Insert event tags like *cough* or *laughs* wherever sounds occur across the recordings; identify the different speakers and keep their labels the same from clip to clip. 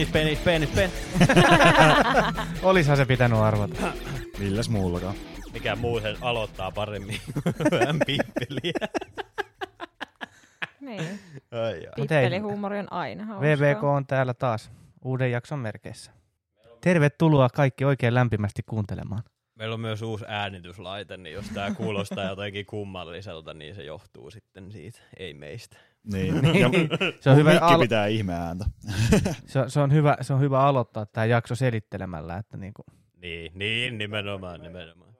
Speaker 1: Penis, penis, penis, penis. *laughs*
Speaker 2: Olishan se pitänyt arvata.
Speaker 3: Milläs muullakaan?
Speaker 1: Mikä muu sen aloittaa paremmin vähän pippeliä.
Speaker 4: Niin.
Speaker 1: Ai,
Speaker 4: Pippelihuumori on aina hauskaa.
Speaker 2: VVK on täällä taas uuden jakson merkeissä. Tervetuloa kaikki oikein lämpimästi kuuntelemaan.
Speaker 1: Meillä on myös uusi äänityslaite, niin jos tää kuulostaa jotenkin kummalliselta, niin se johtuu sitten siitä, ei meistä. *laughs*
Speaker 3: Niin. ja
Speaker 2: Se on, hyvä
Speaker 3: mikki
Speaker 2: al-
Speaker 3: pitää ihme ääntä.
Speaker 2: se, se, on hyvä, se on hyvä aloittaa tämä jakso selittelemällä, että niinku,
Speaker 1: Niin, niin, nimenomaan, nimenomaan.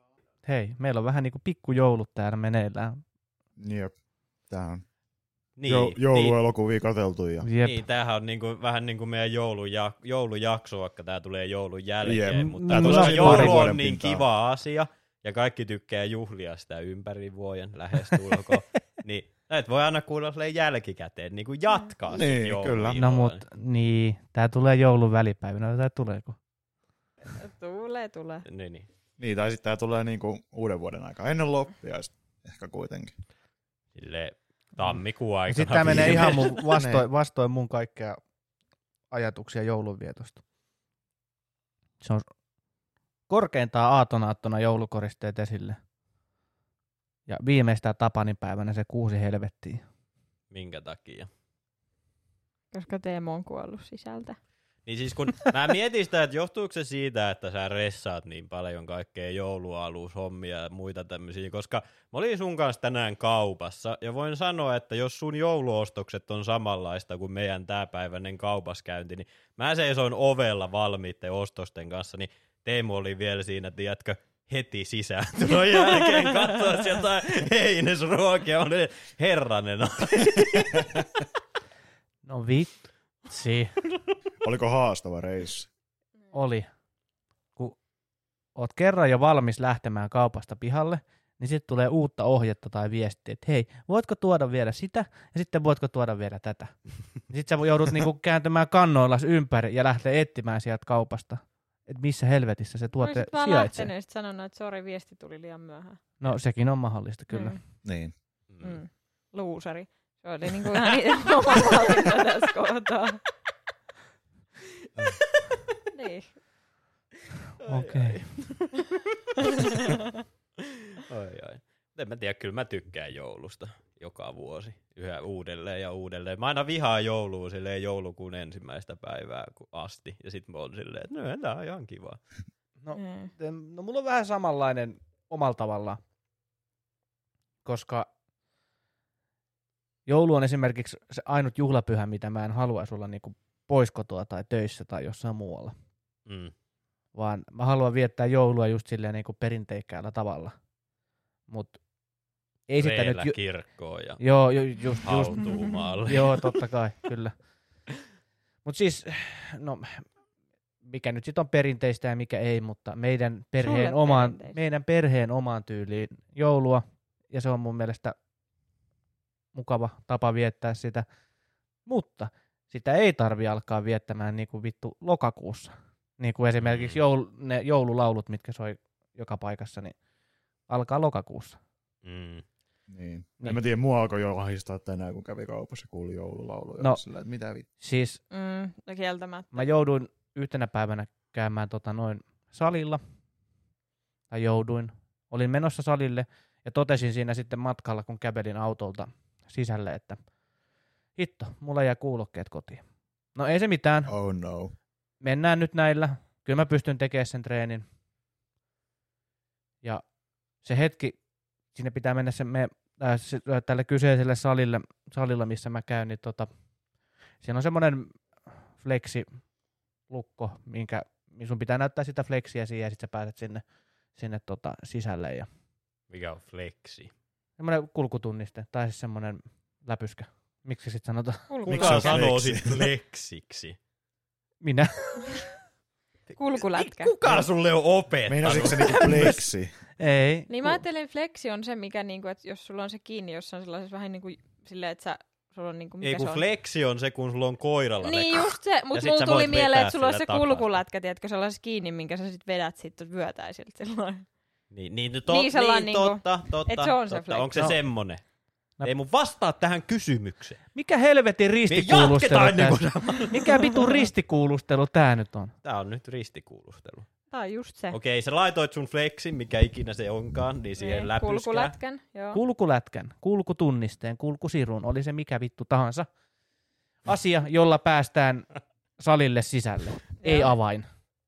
Speaker 2: hei, meillä on vähän niinku pikkujoulut täällä meneillään.
Speaker 3: Jep. Tää on
Speaker 1: Niin,
Speaker 3: jo,
Speaker 1: niin,
Speaker 3: jouluelokuvia katseltu ja
Speaker 2: Jep.
Speaker 1: niin, tämähän on niinku, vähän niin kuin meidän jouluja, joulujakso, vaikka tämä tulee joulun jälkeen,
Speaker 3: Jep.
Speaker 1: mutta
Speaker 2: Mm,
Speaker 1: koska
Speaker 2: no,
Speaker 1: joulu on niin
Speaker 3: pintaan.
Speaker 1: kiva asia, ja kaikki tykkää juhlia sitä ympäri vuoden lähestulkoon, *laughs* niin näet voi aina kuulla silleen jälkikäteen, niin kuin jatkaa
Speaker 3: Niin,
Speaker 1: joulun
Speaker 3: kyllä.
Speaker 2: No mut, niin, tää tulee joulun välipäivinä, tai tuleeko?
Speaker 4: Tulee, tulee.
Speaker 1: Niin, niin.
Speaker 3: niin, tai sitten tää tulee niinku uuden vuoden aikaa ennen loppia ehkä kuitenkin.
Speaker 1: Silleen tammikuun aikana.
Speaker 2: Sitten tää menee ihan mun
Speaker 3: Niin.
Speaker 2: vastoin, vastoin mun kaikkea ajatuksia joulunvietosta. Se on korkeintaan aatonaattona joulukoristeet esille. Ja viimeistään Tapanin päivänä se kuusi helvettiä.
Speaker 1: Minkä takia?
Speaker 4: Koska Teemo on kuollut sisältä.
Speaker 1: Niin siis kun *laughs* mä mietin sitä, että johtuuko se siitä, että sä ressaat niin paljon kaikkea joulualushommia ja muita tämmöisiä, koska mä olin sun kanssa tänään kaupassa ja voin sanoa, että jos sun jouluostokset on samanlaista kuin meidän täpäiväinen kaupaskäynti, niin mä seisoin ovella valmiitten ostosten kanssa, niin Teemu oli vielä siinä, tiedätkö, heti sisään *laughs* tulon jälkeen katsoa jotain heinäsruokia, oli herranen. *laughs*
Speaker 2: No vitsi.
Speaker 3: Oliko haastava reissu?
Speaker 2: Oli. Kun oot kerran jo valmis lähtemään kaupasta pihalle, niin sitten tulee uutta ohjetta tai viestiä, että hei, voitko tuoda vielä sitä, ja sitten voitko tuoda vielä tätä. Sitten sä joudut niinku kääntämään kannoillas ympäri ja lähteä etsimään sieltä kaupasta, että missä helvetissä se tuote
Speaker 4: Olisit vaan
Speaker 2: sijaitsee.
Speaker 4: lähtenyt ja sit sanonut, että sori, viesti tuli liian myöhään.
Speaker 2: No sekin on mahdollista kyllä.
Speaker 4: Mm.
Speaker 3: Niin.
Speaker 4: Mm. Luusari. Se oli niinku ihan niitä *laughs* oma valinta tässä kohtaa. *laughs* niin.
Speaker 2: Okei. *laughs*
Speaker 1: ai ai. En mä tiedä, kyllä mä tykkään joulusta joka vuosi yhä uudelleen ja uudelleen. Mä aina vihaan joulua silleen joulukuun ensimmäistä päivää asti. Ja sit mä oon silleen, että no tää on ihan kiva.
Speaker 2: No,
Speaker 4: Mm.
Speaker 2: No mulla on vähän samanlainen omalla tavallaan, koska joulu on esimerkiksi se ainut juhlapyhä, mitä mä en haluaisi olla niinku pois kotoa tai töissä tai jossain muualla.
Speaker 1: Mm.
Speaker 2: Vaan mä haluan viettää joulua just silleen niinku perinteikkäällä tavalla. Mut ei sitä nyt... Ju-
Speaker 1: kirkkoon ja
Speaker 2: joo, ju- just, just. *laughs* Joo, totta kai, kyllä. Mutta siis, no, mikä nyt sitten on perinteistä ja mikä ei, mutta meidän perheen, omaan, meidän perheen omaan tyyliin joulua, ja se on mun mielestä mukava tapa viettää sitä. Mutta sitä ei tarvi alkaa viettämään niin kuin vittu lokakuussa. Niin kuin esimerkiksi
Speaker 1: Mm.
Speaker 2: joul, ne joululaulut, mitkä soi joka paikassa, niin alkaa lokakuussa.
Speaker 1: Mm.
Speaker 3: Niin.
Speaker 2: Niin.
Speaker 3: En mä tiedä, mua alkoi jo ahistaa tänään, kun kävi kaupassa ja kuuli joululauluja.
Speaker 2: No.
Speaker 3: Sillä, että mitä vittu.
Speaker 2: Siis
Speaker 4: Mm, no kieltämättä.
Speaker 2: mä jouduin yhtenä päivänä käymään tota noin salilla, tai jouduin, olin menossa salille ja totesin siinä sitten matkalla, kun kävelin autolta sisälle, että hitto, mulla jää kuulokkeet kotiin. No ei se mitään,
Speaker 3: Oh no.
Speaker 2: mennään nyt näillä, kyllä mä pystyn tekemään sen treenin. Ja se hetki, sinne pitää mennä se, me, äh, äh, tälle kyseiselle salille, salilla, missä mä käyn, niin tota, siinä on semmoinen flexi lukko, minkä niin sun pitää näyttää sitä flexiä siihen ja sitten sä pääset sinne, sinne tota sisälle. Ja
Speaker 1: Mikä on flexi?
Speaker 2: semmoinen kulkutunniste tai siis semmoinen läpyskä. Miksi sitten sanotaan?
Speaker 3: Miksi on
Speaker 1: sanoo
Speaker 3: flexi?
Speaker 1: sit flexiksi?
Speaker 2: Minä.
Speaker 4: Kulkulätkä.
Speaker 1: Kuka sulle on opettanut?
Speaker 3: Meinasitko se niinku pleksi?
Speaker 2: Ei.
Speaker 4: Niin mä ajattelin, flexi on se, mikä niinku, että jos sulla on se kiinni jossain sellaisessa vähän niinku silleen, että sä, sulla on niinku, mikä
Speaker 1: Ei kun
Speaker 4: se on?
Speaker 1: flexi on se, kun sulla on koiralla
Speaker 4: Niin
Speaker 1: ne-
Speaker 4: just se, mutta
Speaker 1: sit
Speaker 4: mulla tuli mieleen, että sulla on se kulkulätkä, tiedätkö, sellaisessa kiinni, minkä sä sit vedät sitten vyötäisiltä silloin.
Speaker 1: Niin, niin, to,
Speaker 4: Niin,
Speaker 1: niin, niin
Speaker 4: niinku-
Speaker 1: totta, totta.
Speaker 4: et se on se
Speaker 1: totta.
Speaker 4: flexi.
Speaker 1: Onko se
Speaker 2: No.
Speaker 1: semmonen?
Speaker 2: Mä-
Speaker 1: Ei mun vastaa tähän kysymykseen.
Speaker 2: Mikä helvetin
Speaker 1: Me
Speaker 2: ristikuulustelu
Speaker 1: jatketaan ennen
Speaker 2: tää-
Speaker 1: kuin
Speaker 2: Mikä vitun ristikuulustelu tää nyt on?
Speaker 1: Tää on nyt ristikuulustelu.
Speaker 4: Tää on just se.
Speaker 1: Okei, sä laitoit sun flexin, mikä ikinä se onkaan, niin siihen
Speaker 4: Niin,
Speaker 1: läpyskää.
Speaker 4: Kulkulätkän, joo.
Speaker 2: Kulkulätkän, kulkutunnisteen, kulkusirun, oli se mikä vittu tahansa. Asia, jolla päästään salille sisälle. Ei avain.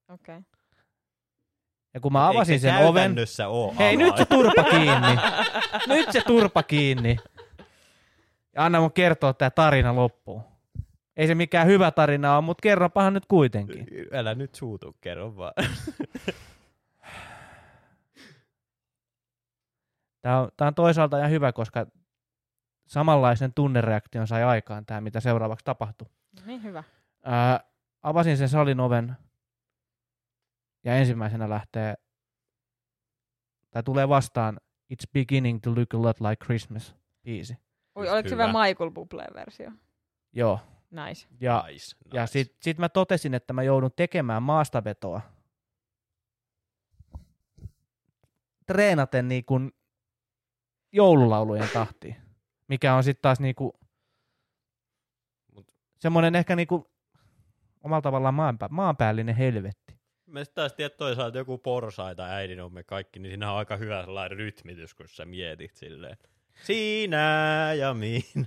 Speaker 4: Okei. Okay.
Speaker 2: Ja kun mä avasin
Speaker 1: se
Speaker 2: sen oven...
Speaker 1: oo
Speaker 2: Hei, nyt se turpa kiinni. Nyt se turpa kiinni. Ja anna mun kertoa tää tarina loppuun. Ei se mikään hyvä tarina ole, mutta kerropahan nyt kuitenkin.
Speaker 1: Älä nyt suutu, kerro vaan. *laughs*
Speaker 2: Tää on, tää on toisaalta ihan hyvä, koska samanlaisen tunnereaktion sai aikaan tämä, mitä seuraavaksi tapahtui.
Speaker 4: Niin hyvä.
Speaker 2: Ää, avasin sen salin oven ja ensimmäisenä lähtee, tai tulee vastaan It's beginning to look a lot like Christmas biisi.
Speaker 1: Just
Speaker 4: oliko se
Speaker 1: hyvä.
Speaker 4: vielä Michael Bubleen versio?
Speaker 2: Joo.
Speaker 4: Nice.
Speaker 2: Ja,
Speaker 1: nice, nice.
Speaker 2: ja sit, sit mä totesin, että mä joudun tekemään maastavetoa treenaten niin kuin joululaulujen tahtiin, mikä on sitten taas niinku
Speaker 1: Mut-
Speaker 2: semmoinen ehkä niinku omalla tavallaan maanpä, maanpäällinen helvetti.
Speaker 1: Mä sit taas tiedät toisaalta joku porsaita äidin on me kaikki, niin siinä on aika hyvä sellainen rytmitys, kun sä mietit silleen. Sinä ja minä, *laughs*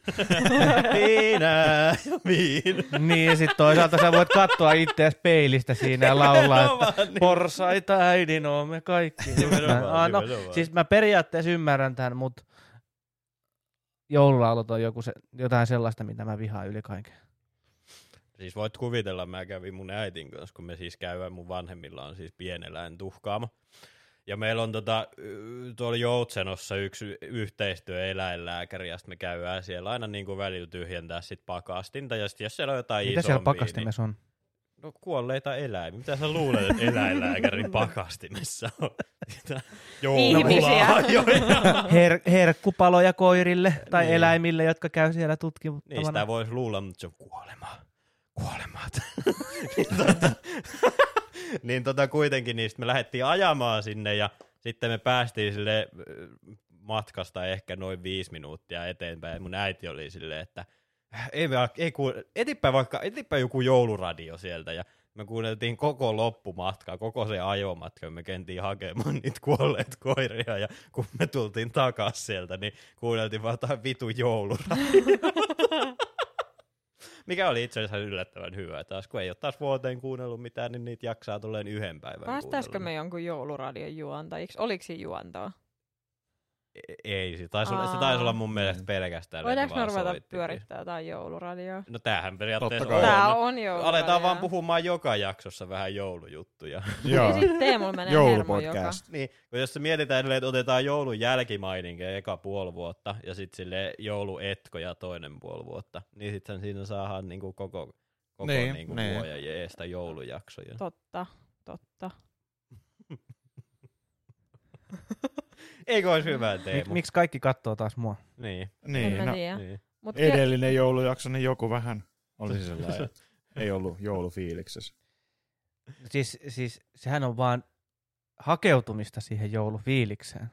Speaker 1: sinä ja minä.
Speaker 2: niin, ja sitten toisaalta sä voit katsoa itseäsi peilistä siinä ja *laughs* laulaa, että
Speaker 1: niin.
Speaker 2: porsaita äidin on me kaikki.
Speaker 1: Nimenomaan,
Speaker 2: Ah, no,
Speaker 1: nimenomaan.
Speaker 2: siis mä periaatteessa ymmärrän tämän, mutta joululaulut on joku se, jotain sellaista, mitä mä vihaan yli kaiken.
Speaker 1: Siis voit kuvitella, mä kävin mun äitin kanssa, kun me siis käydään, mun vanhemmilla on siis pieneläin tuhkaamo. Ja meillä on tota, tuolla Joutsenossa yksi yhteistyöeläinlääkäri, ja me käydään siellä aina niin kuin välillä tyhjentää sit pakastinta, ja sit jos siellä on jotain
Speaker 2: Mitä
Speaker 1: isompia,
Speaker 2: siellä pakastimessa on?
Speaker 1: Niin, no kuolleita eläimiä. Mitä sä luulet, että eläinlääkärin *laughs* pakastimessa on?
Speaker 4: Ihmisiä.
Speaker 2: Her- herkkupaloja koirille tai
Speaker 1: Niin.
Speaker 2: eläimille, jotka käy siellä tutkimuttavana.
Speaker 1: Niin sitä voisi luulla, mutta se on kuolema. Kuolemat. *laughs* niin, tota, *laughs* niin tota kuitenkin niistä me lähdettiin ajamaan sinne ja sitten me päästiin sille ö, matkasta ehkä noin viisi minuuttia eteenpäin. Mun äiti oli silleen, että "Äh, ei, me, ei kuule, etipä vaikka, etipä joku jouluradio sieltä ja me kuunneltiin koko loppumatka, koko se ajomatka, me kentiin hakemaan niitä kuolleet koiria ja kun me tultiin takas sieltä, niin kuunneltiin vaan jotain vitu jouluradio. *laughs* Mikä oli itse asiassa yllättävän hyvä. Taas kun ei ole taas vuoteen kuunnellut mitään, niin niitä jaksaa tulleen yhden päivän
Speaker 4: Päästäisikö me jonkun jouluradion juontajiksi? Oliko siinä juontoa?
Speaker 1: E- Ei, se taisi, olla, se taisi olla mun mielestä pelkästään.
Speaker 4: Voidaanko me
Speaker 1: vaan
Speaker 4: ruveta pyörittää jotain jouluradioa?
Speaker 1: No tämähän periaatteessa on.
Speaker 4: Tää on jouluradio.
Speaker 1: Aletaan vaan puhumaan joka jaksossa vähän joulujuttuja. *laughs*
Speaker 3: Joo.
Speaker 4: Ja sitten Teemulla menee hermo joka.
Speaker 3: Joulupodcast.
Speaker 1: niin, kun jos se mietitään, että otetaan joulun jälkimaininkeja eka puoli vuotta ja sitten sille jouluetkoja toinen puoli vuotta, niin sitten siinä saadaan niinku koko, koko
Speaker 3: Niin,
Speaker 1: niinku
Speaker 3: niin.
Speaker 1: vuoden jeestä joulujaksoja.
Speaker 4: Totta, totta.
Speaker 1: Eikö olisi hyvä
Speaker 2: Mik,
Speaker 1: Teemu?
Speaker 2: miksi kaikki katsoo taas mua?
Speaker 1: Niin,
Speaker 3: Niin, no,
Speaker 4: tiedä.
Speaker 1: niin.
Speaker 4: Mut ke-
Speaker 3: edellinen joulujakso, niin joku vähän oli sellainen, ei ollut joulufiiliksessä.
Speaker 2: Siis, siis sehän on vaan hakeutumista siihen joulufiilikseen.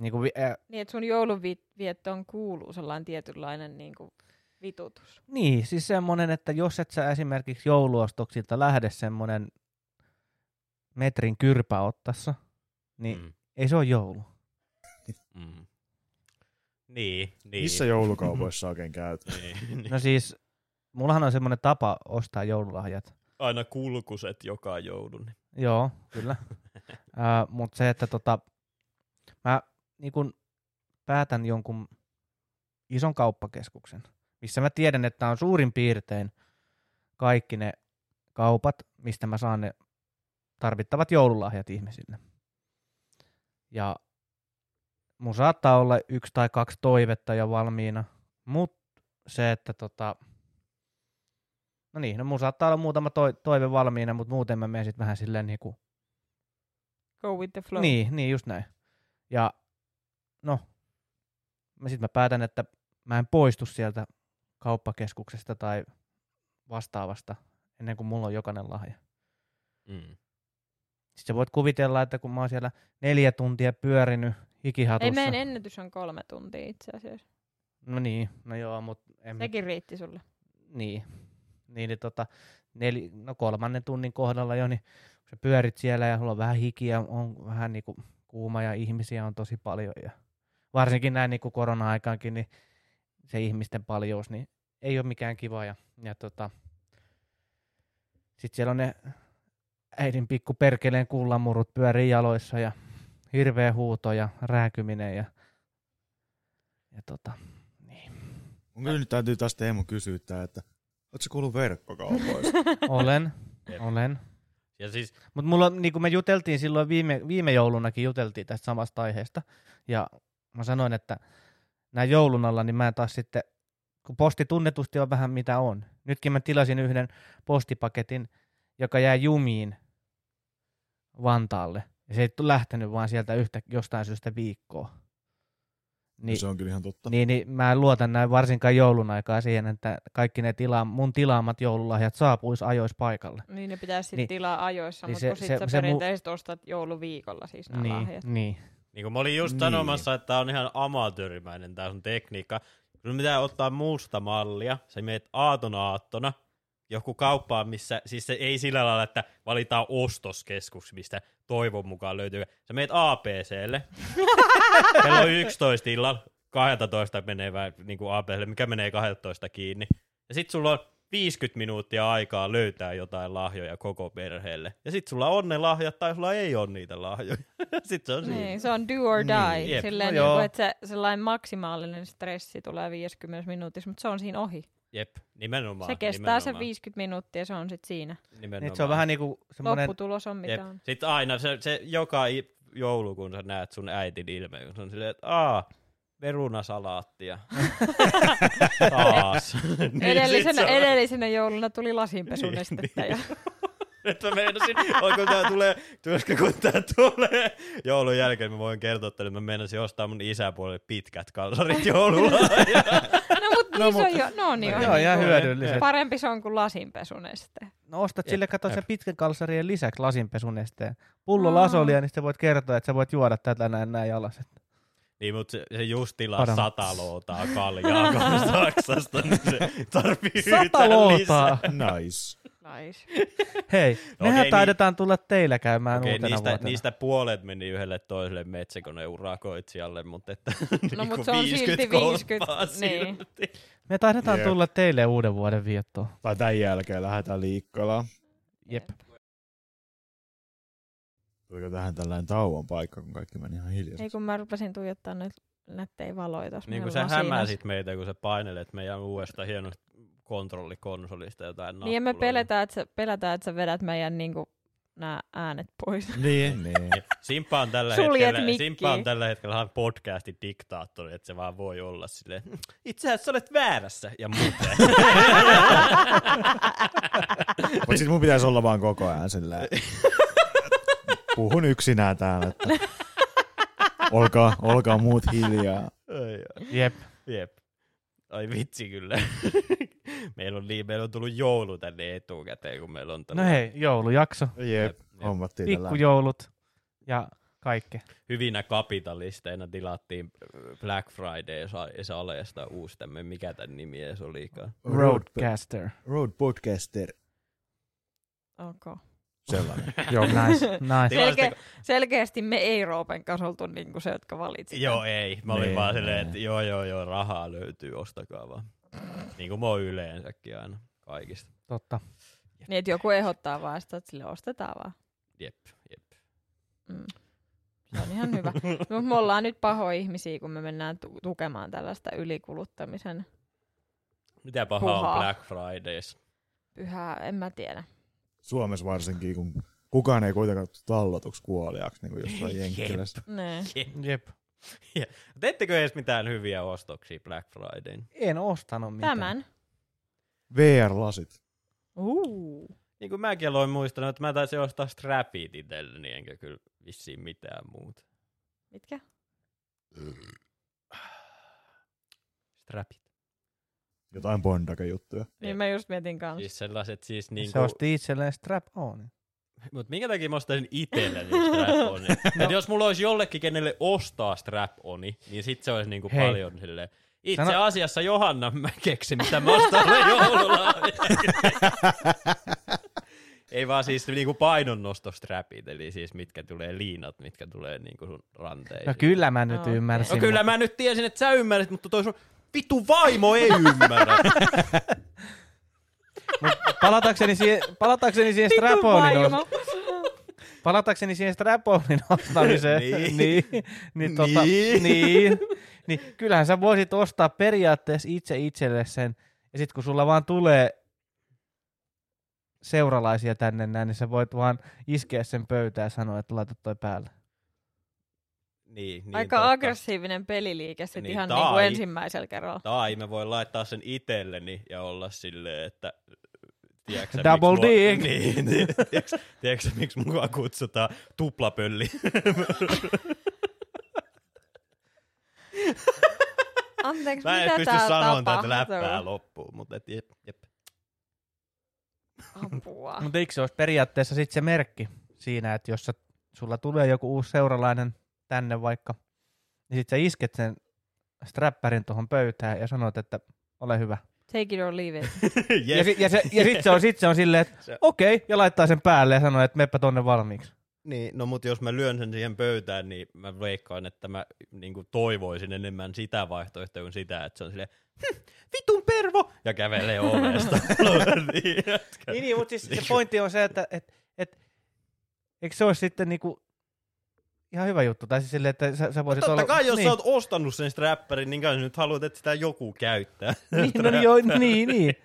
Speaker 2: Niin kuin, äh,
Speaker 4: Niin, että sun jouluviettoon kuuluu sellainen tietynlainen niin kuin, vitutus.
Speaker 2: niin, siis semmoinen, että jos et sä esimerkiksi jouluostoksilta lähde semmoinen metrin kyrpä ottassa, niin mm. Ei se ole joulu.
Speaker 1: Mm. Niin, niin.
Speaker 3: Missä joulukaupoissa *laughs* oikein käyt?
Speaker 1: niin.
Speaker 2: No siis, mullahan on semmoinen tapa ostaa joululahjat.
Speaker 1: Aina kulkuset joka joulun.
Speaker 2: Joo, kyllä. *laughs* uh, Mutta se, että tota, mä niin kun päätän jonkun ison kauppakeskuksen, missä mä tiedän, että on suurin piirtein kaikki ne kaupat, mistä mä saan ne tarvittavat joululahjat ihmisille. Ja mun saattaa olla yksi tai kaksi toivetta jo valmiina, mutta se, että tota, no niin, no mun saattaa olla muutama toi, toive valmiina, mutta muuten mä menen sit vähän silleen niinku,
Speaker 4: Go with the flow.
Speaker 2: niin, niin just näin. Ja no, mä sit mä päätän, että mä en poistu sieltä kauppakeskuksesta tai vastaavasta ennen kuin mulla on jokainen lahja.
Speaker 1: Mm.
Speaker 2: Sitten sä voit kuvitella, että kun mä oon siellä neljä tuntia pyörinyt
Speaker 4: Ei,
Speaker 2: hikihatussa.
Speaker 4: meidän ennätys on kolme tuntia itse asiassa.
Speaker 2: No niin, no joo, mutta en
Speaker 4: Sekin riitti sulle.
Speaker 2: niin. Niin, niin tota, neli, no kolmannen tunnin kohdalla jo, niin kun sä pyörit siellä ja sulla on vähän hikiä, on vähän niinku kuuma ja ihmisiä on tosi paljon ja varsinkin näin niinku korona-aikaankin, niin se ihmisten paljous, niin ei ole mikään kiva ja, ja tota, sitten siellä on ne äidin pikku perkeleen kullamurut pyörii jaloissa ja hirveä huuto ja rääkyminen ja, ja tota, niin.
Speaker 3: Mun kyllä nyt täytyy taas Teemu kysyä tää, että ootko sä kuullut verkkokaupoista? *laughs*
Speaker 2: olen,
Speaker 1: Jep.
Speaker 2: olen.
Speaker 1: Ja siis
Speaker 2: Mutta mulla, niin kuin me juteltiin silloin viime, viime joulunakin, juteltiin tästä samasta aiheesta. Ja mä sanoin, että näin joulun alla, niin mä taas sitten, kun posti tunnetusti on vähän mitä on. Nytkin mä tilasin yhden postipaketin, joka jää jumiin Vantaalle. Ja se ei tule lähtenyt vaan sieltä yhtä, jostain syystä viikkoa. Niin,
Speaker 3: se on kyllä ihan totta.
Speaker 2: niin, niin mä en luota näin varsinkaan joulun aikaa siihen, että kaikki ne tila, mun tilaamat joululahjat saapuisi ajoissa paikalle.
Speaker 4: Niin ne pitäisi sitten
Speaker 2: Niin.
Speaker 4: tilaa ajoissa,
Speaker 2: Niin
Speaker 4: mutta
Speaker 2: se-
Speaker 4: kun sit
Speaker 2: se-
Speaker 4: sä
Speaker 2: se mu-
Speaker 4: perinteisesti ostat jouluviikolla siis nämä
Speaker 2: Niin,
Speaker 4: lahjat.
Speaker 2: niin.
Speaker 1: Niin kuin mä olin just
Speaker 3: Niin.
Speaker 1: niin. sanomassa, että tää on ihan amatöörimäinen tää sun tekniikka. Sun pitää ottaa muusta mallia. Sä meet aaton aattona joku kauppaan, missä, siis se ei sillä lailla, että valitaan ostoskeskus, mistä toivon mukaan löytyy. Sä meet APClle, *laughs* kello on 11 illalla, 12 menee vähän niin kuin APClle, mikä menee 12 kiinni. Ja sit sulla on 50 minuuttia aikaa löytää jotain lahjoja koko perheelle. Ja sit sulla on ne lahjat tai sulla ei ole niitä lahjoja. *laughs* sit se on siinä.
Speaker 4: Niin, se on do or die.
Speaker 3: Niin.
Speaker 4: Niin.
Speaker 1: Jep.
Speaker 4: Silleen,
Speaker 2: No joo.
Speaker 4: että se, sellainen maksimaalinen stressi tulee 50 minuutissa, mutta se on siinä ohi.
Speaker 1: Jep, nimenomaan.
Speaker 4: se kestää
Speaker 1: nimenomaan,
Speaker 4: sen 50 minuuttia, se on sitten siinä.
Speaker 1: Nimenomaan.
Speaker 2: Niin, se on vähän niinku semmoinen,
Speaker 4: Lopputulos on mitä
Speaker 1: Jep.
Speaker 4: on.
Speaker 1: Sitten aina se, se joka joulu, kun sä näet sun äitin ilmeen, kun se on silleen, että aa, perunasalaattia. *laughs* Taas. niin *laughs*
Speaker 4: Edellisenä,
Speaker 1: se on-
Speaker 4: edellisenä jouluna tuli lasinpesunestettä.
Speaker 1: Niin,
Speaker 4: ja...
Speaker 1: Että *laughs* mä meinasin, onko tää tulee, koska kun tää tulee joulun jälkeen, mä voin kertoa että mä meinasin ostaa mun isäpuolelle pitkät kalsarit joululla.
Speaker 4: No mutta
Speaker 3: No,
Speaker 4: niin se on jo, no niin on.
Speaker 2: Joo, ihan
Speaker 4: niin
Speaker 2: hyödylliset.
Speaker 4: Parempi se on kuin lasinpesuneste.
Speaker 2: No ostat
Speaker 1: Jep,
Speaker 2: sille, kato
Speaker 1: jep.
Speaker 2: sen pitkän kalsarien lisäksi lasinpesunesteen. Pullo lasolia, niin sitten voit kertoa, että sä voit juoda tätä näin näin alaset.
Speaker 1: niin, mutta se, se just tilaa
Speaker 2: Parempi.
Speaker 1: sata lootaa kaljaa kun *laughs* Saksasta, niin se tarvii
Speaker 2: Sata lootaa!
Speaker 3: Nice.
Speaker 4: Nice. *laughs*
Speaker 2: Hei,
Speaker 1: No
Speaker 2: nehän
Speaker 1: okei, niin-
Speaker 2: taidetaan tulla teillä käymään
Speaker 1: Okei,
Speaker 2: uutena
Speaker 1: niistä,
Speaker 2: vuotena.
Speaker 1: niistä puolet meni yhdelle toiselle metsäkoneurakoitsijalle, mutta että *laughs*
Speaker 4: No,
Speaker 1: niinku
Speaker 4: mut se on silti
Speaker 1: 50
Speaker 4: 50,
Speaker 1: kolppaa
Speaker 4: niin.
Speaker 1: silti.
Speaker 2: Me taidetaan
Speaker 3: Jep.
Speaker 2: tulla teille uuden vuoden viettoon.
Speaker 3: Tai tämän jälkeen lähdetään liikkeelle.
Speaker 2: Jep.
Speaker 3: Tuliko tähän tällainen tauon paikka, kun kaikki meni ihan hiljaisesti?
Speaker 4: Ei kun mä rupesin tuijottaa näitä nättejä valoja tuossa.
Speaker 1: Niin kuin sä hämäsit meitä, kun sä painelet meidän uudesta hienosta kontrollikonsolista jotain
Speaker 4: Niin me pelätään, että sä, pelätään, että sä vedät meidän niinku, nämä äänet pois. *laughs*
Speaker 3: Niin, *laughs* niin.
Speaker 1: Simpa on tällä
Speaker 4: Suljet
Speaker 1: hetkellä,
Speaker 4: mikkiä.
Speaker 1: Simpa on tällä hetkellä ihan podcastin diktaattori, että se vaan voi olla silleen, itse asiassa olet väärässä ja muuten. *laughs*
Speaker 3: Mutta siis mun pitäisi olla vaan koko ajan silleen. Puhun yksinään täällä, että olkaa, olkaa muut hiljaa.
Speaker 2: Jep.
Speaker 1: Jep. Ai vitsi kyllä. *laughs* meillä, on niin, meillä on tullut joulu tänne etukäteen, kun meillä on
Speaker 2: No
Speaker 1: tällainen
Speaker 2: hei, joulujakso.
Speaker 3: Jep, tällä.
Speaker 2: Pikkujoulut ja kaikki.
Speaker 1: hyvinä kapitalisteina tilattiin Black Friday Salesta uusi tämmöinen, mikä tämän nimi edes olikaan.
Speaker 2: Roadcaster.
Speaker 3: Road Podcaster.
Speaker 4: Okay.
Speaker 3: Sellainen. *laughs*
Speaker 2: Joo, nice. nice.
Speaker 4: Selkeä, selkeästi me ei Roopen kanssa oltu niinku se, jotka valitsivat.
Speaker 1: Joo, ei. Mä olin
Speaker 3: Niin,
Speaker 1: vaan silleen,
Speaker 3: niin.
Speaker 1: että joo, joo, joo, rahaa löytyy, ostakaa vaan. Niin kuin mä oon yleensäkin aina kaikista.
Speaker 2: Totta.
Speaker 4: Niin, että joku ehdottaa vaan sitä, että sille ostetaan vaan.
Speaker 1: Jep, jep.
Speaker 4: Mm. Se on ihan hyvä. *laughs* Mutta me ollaan nyt pahoja ihmisiä, kun me mennään tu- tukemaan tällaista ylikuluttamisen
Speaker 1: Mitä pahaa
Speaker 4: Puhaa.
Speaker 1: on Black Fridays?
Speaker 4: pyhää, en mä tiedä.
Speaker 3: Suomessa varsinkin, kun kukaan ei kuitenkaan tallotuksi kuoliaksi, niin kuin jossain *laughs* Jenkkilässä.
Speaker 4: Nee.
Speaker 2: Jep. *laughs*
Speaker 1: Teettekö edes mitään hyviä ostoksia Black Fridayn?
Speaker 2: En ostanut mitään.
Speaker 4: Tämän.
Speaker 3: VR-lasit.
Speaker 4: Uh.
Speaker 1: Niin kuin mäkin aloin muistanut, että mä taisin ostaa strapit itselleni, enkä kyllä vissiin mitään muuta.
Speaker 4: Mitkä? *sighs*
Speaker 1: Strapit.
Speaker 3: Jotain bondake-juttuja.
Speaker 4: Niin mä just mietin kanssa.
Speaker 1: Siis sellaiset siis
Speaker 2: Niin
Speaker 1: niinku...
Speaker 2: se osti itselleen strap on.
Speaker 1: Mut minkä takia mä ostaisin itselleni strap oni? no. *laughs* jos mulla olisi jollekin, kenelle ostaa strap oni, niin sit se olisi niinku
Speaker 2: Hei.
Speaker 1: paljon silleen, Itse
Speaker 2: Sano-
Speaker 1: asiassa Johanna mä keksin, mitä mä ostan *laughs* joululahjaksi. *laughs* Ei vaan siis niinku painonnostostrapit, eli siis mitkä tulee liinat, mitkä tulee niinku sun ranteisiin.
Speaker 2: No kyllä mä nyt
Speaker 4: Okei.
Speaker 2: ymmärsin.
Speaker 1: No kyllä mä nyt tiesin, että sä ymmärrät, mutta toi sun vittu vaimo ei ymmärrä.
Speaker 2: Mut palatakseni siihen, palatakseni siihen
Speaker 4: vaimo.
Speaker 2: palatakseni siihen straponin ostamiseen,
Speaker 1: Niin. *laughs*
Speaker 2: niin, niin, niin, tota,
Speaker 1: Niin.
Speaker 2: niin, niin, kyllähän sä voisit ostaa periaatteessa itse itselle sen, ja sitten kun sulla vaan tulee seuralaisia tänne näin, niin sä voit vaan iskeä sen pöytään ja sanoa, että laita toi päälle.
Speaker 1: niin, niin
Speaker 4: Aika
Speaker 1: totta.
Speaker 4: aggressiivinen peliliike sit
Speaker 1: Niin,
Speaker 4: ihan
Speaker 1: tai-
Speaker 4: niinku ensimmäisellä kerralla.
Speaker 1: Tai mä voin laittaa sen itselleni ja olla silleen, että tiedätkö,
Speaker 2: Double
Speaker 1: miksi mua-
Speaker 2: dick. *laughs*
Speaker 1: Niin, niin tiedätkö, tiedätkö sä, miksi mua kutsutaan tuplapölli? *laughs*
Speaker 4: Anteeksi,
Speaker 1: Mä en
Speaker 4: mitä
Speaker 1: pysty sanomaan tätä läppää loppuun, mutta et, jep, jep.
Speaker 4: Apua.
Speaker 2: Mutta eikö se olisi periaatteessa sitten se merkki siinä, että jos sä, sulla tulee joku uusi seuralainen tänne vaikka, niin sit sä isket sen strappärin tuohon pöytään ja sanot, että ole hyvä.
Speaker 4: Take it or leave it. *laughs*
Speaker 2: Ja,
Speaker 1: Jep.
Speaker 2: si- ja, se, ja sit se on, sit se on silleen, että
Speaker 1: Se-
Speaker 2: okei, okay, ja laittaa sen päälle ja sanoo, että meppä tonne valmiiksi.
Speaker 1: Niin, no mutta jos mä lyön sen siihen pöytään, niin mä veikkaan, että mä niin toivoisin enemmän sitä vaihtoehtoa kuin sitä, että se on silleen, hm, vitun pervo, ja kävelee ovesta. *laughs* niin.
Speaker 2: Niin, niin mutta siis se pointti on se, että et, et, eikö se olisi sitten niinku ihan hyvä juttu? Tai siis silleen, että sä, sä voisit
Speaker 1: Totta
Speaker 2: olla...
Speaker 1: kai, jos
Speaker 2: niin.
Speaker 1: sä oot ostanut sen strapperin, niin kai nyt haluat, että sitä joku käyttää.
Speaker 2: Niin, no, joo, niin, niin.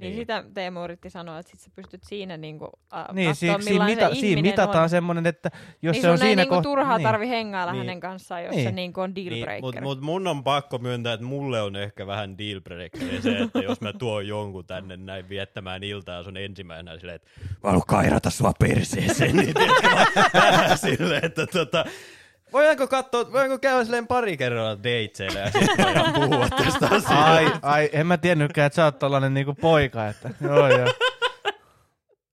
Speaker 4: Niin, sitä Teemu yritti sanoa, että sit sä pystyt siinä niinku, äh,
Speaker 2: niin
Speaker 4: katsoa,
Speaker 2: siinä, siinä, mita,
Speaker 4: se
Speaker 2: siinä mitataan
Speaker 4: on.
Speaker 2: semmoinen, että jos
Speaker 4: niin
Speaker 2: se on
Speaker 4: sun ei
Speaker 2: siinä
Speaker 4: niinku
Speaker 2: kohtaa...
Speaker 4: turhaa
Speaker 2: niin.
Speaker 4: tarvi hengailla
Speaker 1: Niin.
Speaker 4: hänen kanssaan, jos
Speaker 2: Niin.
Speaker 4: se niinku on deal
Speaker 1: Niin,
Speaker 4: breaker.
Speaker 1: Mutta mut mun on pakko myöntää, että mulle on ehkä vähän dealbreaker se, että *laughs* jos mä tuon jonkun tänne näin viettämään iltaa sun ensimmäisenä silleen, että mä haluan kairata sua perseeseen, *laughs* niin mä *laughs* vähän silleen, että tota, voidaanko katsoa, voidaanko käydä silleen pari kerralla deitseillä ja sitten voidaan *laughs* puhua tästä asiasta.
Speaker 2: Ai, ai, en mä tiennytkään, että sä oot tollanen niinku poika, että joo joo.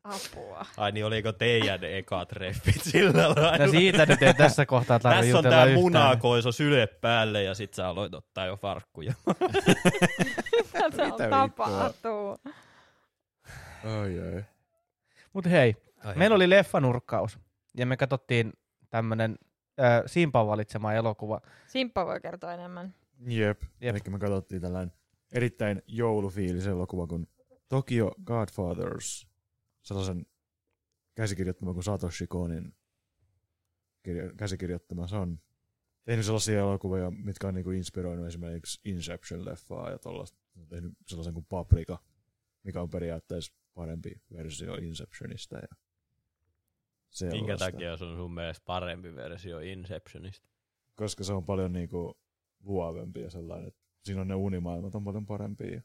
Speaker 4: Apua.
Speaker 1: Ai niin, oliko teidän ekat treffit sillä lailla?
Speaker 2: No siitä nyt ei tässä kohtaa tarvitse
Speaker 1: Tässä on tää
Speaker 2: yhtään.
Speaker 1: munakoiso syle päälle ja sit sä aloit ottaa jo farkkuja. *laughs*
Speaker 4: Mitä se on
Speaker 3: Mitä
Speaker 4: tapahtuu?
Speaker 3: Ai, ai.
Speaker 2: Mut hei, meillä oli leffanurkkaus ja me katsottiin tämmönen äh, Simpan valitsema elokuva.
Speaker 4: Simppa voi kertoa enemmän.
Speaker 3: Jep.
Speaker 2: Jep.
Speaker 3: Eli me katsottiin tällainen erittäin joulufiilis elokuva kuin Tokyo Godfathers. Sellaisen käsikirjoittama kuin Satoshi Konin kirja- käsikirjoittama. Se on tehnyt sellaisia elokuvia, mitkä on niinku inspiroinut esimerkiksi Inception-leffaa ja tollaista. Se on tehnyt sellaisen kuin Paprika, mikä on periaatteessa parempi versio Inceptionista. Ja sellaista.
Speaker 1: Minkä takia se on sun mielestä parempi versio Inceptionista?
Speaker 3: Koska se on paljon niinku luovempi ja sellainen, että siinä on ne unimaailmat on paljon parempia.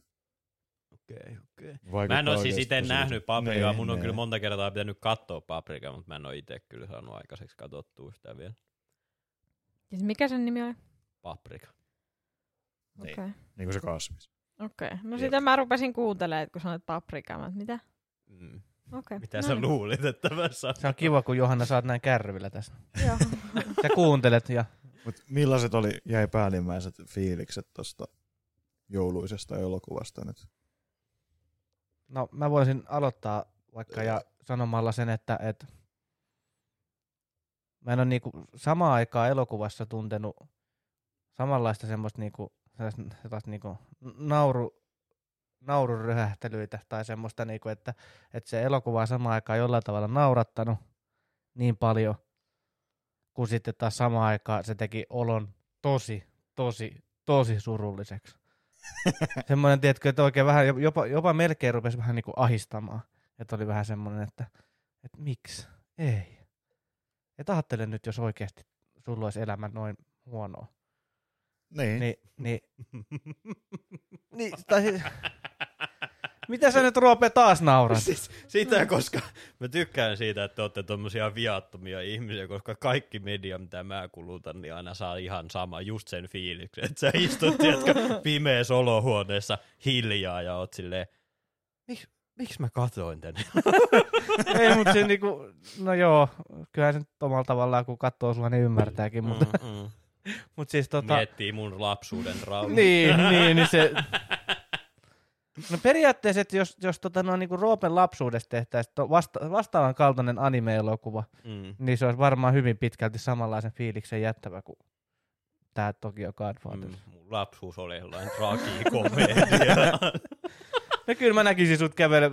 Speaker 1: Okei, okei. Mä
Speaker 3: Vaikuttaa
Speaker 1: en ole siis itse nähnyt paprikaa,
Speaker 3: Niin,
Speaker 1: mun on
Speaker 3: niin.
Speaker 1: kyllä monta kertaa pitänyt katsoa paprikaa, mutta mä en ole itse kyllä saanut aikaiseksi katsottua sitä vielä.
Speaker 4: Siis mikä sen nimi oli?
Speaker 1: Paprika.
Speaker 3: Niin.
Speaker 4: Okei.
Speaker 3: Niin kuin se kasvis.
Speaker 4: Okei. No
Speaker 1: Jep.
Speaker 4: sitä mä rupesin kuuntelemaan, kun sanoit paprika. Mä, mitä?
Speaker 1: Mm.
Speaker 4: Okei.
Speaker 1: Mitä
Speaker 4: no
Speaker 1: sä
Speaker 4: niin.
Speaker 1: luulit, että mä sanon?
Speaker 2: Se on kiva, kun Johanna saat näin kärryillä tässä.
Speaker 4: Joo. *laughs*
Speaker 2: Sä kuuntelet ja
Speaker 3: Mut millaiset oli, jäi päällimmäiset fiilikset tosta jouluisesta elokuvasta nyt?
Speaker 2: No mä voisin aloittaa vaikka ja sanomalla sen, että et mä en ole niinku samaan aikaan elokuvassa tuntenut samanlaista semmoista niinku, niinku nauru, naururyhähtelyitä tai semmoista, niinku, että, että se elokuva on samaan aikaan jollain tavalla naurattanut niin paljon, kun sitten taas samaan aikaan se teki olon tosi, tosi, tosi surulliseksi. *laughs* semmoinen, tiedätkö, että oikein vähän, jopa, jopa melkein rupesi vähän niin kuin ahistamaan. Että oli vähän semmoinen, että, että miksi? Ei. Et ajattele nyt, jos oikeasti sulla olisi elämä noin huonoa.
Speaker 3: Niin. niin.
Speaker 2: Niin, niin, *laughs* niin tai *laughs* mitä sä nyt Roope taas naurat?
Speaker 1: Siis sitä, koska mä tykkään siitä, että te olette tommosia viattomia ihmisiä, koska kaikki media, mitä mä kulutan, niin aina saa ihan sama, just sen fiiliksen, että sä istut, tiedätkö, *laughs* pimeässä olohuoneessa hiljaa ja oot silleen, miksi miksi mä katoin tänne?
Speaker 2: Ei, mutta se niinku, no joo, kyllähän se nyt omalla tavallaan, kun katsoo sua, niin ymmärtääkin, mutta
Speaker 1: Mm, mm. *laughs*
Speaker 2: Mut siis tota...
Speaker 1: Miettii mun lapsuuden trauma.
Speaker 2: Niin, *laughs* niin, niin se... No periaatteessa, että jos, jos tota, no, niin Roopen lapsuudesta tehtäisiin vasta, vastaavan kaltainen anime-elokuva,
Speaker 1: Mm.
Speaker 2: niin se olisi varmaan hyvin pitkälti samanlaisen fiiliksen jättävä kuin tämä Tokyo Godfathers.
Speaker 1: Mm. Mun lapsuus oli jollain tragikomedia. *laughs*
Speaker 2: No kyllä mä näkisin sut kävele,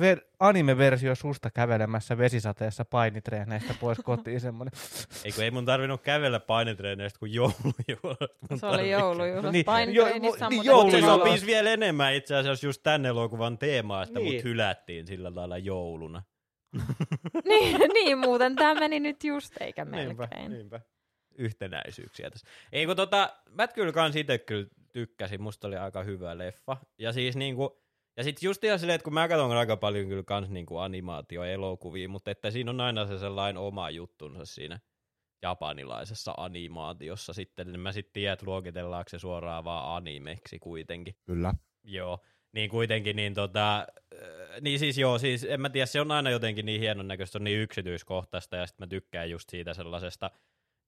Speaker 2: ver, anime-versio susta kävelemässä vesisateessa painitreeneistä pois kotiin semmoinen. *laughs*
Speaker 1: Eikö ei mun tarvinnut kävellä painetreeneistä kuin joulujuhlat. Mun
Speaker 4: Se oli joulujuhlat.
Speaker 2: Niin,
Speaker 4: Niin,
Speaker 2: jo-
Speaker 4: Painitreenissä
Speaker 2: niin,
Speaker 4: niin,
Speaker 2: joulu-
Speaker 1: se sopisi vielä enemmän itse asiassa just tänne elokuvan teemaista,
Speaker 2: Niin.
Speaker 1: mutta hylättiin sillä lailla jouluna. *laughs*
Speaker 4: niin, niin, muuten tämä meni nyt just eikä
Speaker 1: Niinpä,
Speaker 4: melkein.
Speaker 1: niinpä. Yhtenäisyyksiä tässä. Ei kun tota, mä kyllä kans itse kyllä tykkäsin, musta oli aika hyvä leffa. Ja siis niinku, ja sit just ihan silleen, että kun mä katson aika paljon kyllä kans niinku animaatioelokuvia, mutta että siinä on aina se sellainen oma juttunsa siinä japanilaisessa animaatiossa sitten, niin mä sitten tiedän, että luokitellaanko se suoraan vaan animeksi kuitenkin.
Speaker 3: Kyllä.
Speaker 1: Joo, niin kuitenkin, niin tota, äh, niin siis joo, siis en mä tiedä, se on aina jotenkin niin hienon näköistä, on niin yksityiskohtaista, ja sitten mä tykkään just siitä sellaisesta,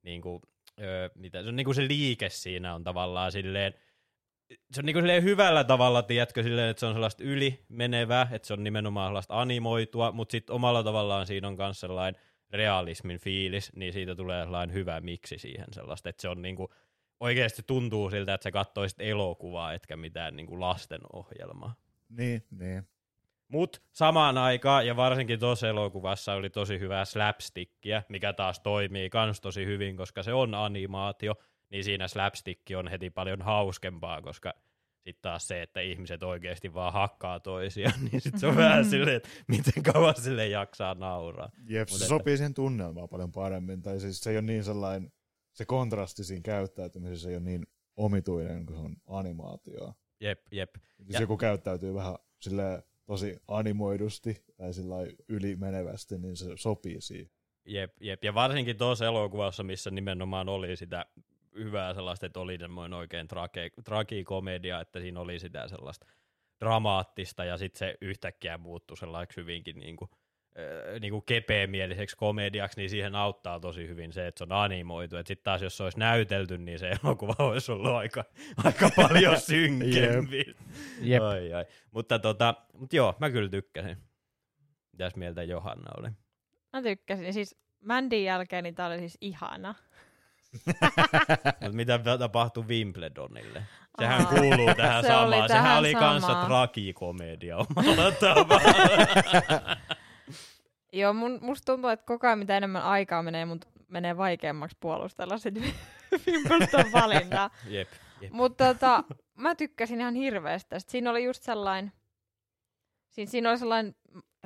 Speaker 1: niin kuin, öö, mitä, se on niin kuin se liike siinä on tavallaan silleen, se on niin kuin silleen hyvällä tavalla, tiedätkö, silleen, että se on sellaista yli menevää, että se on nimenomaan sellaista animoitua, mutta sitten omalla tavallaan siinä on myös sellainen realismin fiilis, niin siitä tulee sellainen hyvä miksi siihen sellaista, että se on niin kuin, oikeasti tuntuu siltä, että sä katsoisit elokuvaa, etkä mitään niin lastenohjelmaa.
Speaker 3: Niin, niin.
Speaker 1: Mut samaan aikaan, ja varsinkin tuossa elokuvassa oli tosi hyvää slapstickia, mikä taas toimii kans tosi hyvin, koska se on animaatio, niin siinä slapstick on heti paljon hauskempaa, koska sitten taas se, että ihmiset oikeasti vaan hakkaa toisiaan, *laughs* niin sitten se on vähän silleen, että miten kauan sille jaksaa nauraa.
Speaker 3: Jep,
Speaker 1: Mut
Speaker 3: se
Speaker 1: että-
Speaker 3: sopii siihen tunnelmaan paljon paremmin. Tai siis se ei ole niin sellainen, se kontrasti siinä käyttäytymisessä ei ole niin omituinen, kun se on animaatio.
Speaker 1: Jep, jep.
Speaker 3: Jos
Speaker 1: Ja-
Speaker 3: joku käyttäytyy vähän sille tosi animoidusti tai sillä ylimenevästi, niin se sopii siihen.
Speaker 1: Jep, jep. Ja varsinkin tuossa elokuvassa, missä nimenomaan oli sitä hyvää sellaista, että oli semmoinen oikein trage, tragikomedia, että siinä oli sitä sellaista dramaattista ja sitten se yhtäkkiä muuttui sellaiseksi hyvinkin niinku, äh, niinku kepeämieliseksi komediaksi, niin siihen auttaa tosi hyvin se, että se on animoitu. Sitten taas jos se olisi näytelty, niin se *laughs* elokuva olisi ollut aika, aika paljon *laughs* synkempi.
Speaker 2: Jep.
Speaker 1: Ai, ai. Mutta tota, mut joo, mä kyllä tykkäsin. Mitäs mieltä Johanna oli?
Speaker 4: Mä tykkäsin. Siis Mandin jälkeen niin tää oli siis ihana. *laughs*
Speaker 1: Mutta mitä tapahtui Wimbledonille? Sehän kuuluu tähän
Speaker 4: se
Speaker 1: samaan.
Speaker 4: oli
Speaker 1: Sehän
Speaker 4: tähän
Speaker 1: oli kanssa
Speaker 4: samaan.
Speaker 1: tragikomedia omalla *laughs* tavalla. *laughs*
Speaker 4: Joo, mun, musta tuntuu, että koko ajan mitä enemmän aikaa menee, mut menee vaikeammaksi puolustella sit Wimbledon valintaa.
Speaker 1: jep, jep.
Speaker 4: Mutta tota, mä tykkäsin ihan hirveästi tästä. Siinä oli just sellainen, siinä, siinä oli sellainen,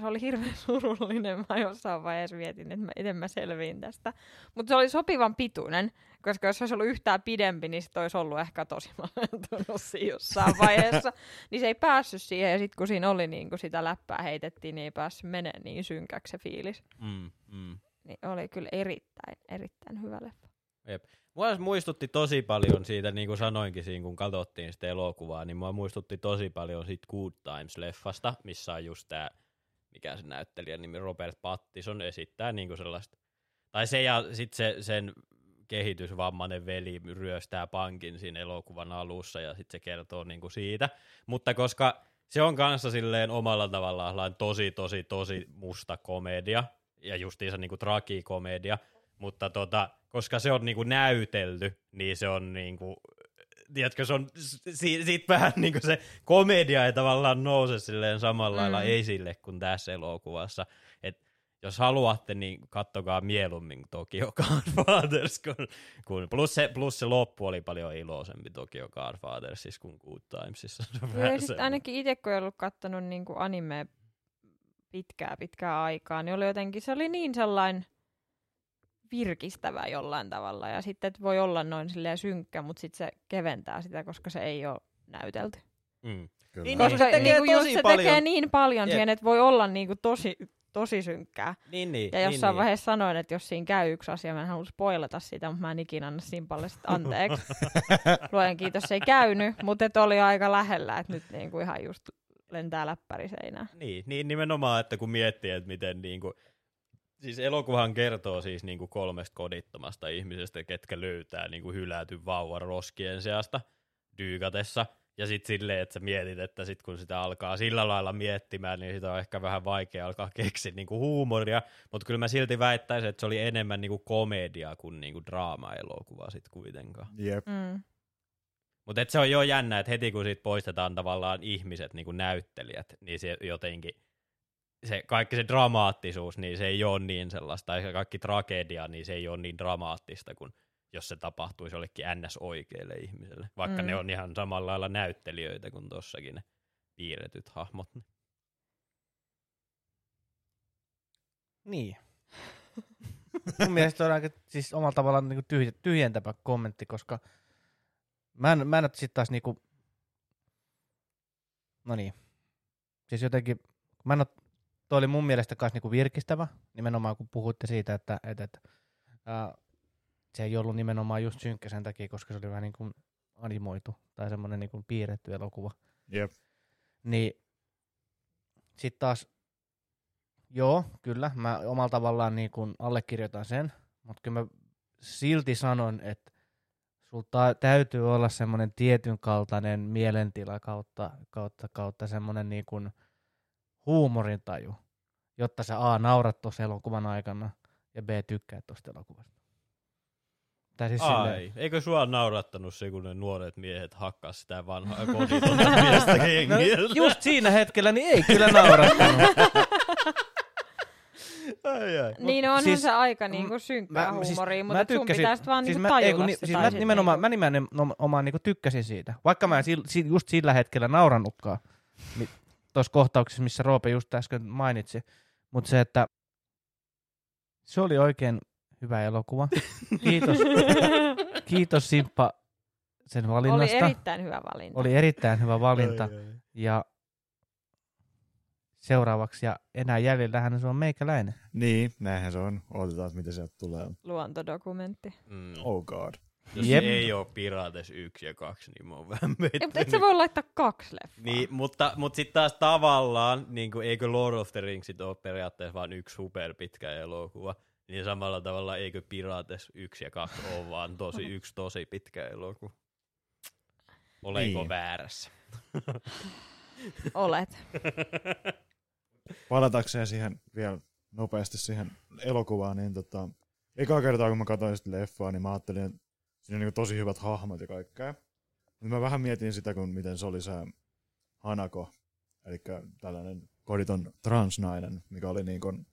Speaker 4: se oli hirveän *laughs* surullinen. Mä jossain vaiheessa mietin, että mä, miten mä selviin tästä. Mutta se oli sopivan pituinen, koska jos se olisi ollut yhtään pidempi, niin sit olisi ollut ehkä tosi *laughs* malentunut siinä jossain *laughs* vaiheessa. niin se ei päässyt siihen, ja sitten kun siinä oli niin kun sitä läppää heitettiin, niin ei päässyt menemään niin synkäksi se fiilis.
Speaker 1: Mm, mm.
Speaker 4: Niin oli kyllä erittäin, erittäin hyvä leffa.
Speaker 1: Mua muistutti tosi paljon siitä, niin kuin sanoinkin siinä, kun katsottiin sitä elokuvaa, niin mua muistutti tosi paljon siitä Good Times-leffasta, missä on just tää, mikä se näyttelijän nimi, Robert Pattison esittää niin kuin sellaista, tai se ja sitten se, sen kehitysvammainen veli ryöstää pankin siinä elokuvan alussa ja sitten se kertoo niin kuin siitä, mutta koska se on kanssa silleen omalla tavallaan tosi, tosi, tosi musta komedia ja justiinsa niin kuin tragikomedia, mutta tota, koska se on niinku näytelty, niin se on niinku, tiedätkö, se on, si, siitä vähän niinku se komedia ei tavallaan nouse silleen samalla lailla
Speaker 4: Mm.
Speaker 1: esille kuin tässä elokuvassa. Et jos haluatte, niin kattokaa mieluummin Tokyo Godfathers, kun, kun plus, se, plus se loppu oli paljon iloisempi Tokyo Godfathersissa kuin Good Timesissa.
Speaker 4: Joo,
Speaker 1: semmoinen.
Speaker 4: ainakin itse, kun ei ollut kattonut niin anime pitkää, pitkää aikaa, niin oli jotenkin, se oli niin sellainen virkistävä jollain tavalla. Ja sitten, että voi olla noin silleen synkkä, mutta sitten se keventää sitä, koska se ei ole näytelty.
Speaker 1: Mm.
Speaker 3: Kyllä.
Speaker 1: Niin,
Speaker 4: Koska
Speaker 1: se tekee
Speaker 4: just
Speaker 1: tosi
Speaker 4: se
Speaker 1: paljon.
Speaker 4: tekee niin paljon
Speaker 1: Jep.
Speaker 4: siihen, että voi olla niinku tosi, tosi synkkää.
Speaker 1: Niin, niin,
Speaker 4: Ja
Speaker 1: niin,
Speaker 4: jossain
Speaker 1: niin.
Speaker 4: vaiheessa sanoin, että jos siinä käy yksi asia, mä en halua spoilata sitä, mutta mä en ikinä anna Simpalle sit anteeksi. *laughs* Luojan kiitos, se ei käynyt, mutta et oli aika lähellä, että nyt niinku ihan just lentää läppäri seinään.
Speaker 1: Niin, niin nimenomaan, että kun miettii, että miten niinku, Siis elokuvahan kertoo siis niinku kolmesta kodittomasta ihmisestä, ketkä löytää niinku hylätyn vauvan roskien seasta dyykatessa. Ja sitten silleen, että sä mietit, että sit kun sitä alkaa sillä lailla miettimään, niin sitä on ehkä vähän vaikea alkaa keksiä niinku huumoria. Mutta kyllä mä silti väittäisin, että se oli enemmän niinku komedia kuin niinku draama-elokuva sit kuitenkaan.
Speaker 3: Jep.
Speaker 4: Mm.
Speaker 1: Mutta se on jo jännä, että heti kun siitä poistetaan tavallaan ihmiset, niin kuin näyttelijät, niin se jotenkin, se, kaikki se dramaattisuus, niin se ei ole niin sellaista, tai se kaikki tragedia, niin se ei ole niin dramaattista kuin jos se tapahtuisi jollekin ns. oikeille ihmiselle. Vaikka
Speaker 4: Mm.
Speaker 1: ne on ihan samalla lailla näyttelijöitä kuin tossakin ne piirretyt hahmot.
Speaker 2: Niin. *laughs* Mun mielestä on aika siis omalla tavallaan niin tyhj- tyhjentävä kommentti, koska mä en, mä en sitten taas niinku, no niin, siis jotenkin, mä en oo, toi oli mun mielestä myös niinku virkistävä, nimenomaan kun puhuitte siitä, että, että, että ää, se ei ollut nimenomaan just synkkä sen takia, koska se oli vähän niin kuin animoitu tai semmoinen niin kuin piirretty elokuva.
Speaker 3: Jep.
Speaker 2: Niin sitten taas, joo, kyllä, mä omalla tavallaan niin kuin allekirjoitan sen, mutta kyllä mä silti sanon, että sulta täytyy olla semmoinen tietyn kaltainen mielentila kautta, kautta, kautta semmoinen niin kuin huumorintaju, jotta sä A, naurat tuossa elokuvan aikana ja B, tykkäät tuosta elokuvasta. Tai siis silleen,
Speaker 1: Ai, eikö sua naurattanut se, kun ne nuoret miehet hakkas sitä vanhaa *laughs* koditonta miestä
Speaker 2: No, *laughs* just siinä hetkellä niin ei kyllä naurattanut. *laughs*
Speaker 1: ai, ai.
Speaker 4: Niin onhan
Speaker 2: siis-
Speaker 4: se aika niinku synkkää
Speaker 2: mä- siis
Speaker 4: huumoria,
Speaker 2: mä
Speaker 4: mutta sun
Speaker 2: tykkäsin-
Speaker 4: pitää sit vaan
Speaker 2: siis
Speaker 4: niinku
Speaker 2: mä, ei,
Speaker 4: tajuta
Speaker 2: kun, ni,
Speaker 4: se.
Speaker 2: siis mä nimenomaan,
Speaker 4: niinku-
Speaker 2: mä nimenomaan niinku tykkäsin siitä. Vaikka mä en sil, si, just sillä hetkellä naurannutkaan tuossa kohtauksessa, missä Roope just äsken mainitsi. Mutta se, että se oli oikein hyvä elokuva. Kiitos, *laughs* kiitos Simppa sen
Speaker 4: Oli
Speaker 2: valinnasta.
Speaker 4: erittäin hyvä valinta.
Speaker 2: oli erittäin hyvä valinta.
Speaker 1: Ai.
Speaker 2: Ja seuraavaksi ja enää jäljellähän se on meikäläinen.
Speaker 3: Niin, näinhän se on. Odotetaan, mitä sieltä tulee.
Speaker 4: Luontodokumentti.
Speaker 1: Mm.
Speaker 3: Oh god.
Speaker 1: Jos
Speaker 2: Jep.
Speaker 1: ei ole Pirates 1 ja 2, niin mä oon vähän
Speaker 4: Ei, mutta et sä
Speaker 1: pettynyt.
Speaker 4: voi laittaa kaksi leffaa.
Speaker 1: Niin, mutta, mutta sitten taas tavallaan, niin kuin, eikö Lord of the Ringsit ole periaatteessa vain yksi superpitkä elokuva, niin samalla tavalla eikö Pirates 1 ja 2 ole vaan tosi, *laughs* yksi tosi pitkä elokuva. Olenko
Speaker 3: Niin.
Speaker 1: väärässä? *laughs*
Speaker 4: Olet.
Speaker 3: Palatakseen siihen vielä nopeasti siihen elokuvaan, niin tota, eka kertaa kun mä katsoin sitä leffaa, niin mä ajattelin, että siinä on niin tosi hyvät hahmot ja kaikkea. Mutta mä vähän mietin sitä, kun miten se oli se Hanako, eli tällainen koditon transnainen, mikä oli niin kuin,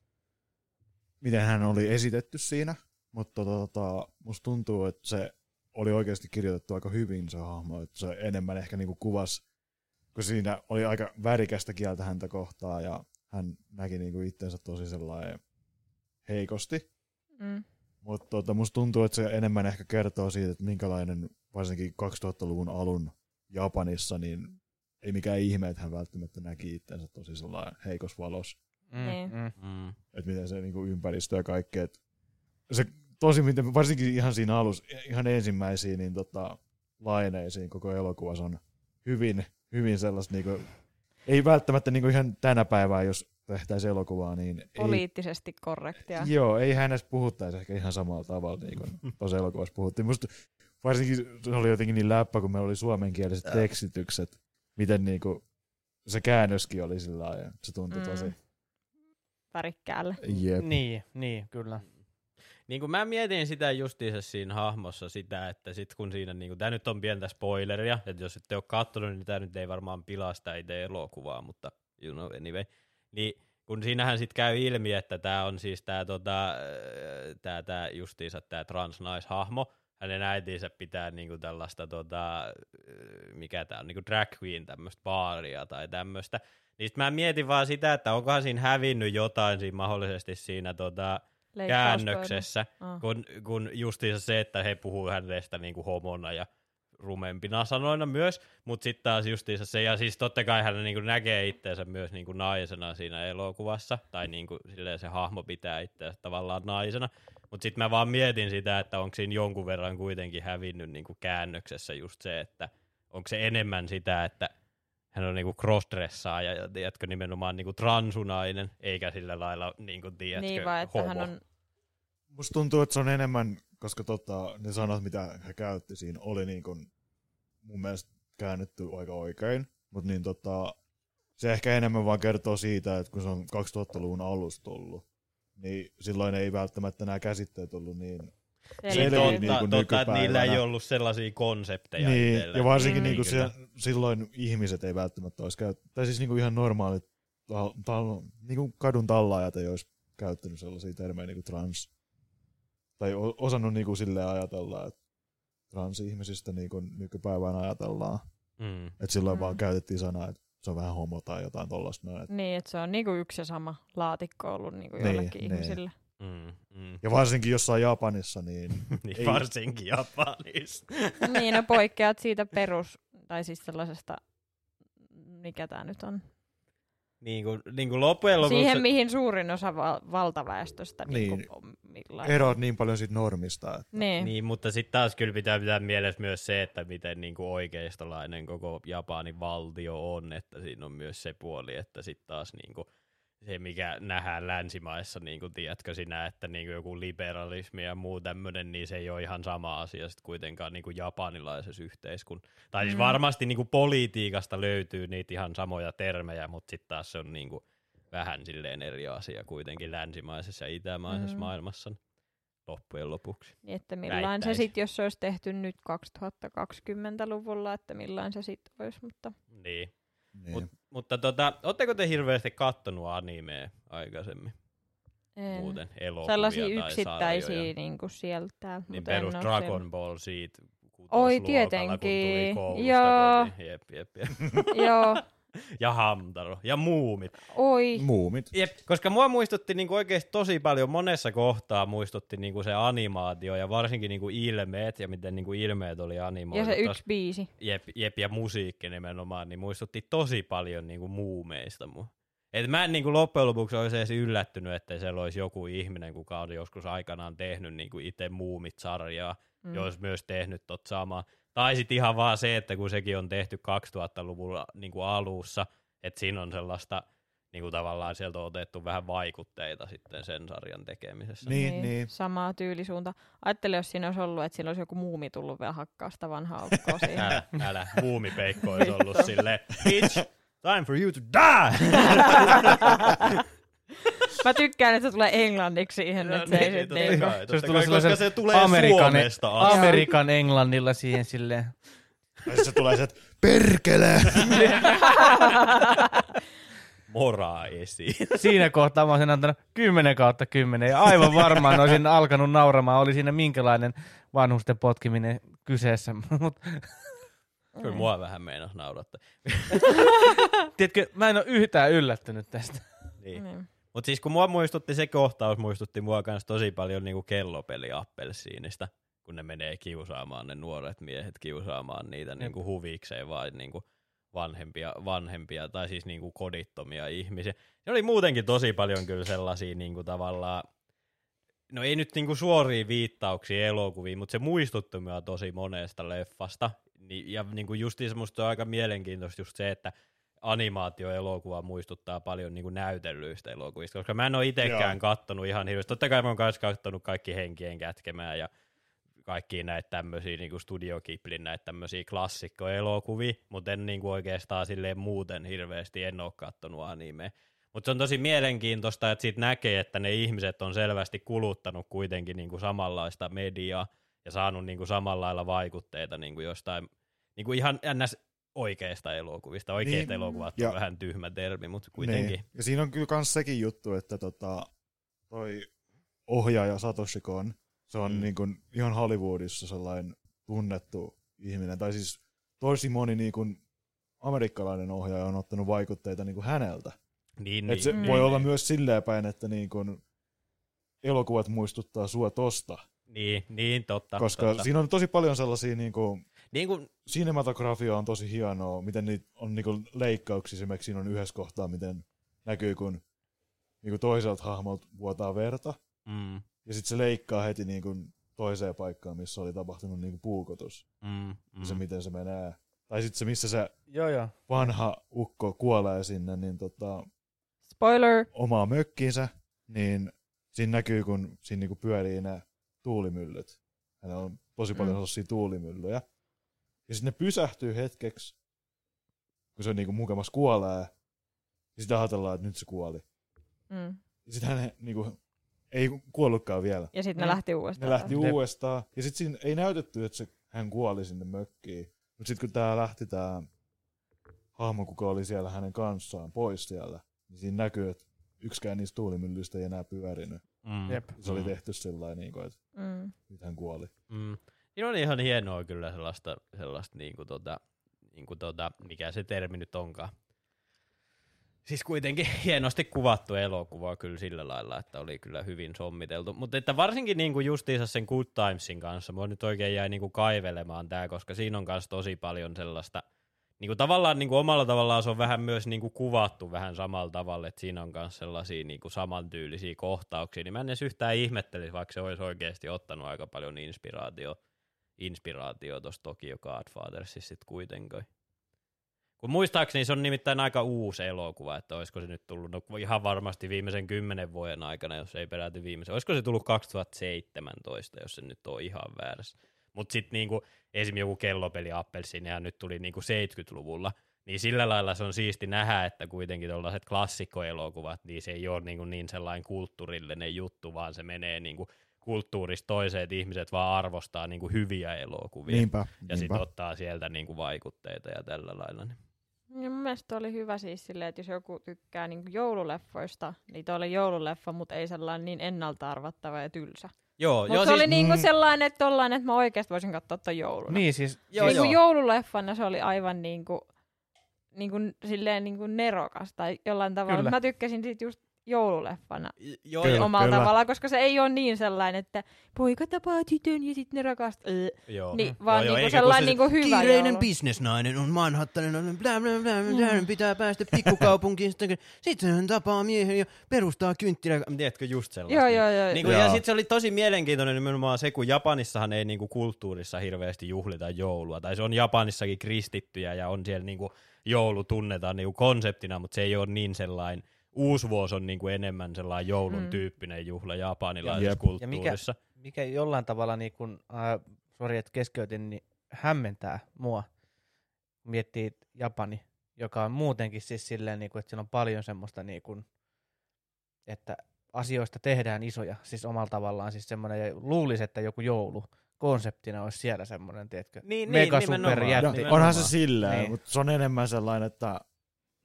Speaker 3: miten hän oli esitetty siinä. Mutta tota, musta tuntuu, että se oli oikeasti kirjoitettu aika hyvin se hahmo, että se enemmän ehkä niinku kuvasi, kun siinä oli aika värikästä kieltä häntä kohtaa ja hän näki niinku itsensä tosi sellainen heikosti.
Speaker 4: Mm.
Speaker 3: Mutta tota, musta tuntuu, että se enemmän ehkä kertoo siitä, että minkälainen varsinkin 2000-luvun alun Japanissa, niin ei mikään ihme, että hän välttämättä näki itsensä tosi sellainen heikos valos.
Speaker 2: Mm,
Speaker 4: Niin.
Speaker 2: mm.
Speaker 1: Mm.
Speaker 3: Että miten se niinku ympäristö ja kaikki. Et se tosi, miten, varsinkin ihan siinä alussa, ihan ensimmäisiin niin tota, laineisiin koko elokuvassa on hyvin, hyvin sellaista, niinku, ei välttämättä niinku ihan tänä päivänä, jos tehtäisiin elokuvaa, niin ei,
Speaker 4: Poliittisesti korrektia.
Speaker 3: Joo, ei hänestä puhuttaisi ehkä ihan samalla tavalla, niin kuin tuossa elokuvassa puhuttiin. Musta varsinkin se oli jotenkin niin läppä, kun meillä oli suomenkieliset tekstitykset, miten niin kuin, se käännöskin oli sillä lailla, se tuntui
Speaker 4: Mm.
Speaker 3: tosi,
Speaker 4: Värikkäälle.
Speaker 3: jep.
Speaker 2: Niin, niin, kyllä.
Speaker 1: Niin kuin mä mietin sitä justiinsa siinä hahmossa sitä, että sit kun siinä, niin kuin, tämä nyt on pientä spoileria, että jos ette ole katsonut, niin tämä nyt ei varmaan pilaa sitä itse elokuvaa, mutta you know anyway. Niin kun siinähän sitten käy ilmi, että tämä on siis tämä tota, tää, tää justiinsa tämä transnaishahmo, hänen äitinsä pitää niinku tällaista, tota, mikä tämä on, niinku drag queen tämmöistä baaria tai tämmöistä. Niin mä mietin vaan sitä, että onkohan siinä hävinnyt jotain siinä mahdollisesti siinä tota, käännöksessä,
Speaker 4: Ah.
Speaker 1: kun, kun justiinsa se, että he puhuu hänestä niinku homona ja rumempina sanoina myös, mutta sitten taas justiinsa se, ja siis totta kai hän niinku näkee itseensä myös niinku naisena siinä elokuvassa, tai niinku silleen se hahmo pitää itseensä tavallaan naisena, mutta sitten mä vaan mietin sitä, että onko siinä jonkun verran kuitenkin hävinnyt niinku käännöksessä just se, että onko se enemmän sitä, että hän on niinku crossdressaaja ja tiedätkö nimenomaan niinku transunainen, eikä sillä lailla niinku tiedätkö
Speaker 4: Niin vaan, että
Speaker 1: homo.
Speaker 4: hän on...
Speaker 3: Musta tuntuu, että se on enemmän, koska tota, ne sanat, mitä he käytti siinä, oli niin kuin, mun mielestä käännetty aika oikein. Mutta niin tota, se ehkä enemmän vaan kertoo siitä, että kun se on 2000-luvun alusta tullut, niin silloin ei välttämättä nämä käsitteet ollut niin...
Speaker 1: Niin,
Speaker 3: selviä
Speaker 1: totta,
Speaker 3: niin kuin
Speaker 1: totta että niillä ei ollut sellaisia konsepteja
Speaker 3: Niin,
Speaker 1: itsellä.
Speaker 3: ja varsinkin
Speaker 4: Mm.
Speaker 3: niin kuin se, silloin ihmiset ei välttämättä olisi käyttänyt, tai siis niin kuin ihan normaalit tal, tal, niin kuin kadun tallaajat ei olisi käyttänyt sellaisia termejä niin kuin trans, tai osannut niin kuin silleen ajatella, että transihmisistä niin kuin nykypäivään ajatellaan.
Speaker 1: Mm.
Speaker 3: Että silloin
Speaker 4: Mm.
Speaker 3: vaan käytettiin sanaa, että se on vähän homo tai jotain tollasta noin. Et-
Speaker 4: Niin, että se on niinku yksi ja sama laatikko ollut niinku
Speaker 3: Niin,
Speaker 4: joillekin
Speaker 3: niin.
Speaker 4: ihmisille.
Speaker 1: Mm, mm.
Speaker 3: Ja varsinkin jossain Japanissa, niin *laughs*
Speaker 1: niin
Speaker 3: ei-
Speaker 1: varsinkin Japanissa.
Speaker 4: niin, no poikkeat siitä perus, tai siis sellaisesta, mikä tämä nyt on.
Speaker 1: Niin kuin, niin kuin loppujen lopuksi...
Speaker 4: Siihen, mihin suurin osa val- valtaväestöstä niin.
Speaker 3: Niin.
Speaker 4: Millainen.
Speaker 3: eroat niin paljon siitä normista. Että
Speaker 4: Niin.
Speaker 1: Niin, mutta sitten taas kyllä pitää pitää mielessä myös se, että miten niin kuin oikeistolainen koko Japanin valtio on, että siinä on myös se puoli, että sitten taas niin kuin se, mikä nähdään länsimaissa, niin kuin tiedätkö sinä, että niin kuin joku liberalismi ja muu tämmöinen, niin se ei ole ihan sama asia sitten kuitenkaan niin kuin japanilaisessa yhteiskunnassa. Tai siis
Speaker 4: Mm.
Speaker 1: varmasti niin kuin politiikasta löytyy niitä ihan samoja termejä, mutta sitten taas se on niin kuin vähän silleen eri asia kuitenkin länsimaisessa ja itämaisessa
Speaker 4: Mm.
Speaker 1: maailmassa loppujen lopuksi.
Speaker 4: Niin, että millain se
Speaker 1: Väittäisin.
Speaker 4: sitten, jos se olisi tehty nyt 2020-luvulla, että millain se sitten olisi, mutta
Speaker 1: Niin.
Speaker 3: niin.
Speaker 1: Mut, mutta tota, ootteko te hirveästi kattonut animea aikaisemmin?
Speaker 4: en.
Speaker 1: Muuten elokuvia
Speaker 4: Sellaisia
Speaker 1: tai
Speaker 4: yksittäisiä
Speaker 1: sarjoja?
Speaker 4: niin kuin sieltä
Speaker 1: Niin perus Dragon Ball siitä
Speaker 4: Oi,
Speaker 1: kutosluokalla, kun tuli
Speaker 4: tietenkin.
Speaker 1: koulusta
Speaker 4: Joo.
Speaker 1: kotiin. Jep, jep, jep. *laughs*
Speaker 4: Joo,
Speaker 1: Ja Hamtaro. Ja Muumit.
Speaker 4: oi.
Speaker 3: Muumit.
Speaker 1: Jep, koska mua muistutti niinku oikeasti tosi paljon, monessa kohtaa muistutti niinku se animaatio ja varsinkin niinku ilmeet ja miten niinku ilmeet oli animoitu.
Speaker 4: Ja se
Speaker 1: Tos-
Speaker 4: yksi biisi.
Speaker 1: Jep, jep, ja musiikki nimenomaan, niin muistutti tosi paljon niinku muumeista mua. Et mä en niinku loppujen lopuksi olisi edes yllättynyt, että siellä olisi joku ihminen, kuka on joskus aikanaan tehnyt niinku itse Muumit-sarjaa,
Speaker 4: Mm.
Speaker 1: ja olisi myös tehnyt tot samaa. Tai sitten ihan vaan se, että kun sekin on tehty 2000-luvulla niinku alussa, että siinä on sellaista, niinku tavallaan sieltä on otettu vähän vaikutteita sitten sen sarjan tekemisessä.
Speaker 3: Niin, niin.
Speaker 4: Samaa tyylisuunta. Ajattele, jos siinä olisi ollut, että siinä olisi joku muumi tullut vielä hakkaa sitä vanhaa ukkoa *laughs* siihen.
Speaker 1: Älä, älä. Muumipeikko olisi *laughs* ollut silleen, bitch, time for you to die! *laughs* *laughs*
Speaker 4: Mä tykkään, että se tulee englanniksi siihen,
Speaker 1: No
Speaker 4: että se ei
Speaker 1: niin,
Speaker 4: sit
Speaker 1: totta
Speaker 4: niinku...
Speaker 1: kai,
Speaker 2: Se tulee
Speaker 1: koska
Speaker 2: sellaisen
Speaker 1: se tulee
Speaker 2: Amerikan-
Speaker 1: Suomesta asti.
Speaker 2: Amerikan englannilla siihen silleen.
Speaker 3: Ja se tulee se, että perkele! *laughs*
Speaker 1: Moraa esiin.
Speaker 2: Siinä kohtaa mä olisin antanut 10 kautta 10 ja aivan varmaan olisin alkanut nauramaan, oli siinä minkälainen vanhusten potkiminen kyseessä. *laughs* Mut,
Speaker 1: Kyllä mua vähän meinas naurattaa.
Speaker 2: tiedätkö, mä en ole yhtään yllättynyt tästä.
Speaker 1: Niin.
Speaker 4: Niin.
Speaker 1: Mutta siis kun mua muistutti se kohtaus, muistutti mua kans tosi paljon niinku kellopeli appelsiinista, kun ne menee kiusaamaan ne nuoret miehet kiusaamaan niitä niinku huvikseen vai niinku vanhempia, vanhempia tai siis niinku kodittomia ihmisiä. Se oli muutenkin tosi paljon kyllä sellaisia niinku tavallaan, no ei nyt niinku suoria viittauksia elokuviin, mutta se muistutti mua tosi monesta leffasta. Ni, ja niinku justiinsa musta on aika mielenkiintoista just se, että animaatioelokuva muistuttaa paljon niin kuin näytellyistä elokuvista, koska mä en ole itsekään
Speaker 3: Joo.
Speaker 1: kattonut ihan hirveästi. Totta kai mä oon myös kattonut kaikki henkien kätkemään ja kaikki näitä tämmöisiä niin kuin Studio Ghiblin näitä tämmöisiä klassikkoelokuvia, mutta en niin kuin oikeastaan silleen muuten hirveästi en ole kattonut animea. Mutta se on tosi mielenkiintoista, että siitä näkee, että ne ihmiset on selvästi kuluttanut kuitenkin niin kuin samanlaista mediaa ja saanut niin kuin samalla lailla vaikutteita niin kuin jostain niin kuin ihan ns. Oikeista elokuvista. Oikeat
Speaker 3: Niin,
Speaker 1: niin, elokuvat
Speaker 3: ja-
Speaker 1: on vähän tyhmä termi, mutta kuitenkin.
Speaker 3: Niin. Ja siinä on kyllä kans sekin juttu, että tota, toi ohjaaja Satoshi Kon, se on
Speaker 1: Mm.
Speaker 3: niin kuin ihan Hollywoodissa sellainen tunnettu ihminen. Tai siis tosi moni niin kuin amerikkalainen ohjaaja on ottanut vaikutteita niin kuin häneltä.
Speaker 1: Niin,
Speaker 3: Et se
Speaker 4: Mm.
Speaker 3: voi olla myös silleen päin, että niin kuin elokuvat muistuttaa sua tosta.
Speaker 1: Niin, niin totta.
Speaker 3: koska
Speaker 1: totta.
Speaker 3: siinä on tosi paljon sellaisia niin kuin,
Speaker 1: Niin kuin,
Speaker 3: cinematografia on tosi hienoa, miten niitä on niinku leikkauksia, esimerkiksi siinä on yhdessä kohtaa, miten näkyy, kun niinku toiselta hahmolta vuotaa verta,
Speaker 1: mm,
Speaker 3: ja sitten se leikkaa heti niinku toiseen paikkaan, missä oli tapahtunut niinku puukotus,
Speaker 1: mm,
Speaker 3: mm.
Speaker 1: mm,
Speaker 3: se miten se menee. tai sitten se, missä se
Speaker 2: Joo, joo.
Speaker 3: vanha ukko kuolee sinne, niin tota,
Speaker 4: Spoiler.
Speaker 3: omaa mökkiinsä, niin siinä näkyy, kun siinä niinku pyörii ne tuulimyllyt. Hänellä on tosi paljon
Speaker 4: Mm.
Speaker 3: sellaisia tuulimyllyjä. Ja sitten ne pysähtyy hetkeksi, kun se niinku mukamas kuolee. Ja sitten ajatellaan, että nyt se kuoli.
Speaker 4: Mm.
Speaker 3: Ja sitten hän niinku, ei kuollutkaan vielä.
Speaker 4: Ja sitten
Speaker 2: Mm.
Speaker 4: ne lähti uudestaan.
Speaker 3: Ne lähti uudestaan. Ja sitten siinä ei näytetty, että se, hän kuoli sinne mökkiin. Mutta sitten kun tää lähti tää hahmo, kuka oli siellä hänen kanssaan pois siellä, niin siinä näkyy, että yksikään niistä tuulimyllyistä ei enää pyörinyt.
Speaker 1: Mm.
Speaker 2: Jep.
Speaker 3: Se oli
Speaker 1: Mm.
Speaker 3: tehty sillä niin kuin, että
Speaker 4: Mm.
Speaker 3: nyt hän kuoli.
Speaker 1: Mm. Siinä on ihan hienoa kyllä sellaista, sellaista niinku tota, niinku tota, mikä se termi nyt onkaan. Siis kuitenkin *laughs* hienosti kuvattu elokuva kyllä sillä lailla, että oli kyllä hyvin sommiteltu. Mutta että varsinkin niinku justiinsa sen Good Timesin kanssa, mua nyt oikein jäi niinku kaivelemaan tää, koska siinä on kanssa tosi paljon sellaista, niinku tavallaan niinku omalla tavallaan se on vähän myös niinku kuvattu vähän samalla tavalla, että siinä on myös sellaisia niinku samantyylisiä kohtauksia, niin mä en edes yhtään ihmettelisi, vaikka se olisi oikeasti ottanut aika paljon inspiraatio, inspiraatio tuosta Tokyo Godfathersissa sitten kuitenkin. Kun muistaakseni se on nimittäin aika uusi elokuva, että olisiko se nyt tullut no, ihan varmasti viimeisen kymmenen vuoden aikana, jos ei peräti viimeisen. Olisiko se tullut 2017, jos se nyt on ihan väärässä. Mutta sitten niinku, esim. joku kellopeli Appelsiinihan nyt tuli niinku 70-luvulla, niin sillä lailla se on siisti nähdä, että kuitenkin tällaiset klassikkoelokuvat, niin se ei ole niinku niin sellainen kulttuurillinen juttu, vaan se menee niinku kulttuurista toiseen, että ihmiset vaan arvostaa niinku hyviä elokuvia.
Speaker 3: Niinpä,
Speaker 1: ja sitten ottaa sieltä niinku vaikutteita ja tällä lailla. Niin.
Speaker 4: Ja mun mielestä oli hyvä siis silleen, että jos joku tykkää niinku joululeffoista, niin toi oli joululeffa, mutta ei sellainen niin ennalta arvattava ja tylsä.
Speaker 1: Joo,
Speaker 4: Mutta
Speaker 1: joo,
Speaker 4: se
Speaker 1: siis,
Speaker 4: oli niinku
Speaker 2: mm.
Speaker 4: sellainen, että, tollainen, että mä oikeasti voisin katsoa ton jouluna.
Speaker 2: Niin siis,
Speaker 1: Joo,
Speaker 4: niinku
Speaker 1: joo.
Speaker 4: joululeffana se oli aivan niinku, niinku, silleen niinku nerokas tai jollain tavalla.
Speaker 2: Kyllä.
Speaker 4: Mä tykkäsin siitä just joululeffana
Speaker 1: joo,
Speaker 3: Kyllä.
Speaker 1: joo,
Speaker 4: omalla
Speaker 3: kyllä.
Speaker 4: tavallaan, koska se ei ole niin sellainen, että poika tapaa tytön ja sitten ne rakastaa.
Speaker 1: joo.
Speaker 4: Niin, vaan
Speaker 1: joo,
Speaker 4: niinku
Speaker 1: eikä
Speaker 4: sellainen
Speaker 1: se-
Speaker 4: niinku hyvä
Speaker 1: Kiireinen
Speaker 4: joulu.
Speaker 1: bisnesnainen on Manhattanin, on blä, blä, blä, blä, pitää päästä pikkukaupunkiin, sitten, sitten hän tapaa miehen ja perustaa kynttilä. Tiedätkö, just sellaista.
Speaker 4: Joo, joo, joo.
Speaker 1: Niin kuin, ja
Speaker 3: Joo.
Speaker 1: sitten se oli tosi mielenkiintoinen nimenomaan se, kun Japanissahan ei niinku kulttuurissa hirveästi juhlita joulua. Tai se on Japanissakin kristittyjä ja on siellä niinku joulu tunnetaan niinku konseptina, mutta se ei ole niin sellainen, uusvuosi on niinku enemmän sellainen joulun
Speaker 4: Mm.
Speaker 1: tyyppinen juhla japanilaisessa
Speaker 3: Jep.
Speaker 1: kulttuurissa.
Speaker 2: mikä jollain tavalla, niin kun, äh, sori että keskeytin, niin hämmentää mua, kun miettii Japani, joka on muutenkin siis silleen, niin kuin, että siellä on paljon semmoista, niin kuin, että asioista tehdään isoja, siis omalla tavallaan siis semmoinen, ja luulisi, että joku joulu konseptina olisi siellä semmoinen, tiedätkö,
Speaker 1: Niin,
Speaker 2: mega
Speaker 1: niin,
Speaker 2: super
Speaker 3: Ja,
Speaker 2: jätti.
Speaker 3: onhan se silleen,
Speaker 2: Niin.
Speaker 3: niin. mutta se on enemmän sellainen, että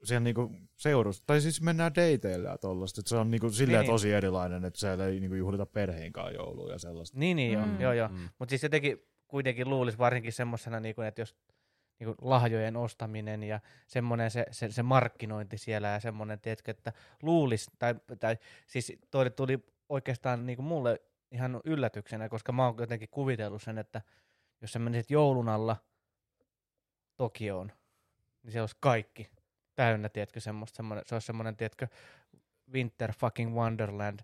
Speaker 3: siellä niinku seurus, tai siis mennään dateille ja tollaista, että se on niinku silleen
Speaker 2: Niin.
Speaker 3: tosi erilainen, että siellä ei niinku juhlita perheenkaan joulua ja sellaista.
Speaker 2: Niin, niin joo,
Speaker 4: Mm.
Speaker 2: joo, joo.
Speaker 1: Mm.
Speaker 2: Mutta siis jotenkin kuitenkin luulisi varsinkin semmoisena, niin kuin, että jos niin kuin lahjojen ostaminen ja semmoinen se, se, se markkinointi siellä ja semmoinen, tiedätkö, että luulisi, tai, tai siis toi tuli oikeastaan niin kuin mulle ihan yllätyksenä, koska mä oon jotenkin kuvitellut sen, että jos sä menisit joulun alla Tokioon, niin se olisi kaikki täynnä, tiedätkö, semmoista, semmoinen, se olisi semmoinen, tiedätkö, Winter fucking Wonderland.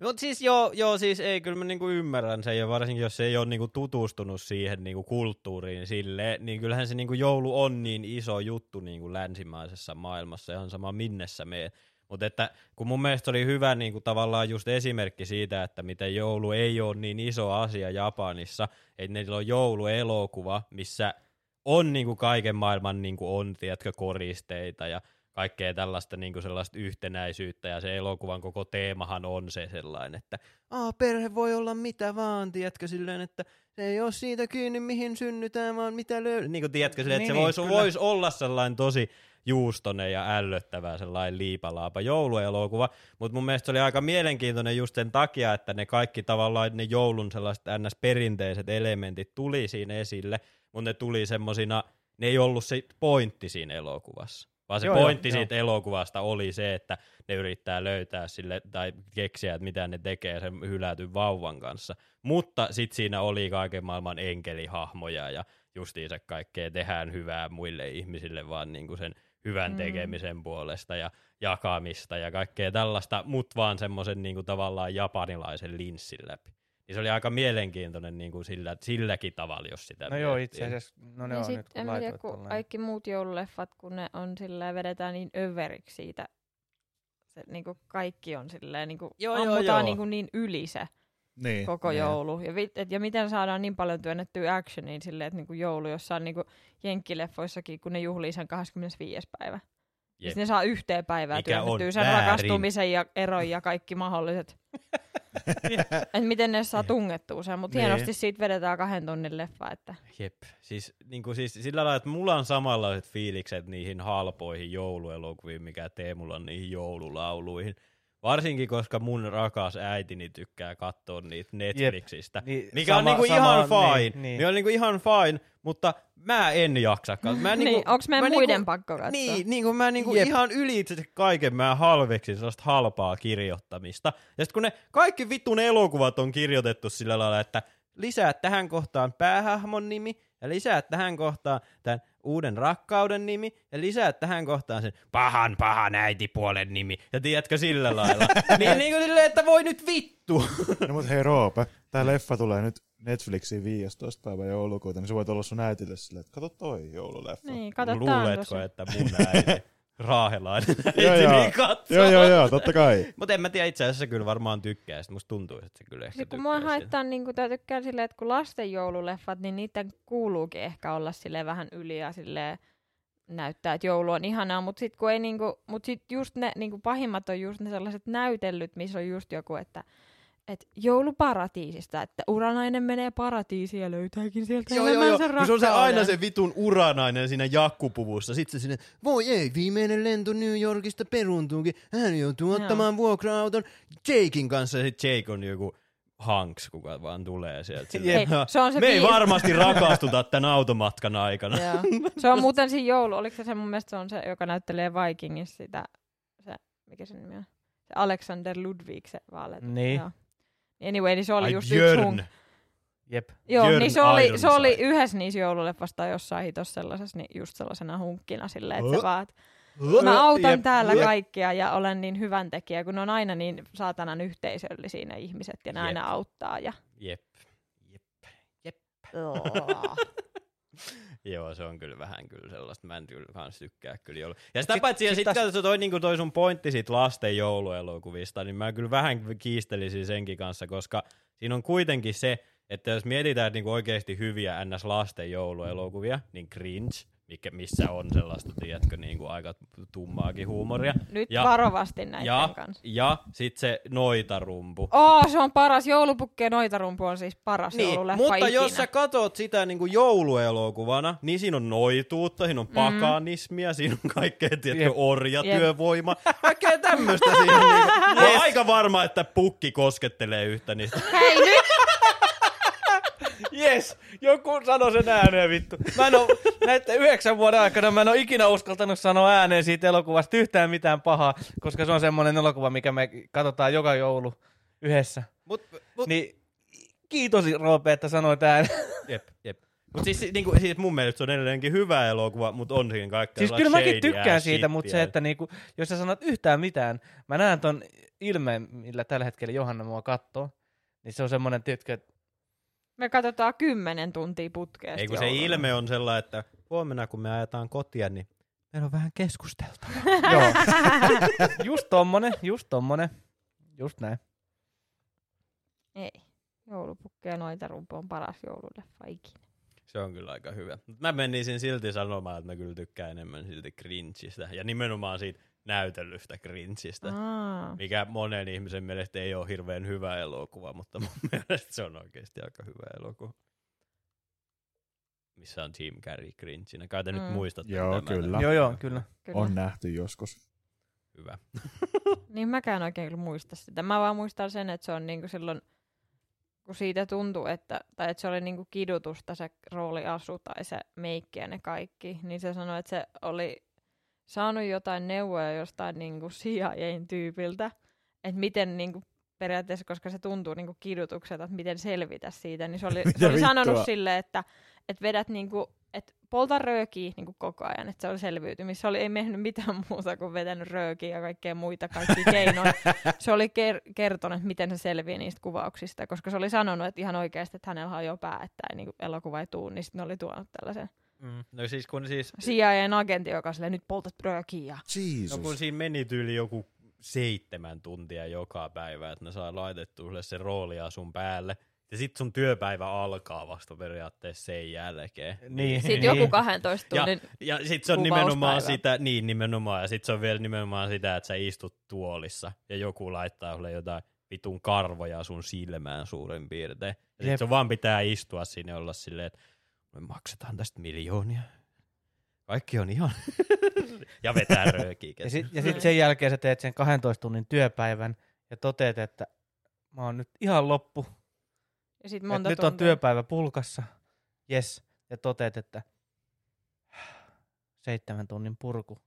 Speaker 1: Mutta siis joo, joo, siis ei, kyllä mä niinku ymmärrän sen, ja varsinkin jos ei ole niinku tutustunut siihen niinku kulttuuriin sille, niin kyllähän se niinku joulu on niin iso juttu niinku länsimaisessa maailmassa, ihan sama minnessä me. Mutta että kun mun mielestä oli hyvä niinku tavallaan just esimerkki siitä, että miten joulu ei ole niin iso asia Japanissa, että niillä on jouluelokuva, missä on niinku kaiken maailman niinku on, tiedätkö, koristeita ja kaikkea tällaista niinku sellaista yhtenäisyyttä ja se elokuvan koko teemahan on se sellainen, että Aa, perhe voi olla mitä vaan, tiedätkö, silleen, että se ei ole siitä kiinni, mihin synnytään, vaan mitä löydät. Niin kuin tiedätkö, silleen, että
Speaker 2: Niin,
Speaker 1: se
Speaker 2: niin,
Speaker 1: voisi
Speaker 2: kyllä.
Speaker 1: vois olla sellainen tosi juustonen ja ällöttävä sellainen liipalaapa jouluelokuva, mutta mun mielestä se oli aika mielenkiintoinen just sen takia, että ne kaikki tavallaan ne joulun sellaiset ns-perinteiset elementit tuli siinä esille, mutta ne tuli semmosina, ne ei ollut se pointti siinä elokuvassa. Vaan se
Speaker 2: Joo,
Speaker 1: joo,
Speaker 2: joo,
Speaker 1: pointti
Speaker 2: joo.
Speaker 1: siitä elokuvasta oli se, että ne yrittää löytää sille, tai keksiä, että mitä ne tekee sen hylätyn vauvan kanssa. Mutta sitten siinä oli kaiken maailman enkelihahmoja ja justiinsa kaikkea tehdään hyvää muille ihmisille vaan niinku sen hyvän
Speaker 4: Mm.
Speaker 1: tekemisen puolesta ja jakamista ja kaikkea tällaista, mutta vaan semmoisen niinku tavallaan japanilaisen linssin läpi. Niin se oli aika mielenkiintoinen niin kuin sillä, silläkin tavalla, jos sitä
Speaker 2: No joo, itse asiassa, no ne
Speaker 4: ja
Speaker 2: on
Speaker 4: sit,
Speaker 2: nyt kun
Speaker 4: en mä tiedä, kun
Speaker 2: tolleen.
Speaker 4: kaikki muut joululeffat, kun ne on silleen, vedetään niin överiksi siitä. Se, niinku kaikki on silleen, niinku
Speaker 1: Joo, joo,
Speaker 4: ammutaan
Speaker 1: joo.
Speaker 4: niinku niin yli se
Speaker 3: Niin.
Speaker 4: koko
Speaker 3: niin.
Speaker 4: joulu. Ja, vi, et, ja miten saadaan niin paljon työnnettyä actioniin silleen, että niinku joulu, jossa on niinku jenkkileffoissakin, kun ne juhlii sen 25. päivä.
Speaker 1: Jep.
Speaker 4: sit ne saa yhteen päivään
Speaker 1: Mikä
Speaker 4: työnnettyä sen
Speaker 1: väärin.
Speaker 4: rakastumisen ja eron ja kaikki mahdolliset. *laughs* että miten ne saa tungettua sen, mutta
Speaker 3: Niin.
Speaker 4: hienosti siitä vedetään kahden tunnin leffa, että
Speaker 1: Jep. Siis, niin kuin, siis sillä lailla, että mulla on samanlaiset fiilikset niihin halpoihin jouluelokuviin, mikä Teemulla on niihin joululauluihin. Varsinkin, koska mun rakas äitini tykkää katsoa niitä Netflixistä.
Speaker 2: Niin,
Speaker 1: Mikä on
Speaker 2: sama-
Speaker 1: niinku
Speaker 2: sama-
Speaker 1: ihan fine.
Speaker 2: Niin,
Speaker 1: Niin,
Speaker 2: niin.
Speaker 1: niin. on niinku ihan fine, mutta mä en jaksa katsoa. Mä *laughs*
Speaker 4: niin,
Speaker 1: niinku,
Speaker 4: onks meidän
Speaker 1: mä
Speaker 4: muiden
Speaker 1: niinku,
Speaker 4: pakko katsoa?
Speaker 1: Niin, niin kuin mä niinku
Speaker 2: Jep.
Speaker 1: ihan ylitse kaiken mä halveksin sellaista halpaa kirjoittamista. Ja sitten kun ne kaikki vittun elokuvat on kirjoitettu sillä lailla, että lisää tähän kohtaan päähahmon nimi, ja lisää tähän kohtaan tämän uuden rakkauden nimi, ja lisää tähän kohtaan sen pahan pahan äitipuolen nimi. Ja tiedätkö sillä lailla. *laughs* niin, niin kuin silleen, että voi nyt vittu.
Speaker 3: No mut hei Roope, tää leffa tulee nyt Netflixiin 15. päivä joulukuuta, niin sä voit olla sun äitille silleen, että kato toi joululeffa.
Speaker 4: Niin, kato
Speaker 1: Luuletko, että mun äiti, raahelainen
Speaker 3: Joo, *laughs*
Speaker 1: äiti,
Speaker 3: joo.
Speaker 1: niin katsoo?
Speaker 3: Joo, joo, joo, totta kai.
Speaker 1: Mutta en mä tiedä, itse asiassa se kyllä varmaan tykkää, sit musta tuntuu, että se kyllä ehkä
Speaker 4: Sitten kun
Speaker 1: tykkää
Speaker 4: mua haittaa, niin kun tykkään silleen, että kun lasten joululeffat, niin niiden kuuluukin ehkä olla sille vähän yli ja silleen näyttää, että joulu on ihanaa, mutta sitten kun ei niinku, mut sit just ne niinku pahimmat on just ne sellaiset näytellyt, missä on just joku, että et jouluparatiisista, että uranainen menee paratiisiin ja löytääkin sieltä
Speaker 1: Joo, joo, joo. Kun se on se aina se vitun uranainen siinä jakkupuvussa. Sitten se sinne, voi ei, viimeinen lento New Yorkista peruntuukin. Hän joutuu
Speaker 4: Joo.
Speaker 1: ottamaan vuokra-auton Jakein kanssa. Ja sitten Jake on joku Hanks, kuka vaan tulee sieltä.
Speaker 4: Hei,
Speaker 1: "Ha,
Speaker 4: se on se
Speaker 1: Me ei
Speaker 4: vi-
Speaker 1: varmasti rakastuta tämän automatkan aikana.
Speaker 4: Joo. Se on muuten siinä joulu, oliko se se mun mielestä se on se, joka näyttelee Vikingissa sitä, se, mikä se nimi on? Se Alexander Ludwig, se vaaleet.
Speaker 2: Niin.
Speaker 4: Joo. Anyway, niin se oli
Speaker 1: Ai
Speaker 4: just yksi hunk.
Speaker 1: Björn.
Speaker 2: Jep.
Speaker 4: Joo,
Speaker 1: Björn
Speaker 4: niin se oli, se oli yhdessä niissä joululeffasta jossain hitossa sellaisessa, niin just sellaisena hunkkina silleen, että se vaan, että mä autan
Speaker 1: Jep,
Speaker 4: täällä
Speaker 1: jep.
Speaker 4: kaikkia ja olen niin hyvän tekijä, kun ne on aina niin saatanan yhteisöllisiä ne ihmiset ja ne
Speaker 1: Jep.
Speaker 4: aina auttaa. Ja...
Speaker 1: Jep. Jep. *laughs* Joo, se on kyllä vähän kyllä sellaista. Mä en kyllä kans tykkää kyllä joulu. Ja sitä
Speaker 2: Sit-
Speaker 1: paitsi, ja
Speaker 2: sit
Speaker 1: sit
Speaker 2: taas-
Speaker 1: toi, niinku toi sun pointti siitä lasten jouluelokuvista, niin mä kyllä vähän kiistelisin senkin kanssa, koska siinä on kuitenkin se, että jos mietitään niinku oikeasti hyviä ns. lasten jouluelokuvia, niin Cringe, mikä, missä on sellaista, tiedätkö, niinku aika tummaakin huumoria.
Speaker 4: Nyt
Speaker 1: Ja-
Speaker 4: varovasti näiden
Speaker 1: Ja,
Speaker 4: kanssa.
Speaker 1: ja sit se noitarumpu.
Speaker 4: Oh, se on paras. Joulupukki ja noitarumpu on siis paras
Speaker 1: Niin,
Speaker 4: joululeffa
Speaker 1: mutta
Speaker 4: ikinä.
Speaker 1: jos sä katot sitä niin kuin jouluelokuvana, niin siinä on noituutta, siinä on
Speaker 4: Mm.
Speaker 1: pakanismia, siinä on kaikkea, tiedätkö, orjatyövoima, kaikkea tämmöistä siinä. Niin kuin, *laughs* oon aika varma, että pukki koskettelee yhtä niistä.
Speaker 4: Hei nyt! *laughs*
Speaker 2: Yes, joku sanoi sen ääneen vittu. Mä en oo, näiden yhdeksän vuoden aikana mä en oo ikinä uskaltanut sanoa ääneen siitä elokuvasta yhtään mitään pahaa, koska se on semmoinen elokuva, mikä me katsotaan joka joulu yhdessä.
Speaker 1: Mut, mut,
Speaker 2: Niin kiitos Roope, että sanoit ääneen.
Speaker 1: jep, jep. Mut siis, niin kuin, siis mun mielestä se on edelleenkin hyvä elokuva, mutta on siinä kaikkea
Speaker 2: Siis kyllä mäkin tykkään siitä, mutta se, että niinku, jos sä sanot yhtään mitään, mä näen ton ilmeen, millä tällä hetkellä Johanna mua kattoo, niin se on semmoinen, tiedätkö, että
Speaker 4: Me katsotaan kymmenen tuntia putkeen.
Speaker 1: Ei kun se ilme on sellainen, että huomenna kun me ajetaan kotia, niin meillä on vähän keskusteltava. *laughs*
Speaker 2: joo, just tommonen, just tommonen, just näin.
Speaker 4: Ei. Joulupukki ja noitarumpu on paras joululeffa ikinä.
Speaker 1: Se on kyllä aika hyvä. Mut mä menisin silti sanomaan, että mä kyllä tykkään enemmän silti cringeistä. Ja nimenomaan siitä näytellystä cringeistä.
Speaker 4: Aa.
Speaker 1: Mikä monen ihmisen mielestä ei ole hirveän hyvä elokuva, mutta mun *laughs* mielestä se on oikeasti aika hyvä elokuva. Missä on Jim Carrey cringinä. Kai te
Speaker 4: Mm.
Speaker 1: nyt muistatte
Speaker 3: Joo,
Speaker 1: tämän.
Speaker 3: kyllä.
Speaker 2: Joo, joo, kyllä.
Speaker 4: Kyllä.
Speaker 3: On nähty joskus.
Speaker 1: Hyvä. *laughs*
Speaker 4: Niin mäkään oikein kyllä muista sitä. Mä vaan muistan sen, että se on niinku silloin, kun siitä tuntuu, että, tai että se oli niinku kidutusta se rooliasu tai se meikki ja ne kaikki, niin se sanoi, että se oli saanut jotain neuvoja jostain niinku CIAn tyypiltä, että miten niinku periaatteessa, koska se tuntuu niinku kidutukselta, että miten selvitä siitä, niin se oli, *laughs* se oli sanonut silleen, että, että vedät niinku että polta röökiä niin kuin koko ajan, että se oli selviytymis. Se oli, ei mennyt mitään muuta kuin vetänyt röökiä ja kaikkea muita kaikki *laughs* keinoja. se oli ker- kertonut, että miten se selviää niistä kuvauksista, koska se oli sanonut, että ihan oikeasti, että hänellä on jo pää, että ei, niin kuin elokuva ei tuu, niin sitten ne oli tuonut tällaisen
Speaker 1: Mm. No siis kun siis,
Speaker 4: CIAn agentti, joka silleen, nyt poltat. Ja...
Speaker 3: Jesus.
Speaker 1: no kun siinä meni tyyli joku seitsemän tuntia joka päivä, että ne saa laitettua sulle se rooliasun päälle. Ja sit sun työpäivä alkaa vasta periaatteessa sen jälkeen.
Speaker 2: Niin.
Speaker 4: Sitten joku 12
Speaker 1: Ja,
Speaker 4: tunnin
Speaker 1: ja sit se on nimenomaan sitä, niin nimenomaan, ja sit se on vielä nimenomaan sitä, että sä istut tuolissa ja joku laittaa sulle jotain vitun karvoja sun silmään suurin piirtein. Ja sit sun vaan pitää istua sinne ja olla silleen, että me maksetaan tästä miljoonia. Kaikki on ihan... *laughs* ja vetää röökiä.
Speaker 2: Ja sitten ja sit sen jälkeen sä teet sen 12 tunnin työpäivän ja toteat, että mä oon nyt ihan loppu.
Speaker 4: ja sit monta
Speaker 2: nyt on työpäivä pulkassa. Yes. Ja toteat, että seitsemän tunnin purku.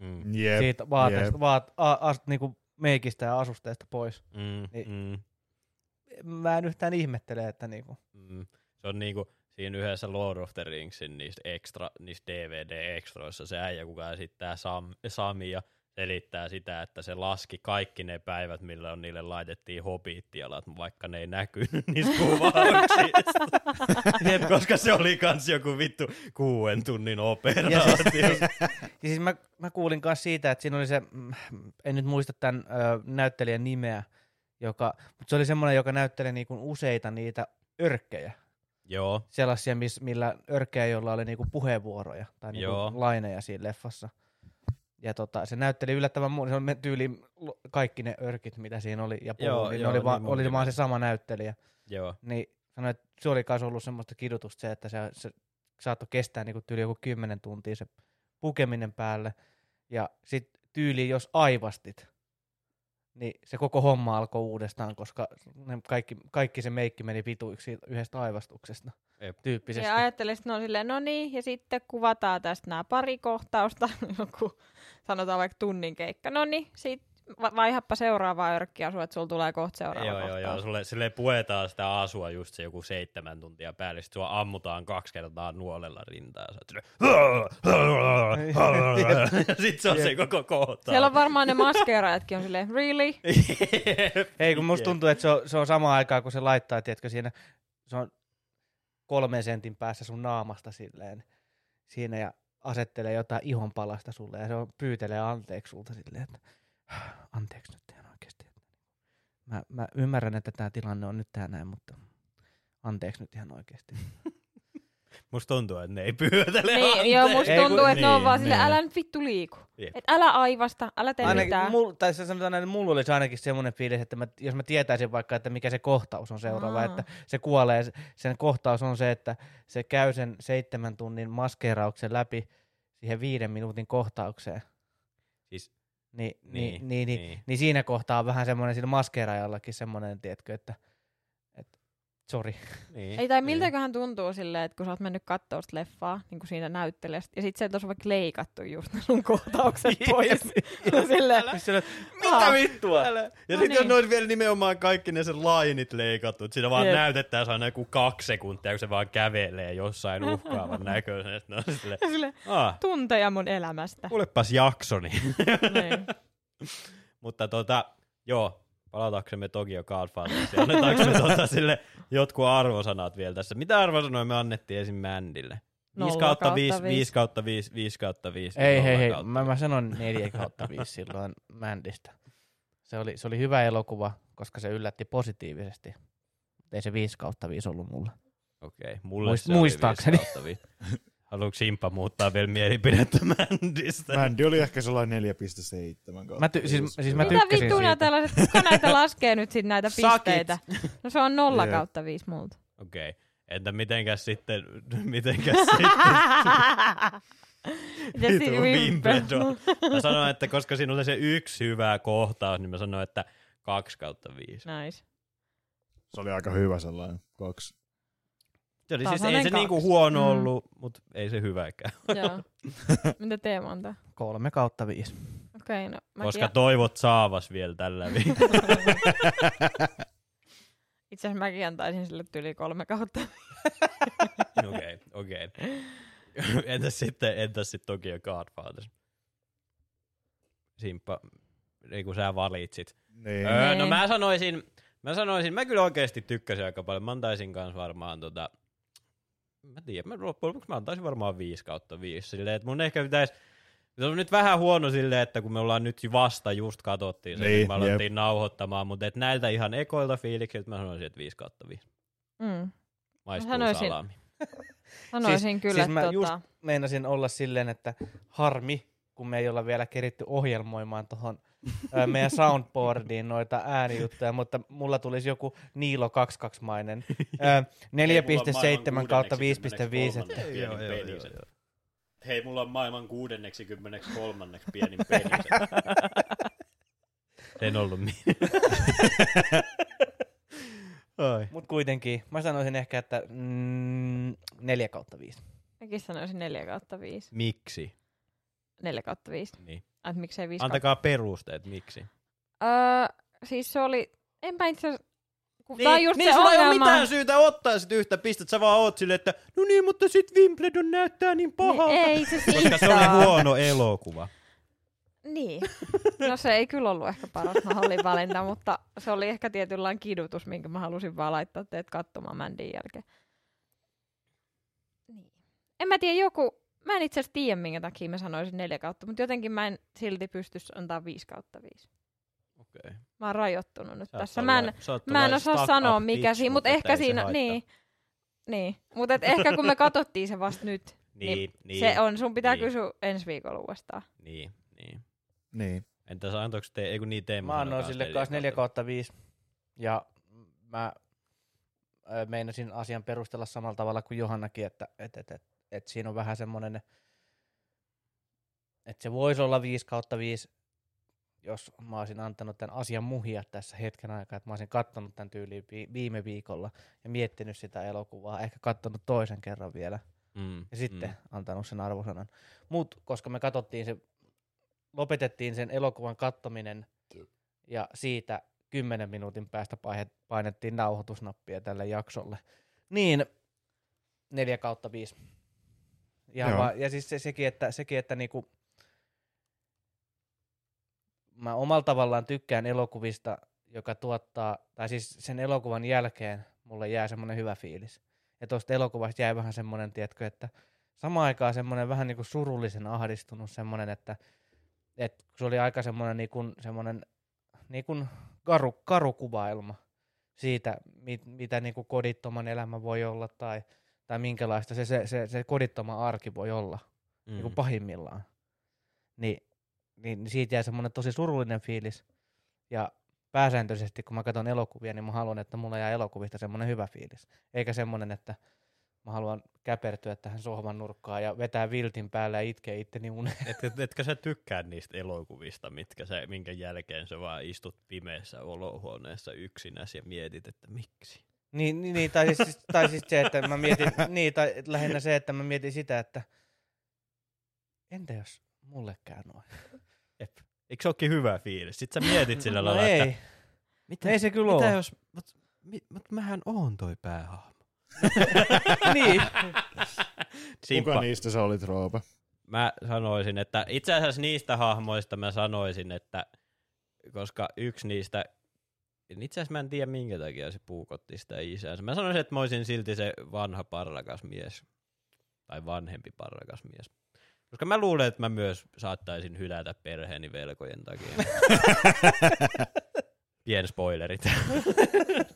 Speaker 1: Mm,
Speaker 3: Jep.
Speaker 2: Siitä vaateesta,
Speaker 3: jep.
Speaker 2: vaat, a, as, niinku meikistä ja asusteesta pois.
Speaker 1: mm,
Speaker 2: Niin.
Speaker 1: mm,
Speaker 2: Mä en yhtään ihmettele, että niinku,
Speaker 1: mm. Se on niinku siinä yhdessä Lord of the Ringsin niistä, extra, niistä DVD-extroissa se äijä, kuka esittää Sam, Samia, selittää sitä, että se laski kaikki ne päivät, milloin niille laitettiin hobittialat, vaikka ne ei näkynyt *laughs* niistä kuvauksista. *laughs* Jep, koska se oli kans joku vittu kuuden tunnin
Speaker 2: Ja
Speaker 1: operaatio.
Speaker 2: siis, *laughs* ja siis mä, mä kuulin myös siitä, että siinä oli se, mm, en nyt muista tämän ö, näyttelijän nimeä, joka, mutta se oli semmoinen, joka näytteli niinku useita niitä örkkejä.
Speaker 1: Joo,
Speaker 2: Sellaisia, miss, millä örkkejä, joilla oli niinku puheenvuoroja tai niinku
Speaker 1: Joo.
Speaker 2: laineja siinä leffassa. Ja tota, se näytteli yllättävän moni, se on tyyli kaikki ne örkit, mitä siinä oli, ja puhui,
Speaker 1: Joo,
Speaker 2: niin
Speaker 1: joo,
Speaker 2: oli,
Speaker 1: niin
Speaker 2: vaan,
Speaker 1: munkin
Speaker 2: oli vaan se sama näyttelijä.
Speaker 1: joo.
Speaker 2: Niin sanoi, että se oli myös ollut semmoista kidutusta se, että se, se saattoi kestää niinku tyyli joku kymmenen tuntia se pukeminen päälle. Ja sitten tyyli, jos aivastit, niin se koko homma alkoi uudestaan, koska ne kaikki, kaikki se meikki meni vituiksi yhdestä aivastuksesta
Speaker 1: Jep.
Speaker 2: tyyppisesti.
Speaker 4: Ja ajattelin, että ne on silleen, no niin, ja sitten kuvataan tästä nämä pari kohtausta, *laughs* joku sanotaan vaikka tunnin keikka. No niin, sit va- vaihappa seuraavaa örkkiasua, että sulla tulee kohta seuraava
Speaker 1: Joo, joo,
Speaker 4: kohtaus.
Speaker 1: joo. Sulle, sille puetaan sitä asua just se joku seitsemän tuntia päälle, sitten sua ammutaan kaksi kertaa nuolella rintaa. Sä ja *laughs* sit se on se koko kohta.
Speaker 4: Siellä on varmaan ne maskeeraajatkin on silleen, really? *laughs*
Speaker 2: Ei, kun musta tuntuu, että se on, se on samaan aikaan, kun se laittaa, tiedätkö, siinä, se on kolmen sentin päässä sun naamasta silleen, siinä ja asettelee jotain ihonpalasta sulle ja se on, pyytelee anteeksi sulta silleen, että anteeksi nyt ihan oikeasti. Mä, mä ymmärrän, että tämä tilanne on nyt tää näin, mutta anteeksi nyt ihan oikeasti. *laughs*
Speaker 1: Musta tuntuu, että ne ei pyötele
Speaker 4: Niin, joo, musta
Speaker 2: Ei, kun-
Speaker 4: tuntuu, että ne on
Speaker 1: niin,
Speaker 4: vaan silleen,
Speaker 3: niin.
Speaker 4: älä nyt vittu liiku.
Speaker 1: Jep.
Speaker 4: Et älä aivasta, älä tee
Speaker 2: Ainakin,
Speaker 4: mitään.
Speaker 2: mul, tai se sanotaan, että mulla olisi ainakin semmoinen fiilis, että mä, jos mä tietäisin vaikka, että mikä se kohtaus on seuraava,
Speaker 4: Aa.
Speaker 2: että se kuolee, sen kohtaus on se, että se käy sen seitsemän tunnin maskeerauksen läpi siihen viiden minuutin kohtaukseen.
Speaker 1: Siis,
Speaker 2: Niin, niin,
Speaker 1: Niin,
Speaker 2: niin, niin, niin,
Speaker 1: niin.
Speaker 2: siinä kohtaa on vähän semmoinen sillä maskeeraajallakin semmoinen, tiedätkö, että sori.
Speaker 1: niin,
Speaker 4: Ei tai
Speaker 1: niin.
Speaker 4: miltäköhän tuntuu silleen, että kun sä oot mennyt kattoo sitä leffaa, niin kuin siinä näyttelijästä, ja sit sieltä olisi vaikka leikattu just ne sun kohtaukset *laughs* pois. *laughs* silleen,
Speaker 2: Siis sillä,
Speaker 4: Aa.
Speaker 2: vittua?
Speaker 1: Älä. Ja
Speaker 4: No
Speaker 1: sitten jos
Speaker 4: niin.
Speaker 1: ne olisi vielä nimenomaan kaikki ne sen lainit leikattu, että siinä vaan
Speaker 4: Jep.
Speaker 1: näytetään aina joku kaksi sekuntia, kun se vaan kävelee jossain uhkaavan *laughs* näköisen. On silleen,
Speaker 4: silleen,
Speaker 1: ah,
Speaker 4: tunteja mun elämästä.
Speaker 1: kuulepas jaksoni.
Speaker 4: niin.
Speaker 1: Mutta tota, joo, palataksemme Tokyo Godfathersiin. Annetaanko me tota sille jotkut arvosanat vielä tässä? Mitä arvosanoja me annettiin esim. Mändille? 5
Speaker 4: Nolla
Speaker 1: kautta
Speaker 4: kautta
Speaker 1: 5,
Speaker 4: viisi.
Speaker 1: 5 kautta 5, 5 kautta 5.
Speaker 2: Ei, hei, hei, mä, mä sanon 4 kautta 5 silloin Mändistä. Se oli, se oli hyvä elokuva, koska se yllätti positiivisesti. Mutta ei se 5 kautta 5 ollut mulla.
Speaker 1: Okei, mulle
Speaker 2: Muist-
Speaker 1: se oli
Speaker 2: muistaakseni.
Speaker 1: 5 kautta 5. *laughs* Haluatko Simpa muuttaa vielä mielipidettä *laughs* Mändistä?
Speaker 3: Mändi oli ehkä sellainen 4,7 kautta.
Speaker 2: Mä ty- siis- siis mä
Speaker 4: Mitä
Speaker 2: tykkäsin
Speaker 4: vittu nämä
Speaker 2: siitä.
Speaker 4: tällaiset, kuka näitä laskee nyt sit näitä
Speaker 1: Suck it.
Speaker 4: pisteitä? No se on nolla
Speaker 3: Jep.
Speaker 4: kautta viisi multa.
Speaker 1: Okei. Entä mitenkäs sitten, *laughs* mitenkäs sitten *laughs* Vitu Wimbledon. Mä sanoin, että koska siinä oli se yksi hyvä kohtaus, niin mä sanoin, että 2 kautta 5.
Speaker 4: Nice.
Speaker 3: Se oli aika hyvä sellainen. Kaksi.
Speaker 1: Se oli siis, ei se niinku huono
Speaker 4: Mm.
Speaker 1: ollut, mutta ei se hyväkään. *laughs*
Speaker 4: Joo. *laughs* Mitä Teemu antaa?
Speaker 2: 3 kautta 5.
Speaker 4: Okei, no mäkin
Speaker 1: Koska toivot saavas vielä tällä viikolla. *laughs*
Speaker 4: Itse asiassa mäkin antaisin sille tyli kolme kautta.
Speaker 1: Okei, okei. entäs sitten, entäs sitten Tokyo Godfathers? Simppa, niin kuin sä valitsit.
Speaker 3: Niin.
Speaker 1: Öö, no
Speaker 4: Niin.
Speaker 1: mä sanoisin, mä sanoisin, mä kyllä oikeasti tykkäsin aika paljon. Mä antaisin kanssa varmaan tota, mä tiedän, mä loppujen lopuksi mä antaisin varmaan 5 kautta 5. Silleen, että mun ehkä pitäisi, se on nyt vähän huono silleen, että kun me ollaan nyt vasta just katsottiin se,
Speaker 3: Niin,
Speaker 1: niin, me alettiin nauhoittamaan, mutta et näiltä ihan ekoilta fiiliksiltä mä sanoisin, että 5 kautta 5.
Speaker 4: Mm.
Speaker 1: Maistuu
Speaker 4: sanoisin-
Speaker 1: salami. *laughs*
Speaker 4: Sanoisin
Speaker 2: Siis-
Speaker 4: kyllä,
Speaker 2: siis mä
Speaker 4: että
Speaker 2: just-
Speaker 4: tota,
Speaker 2: Meinasin olla silleen, että harmi, kun me ei olla vielä keritty ohjelmoimaan tuohon meidän soundboardiin noita äänijuttuja, mutta mulla tulisi joku Niilo 22-mainen. *laughs* Ö, 4,7 kautta 5,5. Että...
Speaker 1: Joo, joo, joo, joo.
Speaker 5: Hei, mulla on maailman 63. pienin *laughs* penis.
Speaker 1: En ollut mi- Ai.
Speaker 2: Mutta kuitenkin, mä sanoisin ehkä, että mm, 4 kautta 5.
Speaker 4: mäkin sanoisin 4 kautta 5.
Speaker 1: Miksi?
Speaker 4: 4 kautta 5.
Speaker 1: Niin.
Speaker 4: Että miksei 5
Speaker 1: Antakaa perusteet, miksi.
Speaker 4: Öö, siis se oli, enpä itse asiassa, kun
Speaker 1: Niin,
Speaker 4: just
Speaker 1: niin
Speaker 4: se
Speaker 1: sulla ei ole
Speaker 4: ongelma.
Speaker 1: mitään syytä ottaa sit yhtä pistettä, sä vaan oot silleen, että no niin, mutta sit Wimbledon näyttää niin pahalta.
Speaker 4: Niin, ei se siitä
Speaker 1: Koska se oli huono elokuva.
Speaker 4: Niin. No se ei kyllä ollut ehkä paras mahdollinen valinta, mutta se oli ehkä tietynlainen kidutus, minkä mä halusin vaan laittaa teet katsomaan Mandin jälkeen. Niin. En mä tiedä, joku, mä en itse asiassa tiedä, minkä takia mä sanoisin neljä kautta, mutta jotenkin mä en silti pysty antaa viisi kautta viisi.
Speaker 1: Okei.
Speaker 4: Mä oon rajoittunut nyt
Speaker 1: Sä
Speaker 4: tässä. Mä en, mä en osaa sanoa mikä siinä, mutta ehkä siinä,
Speaker 1: haittaa.
Speaker 4: niin. Niin, mutta ehkä kun me *laughs* katsottiin se vasta nyt,
Speaker 1: Niin, niin,
Speaker 4: se on, sun pitää
Speaker 1: niin.
Speaker 4: kysyä ensi viikolla uudestaan.
Speaker 1: Niin, niin.
Speaker 3: Niin.
Speaker 1: Entäs antoiko te, ei kun niin Teemu
Speaker 2: Mä annoin sille kanssa 4 kautta 5. Ja mä meinasin asian perustella samalla tavalla kuin Johannakin, että et, et, et, et siinä on vähän semmoinen, että se voisi olla 5 kautta 5, jos mä olisin antanut tämän asian muhia tässä hetken aikaa, että mä olisin kattonut tämän tyyliin vi- viime viikolla ja miettinyt sitä elokuvaa, ehkä kattonut toisen kerran vielä
Speaker 1: Mm,
Speaker 2: ja sitten mm. antanut sen arvosanan. Mutta koska me katsottiin se, lopetettiin sen elokuvan kattominen ja siitä 10 minuutin päästä painettiin nauhoitusnappia tälle jaksolle, niin 4 kautta 5. Ihan
Speaker 3: Joo.
Speaker 2: vaan, ja siis se, sekin, että, sekin, että niinku, mä omalla tavallaan tykkään elokuvista, joka tuottaa, tai siis sen elokuvan jälkeen mulle jää semmoinen hyvä fiilis. Ja tuosta elokuvasta jäi vähän semmoinen, tiedätkö, että samaan aikaan semmoinen vähän niin kuin surullisen ahdistunut semmoinen, että, että se oli aika semmoinen, niin kuin, semmoinen niin kuin karu, karu kuvailma siitä, mit, mitä niin kuin kodittoman elämä voi olla tai, tai minkälaista se, se, se, se kodittoman arki voi olla
Speaker 1: mm.
Speaker 2: niin kuin pahimmillaan. Niin, niin siitä jää semmoinen tosi surullinen fiilis. Ja pääsääntöisesti, kun mä katson elokuvia, niin mä haluan, että mulla jää elokuvista semmoinen hyvä fiilis. Eikä semmoinen, että mä haluan käpertyä tähän sohvan nurkkaan ja vetää viltin päälle ja itkeä itteni uneen.
Speaker 1: Et, et, etkö sä tykkää niistä elokuvista, mitkä sä, minkä jälkeen sä vaan istut pimeässä olohuoneessa yksinäsi ja mietit, että miksi?
Speaker 2: Niin, niin, niin tai, siis, tai siis se, että mä mietin, niin, tai lähinnä se, että mä mietin sitä, että entä jos mulle käy noin?
Speaker 1: Eikö se olekin hyvä fiilis? Sitten sä mietit sillä
Speaker 2: no
Speaker 1: lailla,
Speaker 2: ei,
Speaker 1: että mitä,
Speaker 2: ei se kyllä
Speaker 1: mitä
Speaker 2: ole.
Speaker 1: jos, mut, mi, mut mähän oon toi päähahmo. *laughs*
Speaker 2: niin.
Speaker 1: Simppa.
Speaker 3: Kuka niistä sä olit, Roope?
Speaker 1: Mä sanoisin, että itse asiassa niistä hahmoista mä sanoisin, että koska yksi niistä, itse asiassa mä en tiedä minkä takia se puukotti sitä isäänsä. Mä sanoisin, että mä olisin silti se vanha parrakas mies. Tai vanhempi parrakas mies. Koska mä luulen, että mä myös saattaisin hylätä perheeni velkojen takia. *laughs* Pien spoilerit. *laughs*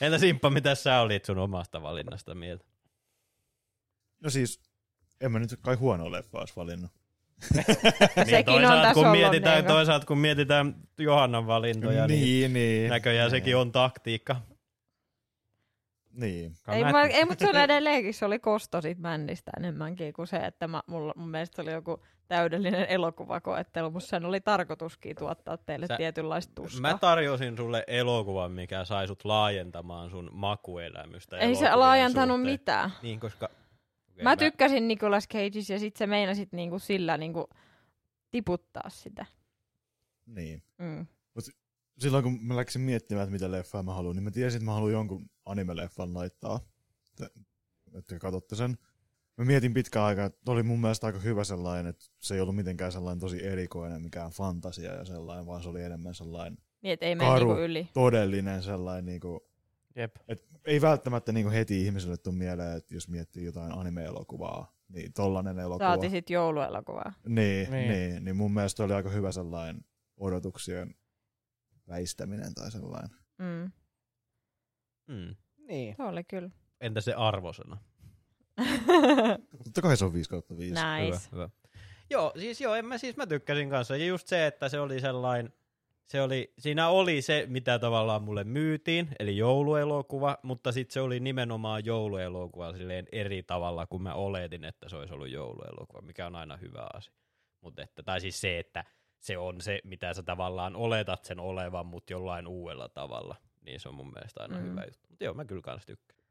Speaker 1: Entä Simppa, mitä sä olit sun omasta valinnasta mieltä?
Speaker 3: No siis, en mä nyt kai huono leffa olisi valinnut.
Speaker 4: Sekin on
Speaker 1: toisaalta,
Speaker 4: tässä
Speaker 1: kun mietitään, toisaalta kun mietitään Johannan valintoja, niin,
Speaker 3: niin, niin.
Speaker 1: näköjään sekin on taktiikka.
Speaker 3: Niin.
Speaker 4: Ei, mä, ei mutta se oli edelleenkin, se oli kosto siitä bändistä enemmänkin kuin se, että mä, mulla, mun mielestä se oli joku täydellinen elokuvakoettelu, mutta sen oli tarkoituskin tuottaa teille
Speaker 1: Sä-
Speaker 4: tietynlaista tuskaa.
Speaker 1: Mä tarjosin sulle elokuvan, mikä sai sut laajentamaan sun makuelämystä.
Speaker 4: ei se laajentanut
Speaker 1: suhteen.
Speaker 4: mitään.
Speaker 1: Niin, koska... Okay,
Speaker 4: Mä tykkäsin Nicolas Cageista ja sit se meinasit niinku sillä niinku tiputtaa sitä.
Speaker 3: niin.
Speaker 4: Mm.
Speaker 3: Silloin kun mä läksin miettimään, että mitä leffaa mä haluan, niin mä tiesin, että mä haluan jonkun anime-leffan laittaa. Te- Että katsotte sen. Mä mietin pitkään aikaa, että oli mun mielestä aika hyvä sellainen, että se ei ollut mitenkään sellainen tosi erikoinen, mikään fantasia ja sellainen, vaan se oli enemmän sellainen
Speaker 4: Niin, ei
Speaker 3: Karu.
Speaker 4: niinku yli.
Speaker 3: todellinen sellainen, niinku,
Speaker 2: Jep.
Speaker 3: et ei välttämättä niinku heti ihmiselle tule mieleen, että jos miettii jotain anime-elokuvaa, niin tollanen elokuva.
Speaker 4: Saati sit jouluelokuvaa.
Speaker 3: Niin,
Speaker 2: Niin.
Speaker 3: niin. Niin, niin mun mielestä oli aika hyvä sellainen odotuksien väistäminen tai sellainen.
Speaker 4: Mm.
Speaker 1: Mm.
Speaker 2: Niin.
Speaker 4: Se oli kyllä.
Speaker 1: Entä se arvosana? *laughs*
Speaker 3: Totta kai se on 5 kautta 5.
Speaker 4: nice.
Speaker 1: Hyvä, hyvä. Joo, siis joo, en mä, siis mä tykkäsin kanssa. Ja just se, että se oli sellainen, se oli, siinä oli se, mitä tavallaan mulle myytiin, eli jouluelokuva, mutta sitten se oli nimenomaan jouluelokuva silleen eri tavalla, kuin mä oletin, että se olisi ollut jouluelokuva, mikä on aina hyvä asia. Mut että, tai siis se, että se on se, mitä sä tavallaan oletat sen olevan, mutta jollain uudella tavalla. Niin se on mun mielestä aina
Speaker 4: Mm.
Speaker 1: hyvä juttu. Mutta joo, mä kyllä kanssa tykkään.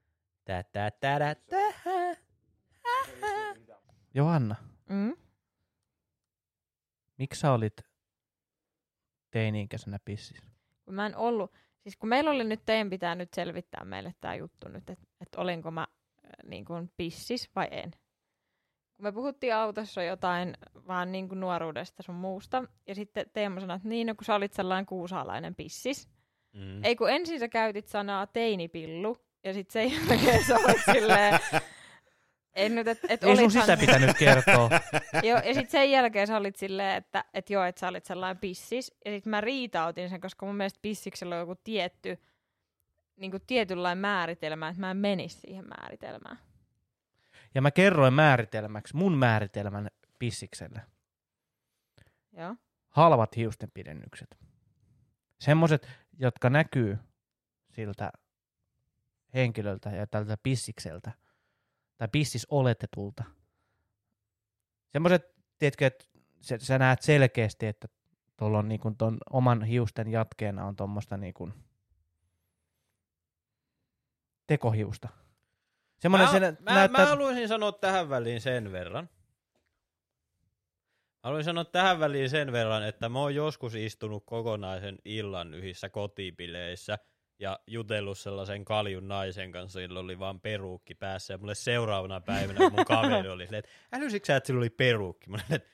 Speaker 1: Tä, tä, tä, tä, tä.
Speaker 2: Johanna,
Speaker 4: Mm?
Speaker 2: miksi sä olit teini-ikäisenä pississä?
Speaker 4: Kun mä en ollut, siis kun meillä oli nyt, teidän pitää nyt selvittää meille tämä juttu nyt, että et olinko mä äh, niin kuin pissis vai en. Kun me puhuttiin autossa jotain vaan niin kuin nuoruudesta sun muusta, ja sitten Teemu sanoi, että niin, no kun sä olit sellainen kuusaalainen pissis.
Speaker 1: Mm.
Speaker 4: Ei kun ensin sä käytit sanaa teinipillu, ja sitten sen jälkeen sä olit *laughs* silleen, en nyt, et, et
Speaker 2: Ei sun sitä pitänyt kertoa. *laughs*
Speaker 4: Joo, ja sitten sen jälkeen sä olit silleen, että et joo, että sä olit sellainen pissis. Ja sitten mä riitautin sen, koska mun mielestä pissiksellä on joku tietty, niin kuin tietynlainen määritelmä, että mä en menisi siihen määritelmään.
Speaker 2: Ja mä kerroin määritelmäksi, mun määritelmän pissikselle.
Speaker 4: Joo.
Speaker 2: Halvat hiustenpidennykset. Semmoset, jotka näkyy siltä henkilöltä ja tältä pissikseltä. Tai pissis oletetulta. Semmoset, tiedätkö, että sä, sä näet selkeästi, että tuolla on niinku ton oman hiusten jatkeena on tuommoista niinku tekohiusta. Semmoinen
Speaker 1: mä,
Speaker 2: se nä-
Speaker 1: mä,
Speaker 2: näyttää...
Speaker 1: mä haluaisin sanoa tähän väliin sen verran. Haluaisin sanoa tähän väliin sen verran, että mä oon joskus istunut kokonaisen illan yhissä kotipileissä ja jutellut sellaisen kaljun naisen kanssa, jolla oli vaan peruukki päässä. Ja mulle seuraavana päivänä mun kaveri oli silleen, että älysitkö sä, että sillä oli peruukki? Mä olin, että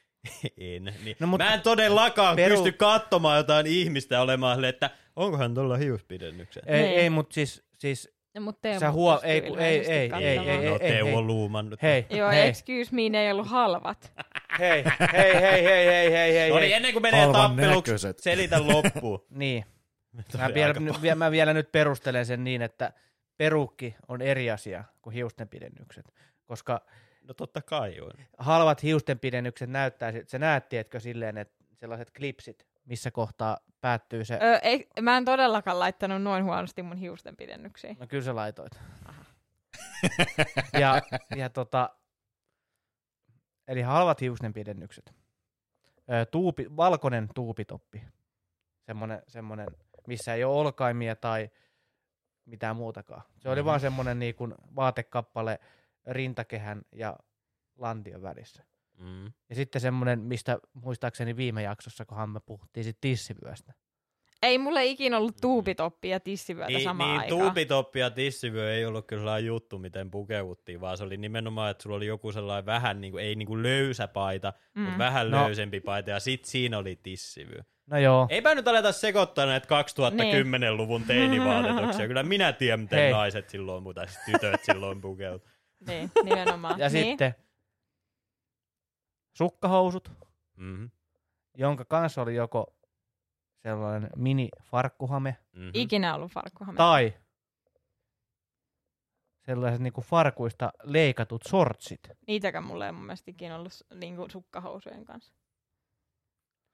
Speaker 1: en. Niin.
Speaker 2: No,
Speaker 1: No,
Speaker 2: mutta-
Speaker 1: mä en todellakaan
Speaker 2: Peru-
Speaker 1: pysty katsomaan jotain ihmistä olemaan silleen, että onkohan tuolla hiuspidennykset.
Speaker 2: Ei,
Speaker 4: Niin.
Speaker 2: ei mutta siis, siis
Speaker 4: No, mutta Teemu
Speaker 2: Sä huo-
Speaker 4: pystyy
Speaker 2: ei, kun- ei,
Speaker 4: ilmeisesti
Speaker 2: ei, ei,
Speaker 4: katsomaan.
Speaker 2: ei,
Speaker 1: no,
Speaker 2: ei,
Speaker 1: Teuvo
Speaker 2: hei.
Speaker 1: luumannut.
Speaker 2: hei,
Speaker 4: Joo,
Speaker 2: hei,
Speaker 4: excuse me, ne ei ollut halvat. *laughs*
Speaker 2: hei, hei, hei, hei, hei, hei, hei,
Speaker 1: No niin, ennen kuin menee
Speaker 3: Halvan
Speaker 1: tappeluksi,
Speaker 3: näköiset.
Speaker 1: selitä loppuun. *laughs*
Speaker 2: Niin, mä vielä, vielä, mä vielä nyt perustelen sen niin, että perukki on eri asia kuin hiustenpidennykset. Koska
Speaker 1: No totta kai on.
Speaker 2: halvat hiustenpidennykset näyttää, sä näet, tiedätkö, silleen, että sellaiset klipsit, missä kohtaa päättyy se,
Speaker 4: Ö, ei, mä en todellakaan laittanut noin huonosti mun hiusten pidennyksiin.
Speaker 2: no kyllä sä laitoit. ja, ja tota, eli halvat hiustenpidennykset. Ö, tuupi, valkoinen tuupitoppi. Semmonen, semmonen, missä ei ole olkaimia tai mitään muutakaan. Se oli
Speaker 1: Mhm.
Speaker 2: vaan semmonen niin kuin vaatekappale rintakehän ja lantion välissä.
Speaker 1: Mm.
Speaker 2: Ja sitten semmonen, mistä muistaakseni viime jaksossa, kunhan me puhuttiin sit tissivyöstä.
Speaker 4: Ei mulle ikinä ollut tuupitoppi ja tissivyötä
Speaker 1: Niin,
Speaker 4: samaan
Speaker 1: niin
Speaker 4: aikaan.
Speaker 1: tuupitoppi ja tissivyö ei ollut kyllä sellainen juttu, miten pukeuduttiin, vaan se oli nimenomaan, että sulla oli joku sellainen vähän, niin kuin, ei niin kuin löysä paita, mm. mutta vähän
Speaker 2: No.
Speaker 1: löysempi paita, ja sit siinä oli tissivyö.
Speaker 2: No joo,
Speaker 1: Eipä nyt aleta sekoittaa näitä 2010-luvun teinivaatetuksia. *laughs* Kyllä minä tiedän, miten
Speaker 2: Hei.
Speaker 1: Hei. naiset silloin, mutta siis tytöt silloin pukeutuu. *laughs*
Speaker 4: Niin, nimenomaan.
Speaker 2: ja
Speaker 4: niin.
Speaker 2: sitten sukkahousut,
Speaker 1: Mm-hmm.
Speaker 2: jonka kanssa oli joko sellainen mini-farkkuhame
Speaker 1: Mm-hmm.
Speaker 4: Ikinä ollut farkkuhame.
Speaker 2: tai sellaiset niinku farkuista leikatut sortsit.
Speaker 4: Niitäkään mulla ei mun mielestä ikinä ollut niinku sukkahousujen kanssa.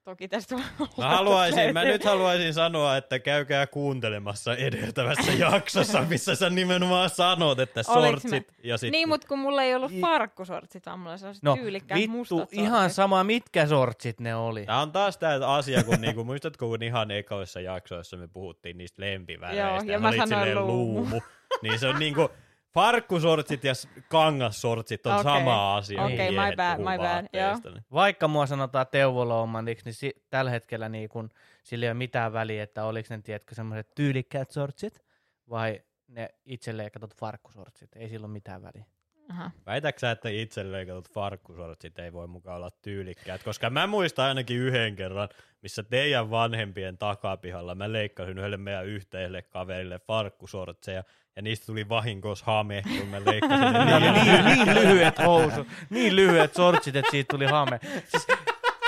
Speaker 4: Toki tästä
Speaker 1: Mä, haluaisin, mä nyt haluaisin sanoa, että käykää kuuntelemassa edeltävässä *laughs* jaksossa, missä sä nimenomaan sanot, että
Speaker 4: Oliks
Speaker 1: sortsit ja sitten...
Speaker 4: Niin, mutta kun mulla ei ollut
Speaker 2: I-
Speaker 4: farkkusortsit, vaan mulla oli sellaiset
Speaker 2: No
Speaker 4: tyylikkäät
Speaker 2: vittu,
Speaker 4: mustat
Speaker 2: ihan
Speaker 4: sortsit.
Speaker 2: sama mitkä sortsit ne oli.
Speaker 1: Tämä on taas tämä asia, kun niinku, muistatko, kun ihan ekoissa jaksoissa me puhuttiin niistä lempiväreistä.
Speaker 4: Joo, ja
Speaker 1: ne
Speaker 4: mä sanoin
Speaker 1: silleen
Speaker 4: luumu.
Speaker 1: Niin se on niinku, *laughs* farkkusortsit ja kangassortsit on
Speaker 4: Okei.
Speaker 1: sama asia.
Speaker 4: Okei, my
Speaker 1: miehet
Speaker 4: bad,
Speaker 1: puhuu
Speaker 4: my bad,
Speaker 1: vaatteista, niin.
Speaker 2: Vaikka mua sanotaan teuvoloomaniksi, niin si- tällä hetkellä niin kun, sillä ei ole mitään väliä, että oliko ne, tiedätkö, semmoiset tyylikkäät sortsit vai ne itse leikatut farkkusortsit. Ei sillä ole mitään väliä.
Speaker 4: Aha.
Speaker 1: Väitätkö sä, että itselleen katsot farkkusortsit ei voi mukaan olla tyylikkäät? Koska mä muistan ainakin yhden kerran, missä teidän vanhempien takapihalla mä leikkasin yhdelle meidän yhteiselle kaverille farkkusortseja, ja niistä tuli vahinkos hame, kun mä leikkasin ne
Speaker 2: Ja *laughs*
Speaker 1: liian
Speaker 2: niin, niin lyhyet housut, niin lyhyet sortsit, että siitä tuli hame. Siis,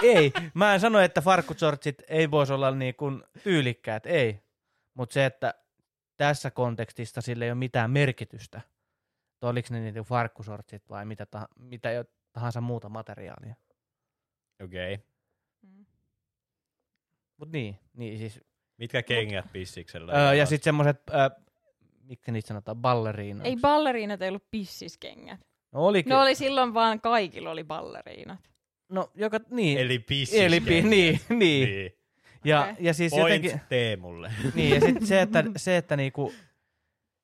Speaker 2: ei, mä en sano, että farkkusortsit ei voisi olla niin kuin tyylikkäät, ei. Mutta se, että tässä kontekstissa sillä ei ole mitään merkitystä. että Oliko ne niitä farkkusortsit vai mitä, tah- mitä tahansa muuta materiaalia.
Speaker 1: Okei. Okay.
Speaker 4: Mm.
Speaker 2: Mutta niin, niin siis.
Speaker 1: Mitkä kengät pissiksellä?
Speaker 2: Öö, ja sitten semmoiset, öö, miksi niitä sanotaan, balleriinat.
Speaker 4: Ei balleriinat ei ollut pissiskengät.
Speaker 2: no, olikin.
Speaker 4: Ne oli silloin vaan kaikilla oli balleriinat.
Speaker 2: no, joka, niin.
Speaker 1: Eli pissiskengät.
Speaker 2: Eli, pi- niin, *laughs* niin.
Speaker 1: niin.
Speaker 2: Ja,
Speaker 4: Okei.
Speaker 2: ja siis
Speaker 1: Point
Speaker 2: jotenkin,
Speaker 1: Teemulle.
Speaker 2: niin, ja sitten se, että, *laughs* se, että niinku,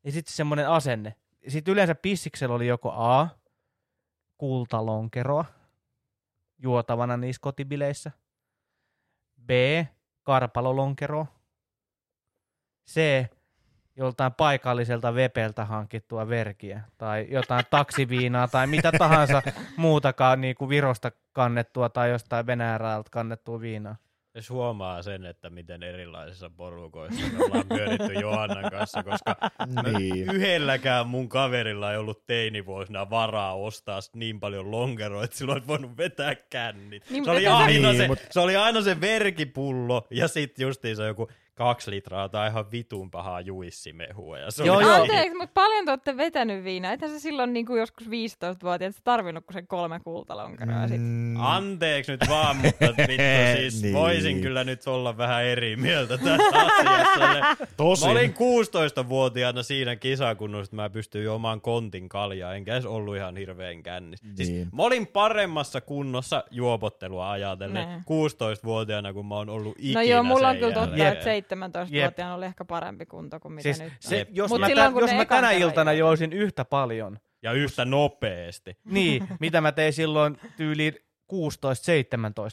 Speaker 2: ja sitten semmoinen asenne. Sitten yleensä pissiksellä oli joko A, kultalonkeroa, juotavana niissä kotibileissä, B, karpalolonkeroa, C, joltain paikalliselta vepeltä hankittua verkiä, tai jotain taksiviinaa, tai mitä tahansa muutakaan niin kuin Virosta kannettua tai jostain Venäjältä kannettua viinaa.
Speaker 1: Jos huomaa sen, että miten erilaisissa porukoissa me ollaan pyöritty Johannan kanssa, koska
Speaker 3: Niin.
Speaker 1: yhdelläkään mun kaverilla ei ollut teinivuosina varaa ostaa niin paljon lonkeroa, että silloin olisi voinut vetää kännit.
Speaker 4: Niin,
Speaker 1: se, oli
Speaker 4: mutta-
Speaker 1: aina
Speaker 3: Niin,
Speaker 1: se,
Speaker 3: mut-
Speaker 1: se oli aina se verkipullo ja sitten justiinsa joku kaksi litraa tai ihan vitun pahaa juissimehua. Ja se
Speaker 2: Joo, joo.
Speaker 4: Anteeksi, mutta paljon te olette vetänyt viinaa. Ethän se silloin niin kuin joskus 15-vuotiaat tarvinnut kuin sen kolme kultalonkeroa. Sit.
Speaker 3: Mm,
Speaker 1: Anteeksi nyt vaan, mutta *laughs* vittu siis
Speaker 3: Niin.
Speaker 1: voisin kyllä nyt olla vähän eri mieltä tässä asiassa.
Speaker 3: Tosin.
Speaker 1: Mä olin 16-vuotiaana siinä kisakunnossa, että mä pystyin omaan kontin kaljaa, enkä edes ollut ihan hirveän kännis. Siis
Speaker 3: Niin.
Speaker 1: mä olin paremmassa kunnossa juopottelua ajatellen
Speaker 4: Nee.
Speaker 1: 16-vuotiaana, kun mä oon ollut ikinä
Speaker 4: No joo, mulla on kyllä totta, että 17-vuotiaana oli ehkä parempi kunto kuin mitä
Speaker 2: Siis
Speaker 4: nyt on.
Speaker 2: se, jos
Speaker 4: Mut
Speaker 2: mä,
Speaker 4: silloin,
Speaker 2: jos mä tänä iltana joisin yhtä paljon,
Speaker 1: Ja yhtä nopeasti.
Speaker 2: niin mitä mä tein silloin tyyli 16-17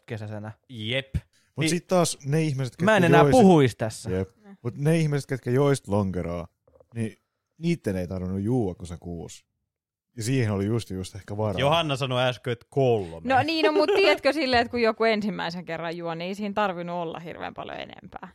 Speaker 2: kesäisenä.
Speaker 1: Jep.
Speaker 3: Mut
Speaker 2: Niin-
Speaker 3: sit taas ne ihmiset, ketkä
Speaker 2: Mä en enää
Speaker 3: joisi-
Speaker 2: puhuisi tässä.
Speaker 3: Jep. Mut ne ihmiset, ketkä joist lonkeroa, niin niitten ei tarvinnut juua, kun se kuusi. Ja siihen oli just just ehkä varaa.
Speaker 1: Johanna sanoi äsken, että kolme.
Speaker 4: No niin, no, mutta tiedätkö silleen, että kun joku ensimmäisen kerran juo, niin ei siinä tarvinnut olla hirveän paljon enempää.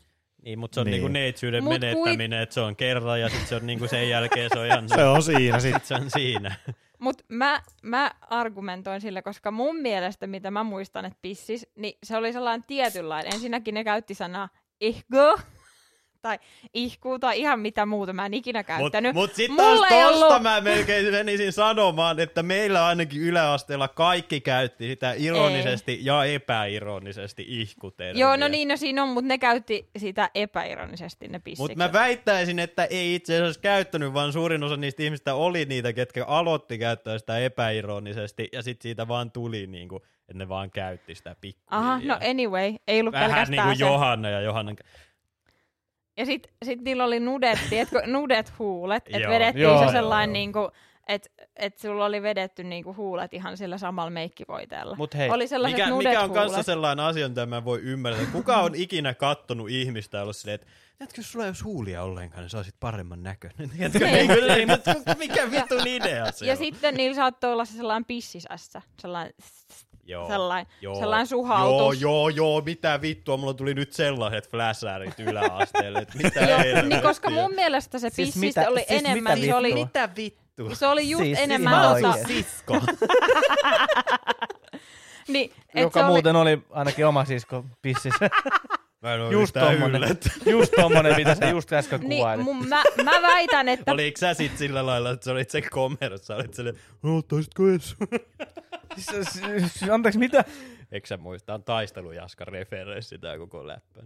Speaker 1: Niin, mutta se on
Speaker 3: Niin.
Speaker 1: niinku neitsyyden
Speaker 4: Mut
Speaker 1: menettäminen, että se on kerran ja sitten se on niinku sen jälkeen se on ihan *laughs*
Speaker 3: Se on siinä sit.
Speaker 1: sit se on siinä.
Speaker 4: Mutta mä, mä argumentoin sillä, koska mun mielestä, mitä mä muistan, että pissis, niin se oli sellainen tietynlainen. Ensinnäkin ne käytti sanaa ihko, tai ihku, tai ihan mitä muuta mä en ikinä
Speaker 1: Mutta
Speaker 4: käyttänyt.
Speaker 1: mut sitten taas
Speaker 4: ei
Speaker 1: tosta
Speaker 4: ollut-
Speaker 1: mä melkein menisin sanomaan, että meillä ainakin yläasteella kaikki käytti sitä ironisesti ja epäironisesti ihkutermiä.
Speaker 4: Joo, no niin, no siinä on, mutta ne käytti sitä epäironisesti, ne pissikset.
Speaker 1: Mutta mä väittäisin, että ei itse asiassa käyttänyt, vaan suurin osa niistä ihmistä oli niitä, ketkä aloitti käyttää sitä epäironisesti, ja sitten siitä vaan tuli, niinku, että ne vaan käytti sitä pikkuhiljaa.
Speaker 4: Aha, no anyway, ei ollut
Speaker 1: Vähän
Speaker 4: pelkästään
Speaker 1: niin kuin
Speaker 4: se.
Speaker 1: Johanna ja Johanna.
Speaker 4: Ja sit, sit niillä oli nudet, tiedätkö, nudet huulet, että vedettiin
Speaker 2: Joo,
Speaker 4: se sellainen niinku, että et sulla oli vedetty niinku huulet ihan sillä samalla meikkivoiteella.
Speaker 2: Mut hei,
Speaker 4: oli sellaiset
Speaker 1: Mikä, mikä on kanssa sellainen asia, mitä mä voi ymmärtää. Kuka on ikinä kattonut ihmistä ja ollut silleen, että jos sulla ei olisi huulia ollenkaan, niin sä olisit paremman näköinen. *laughs*
Speaker 4: Niin.
Speaker 1: niin, kyllä, niin, mutta mikä vitun idea se
Speaker 4: Ja
Speaker 1: on?
Speaker 4: sitten niillä saattoi olla se sellainen pissisässä, sellainen,
Speaker 1: Joo.
Speaker 4: sellainen,
Speaker 1: Joo.
Speaker 4: sellainen suhautus.
Speaker 1: Joo, joo, joo, mitä vittua, mulla tuli nyt sellaiset fläsärit yläasteelle, että mitä
Speaker 4: niin koska mun mielestä se
Speaker 2: Siis
Speaker 4: pissistä
Speaker 2: mitä-
Speaker 4: oli
Speaker 2: siis
Speaker 4: enemmän,
Speaker 2: mitä
Speaker 4: se oli?
Speaker 1: Mitä vittua?
Speaker 4: se oli just
Speaker 2: Siis
Speaker 4: enemmän
Speaker 2: ihan
Speaker 4: tota.
Speaker 1: Sisko. *laughs* *laughs*
Speaker 4: niin,
Speaker 2: Joka
Speaker 4: se oli,
Speaker 2: muuten oli ainakin oma sisko pississä. *laughs*
Speaker 1: Mä en
Speaker 2: Just tommonen. *laughs* Just tommonen, mitä sä just äsken
Speaker 4: niin,
Speaker 2: kuvailit.
Speaker 4: mun, mä, mä väitän, että
Speaker 1: Oliko sä sit sillä lailla, että sä olit se komero, sä olit silleen, no ottaisitko edes? *laughs*
Speaker 2: S- s- s- Anteeksi, mitä?
Speaker 1: Eikö sä muista, on taistelujaska referenssi tää koko läppä.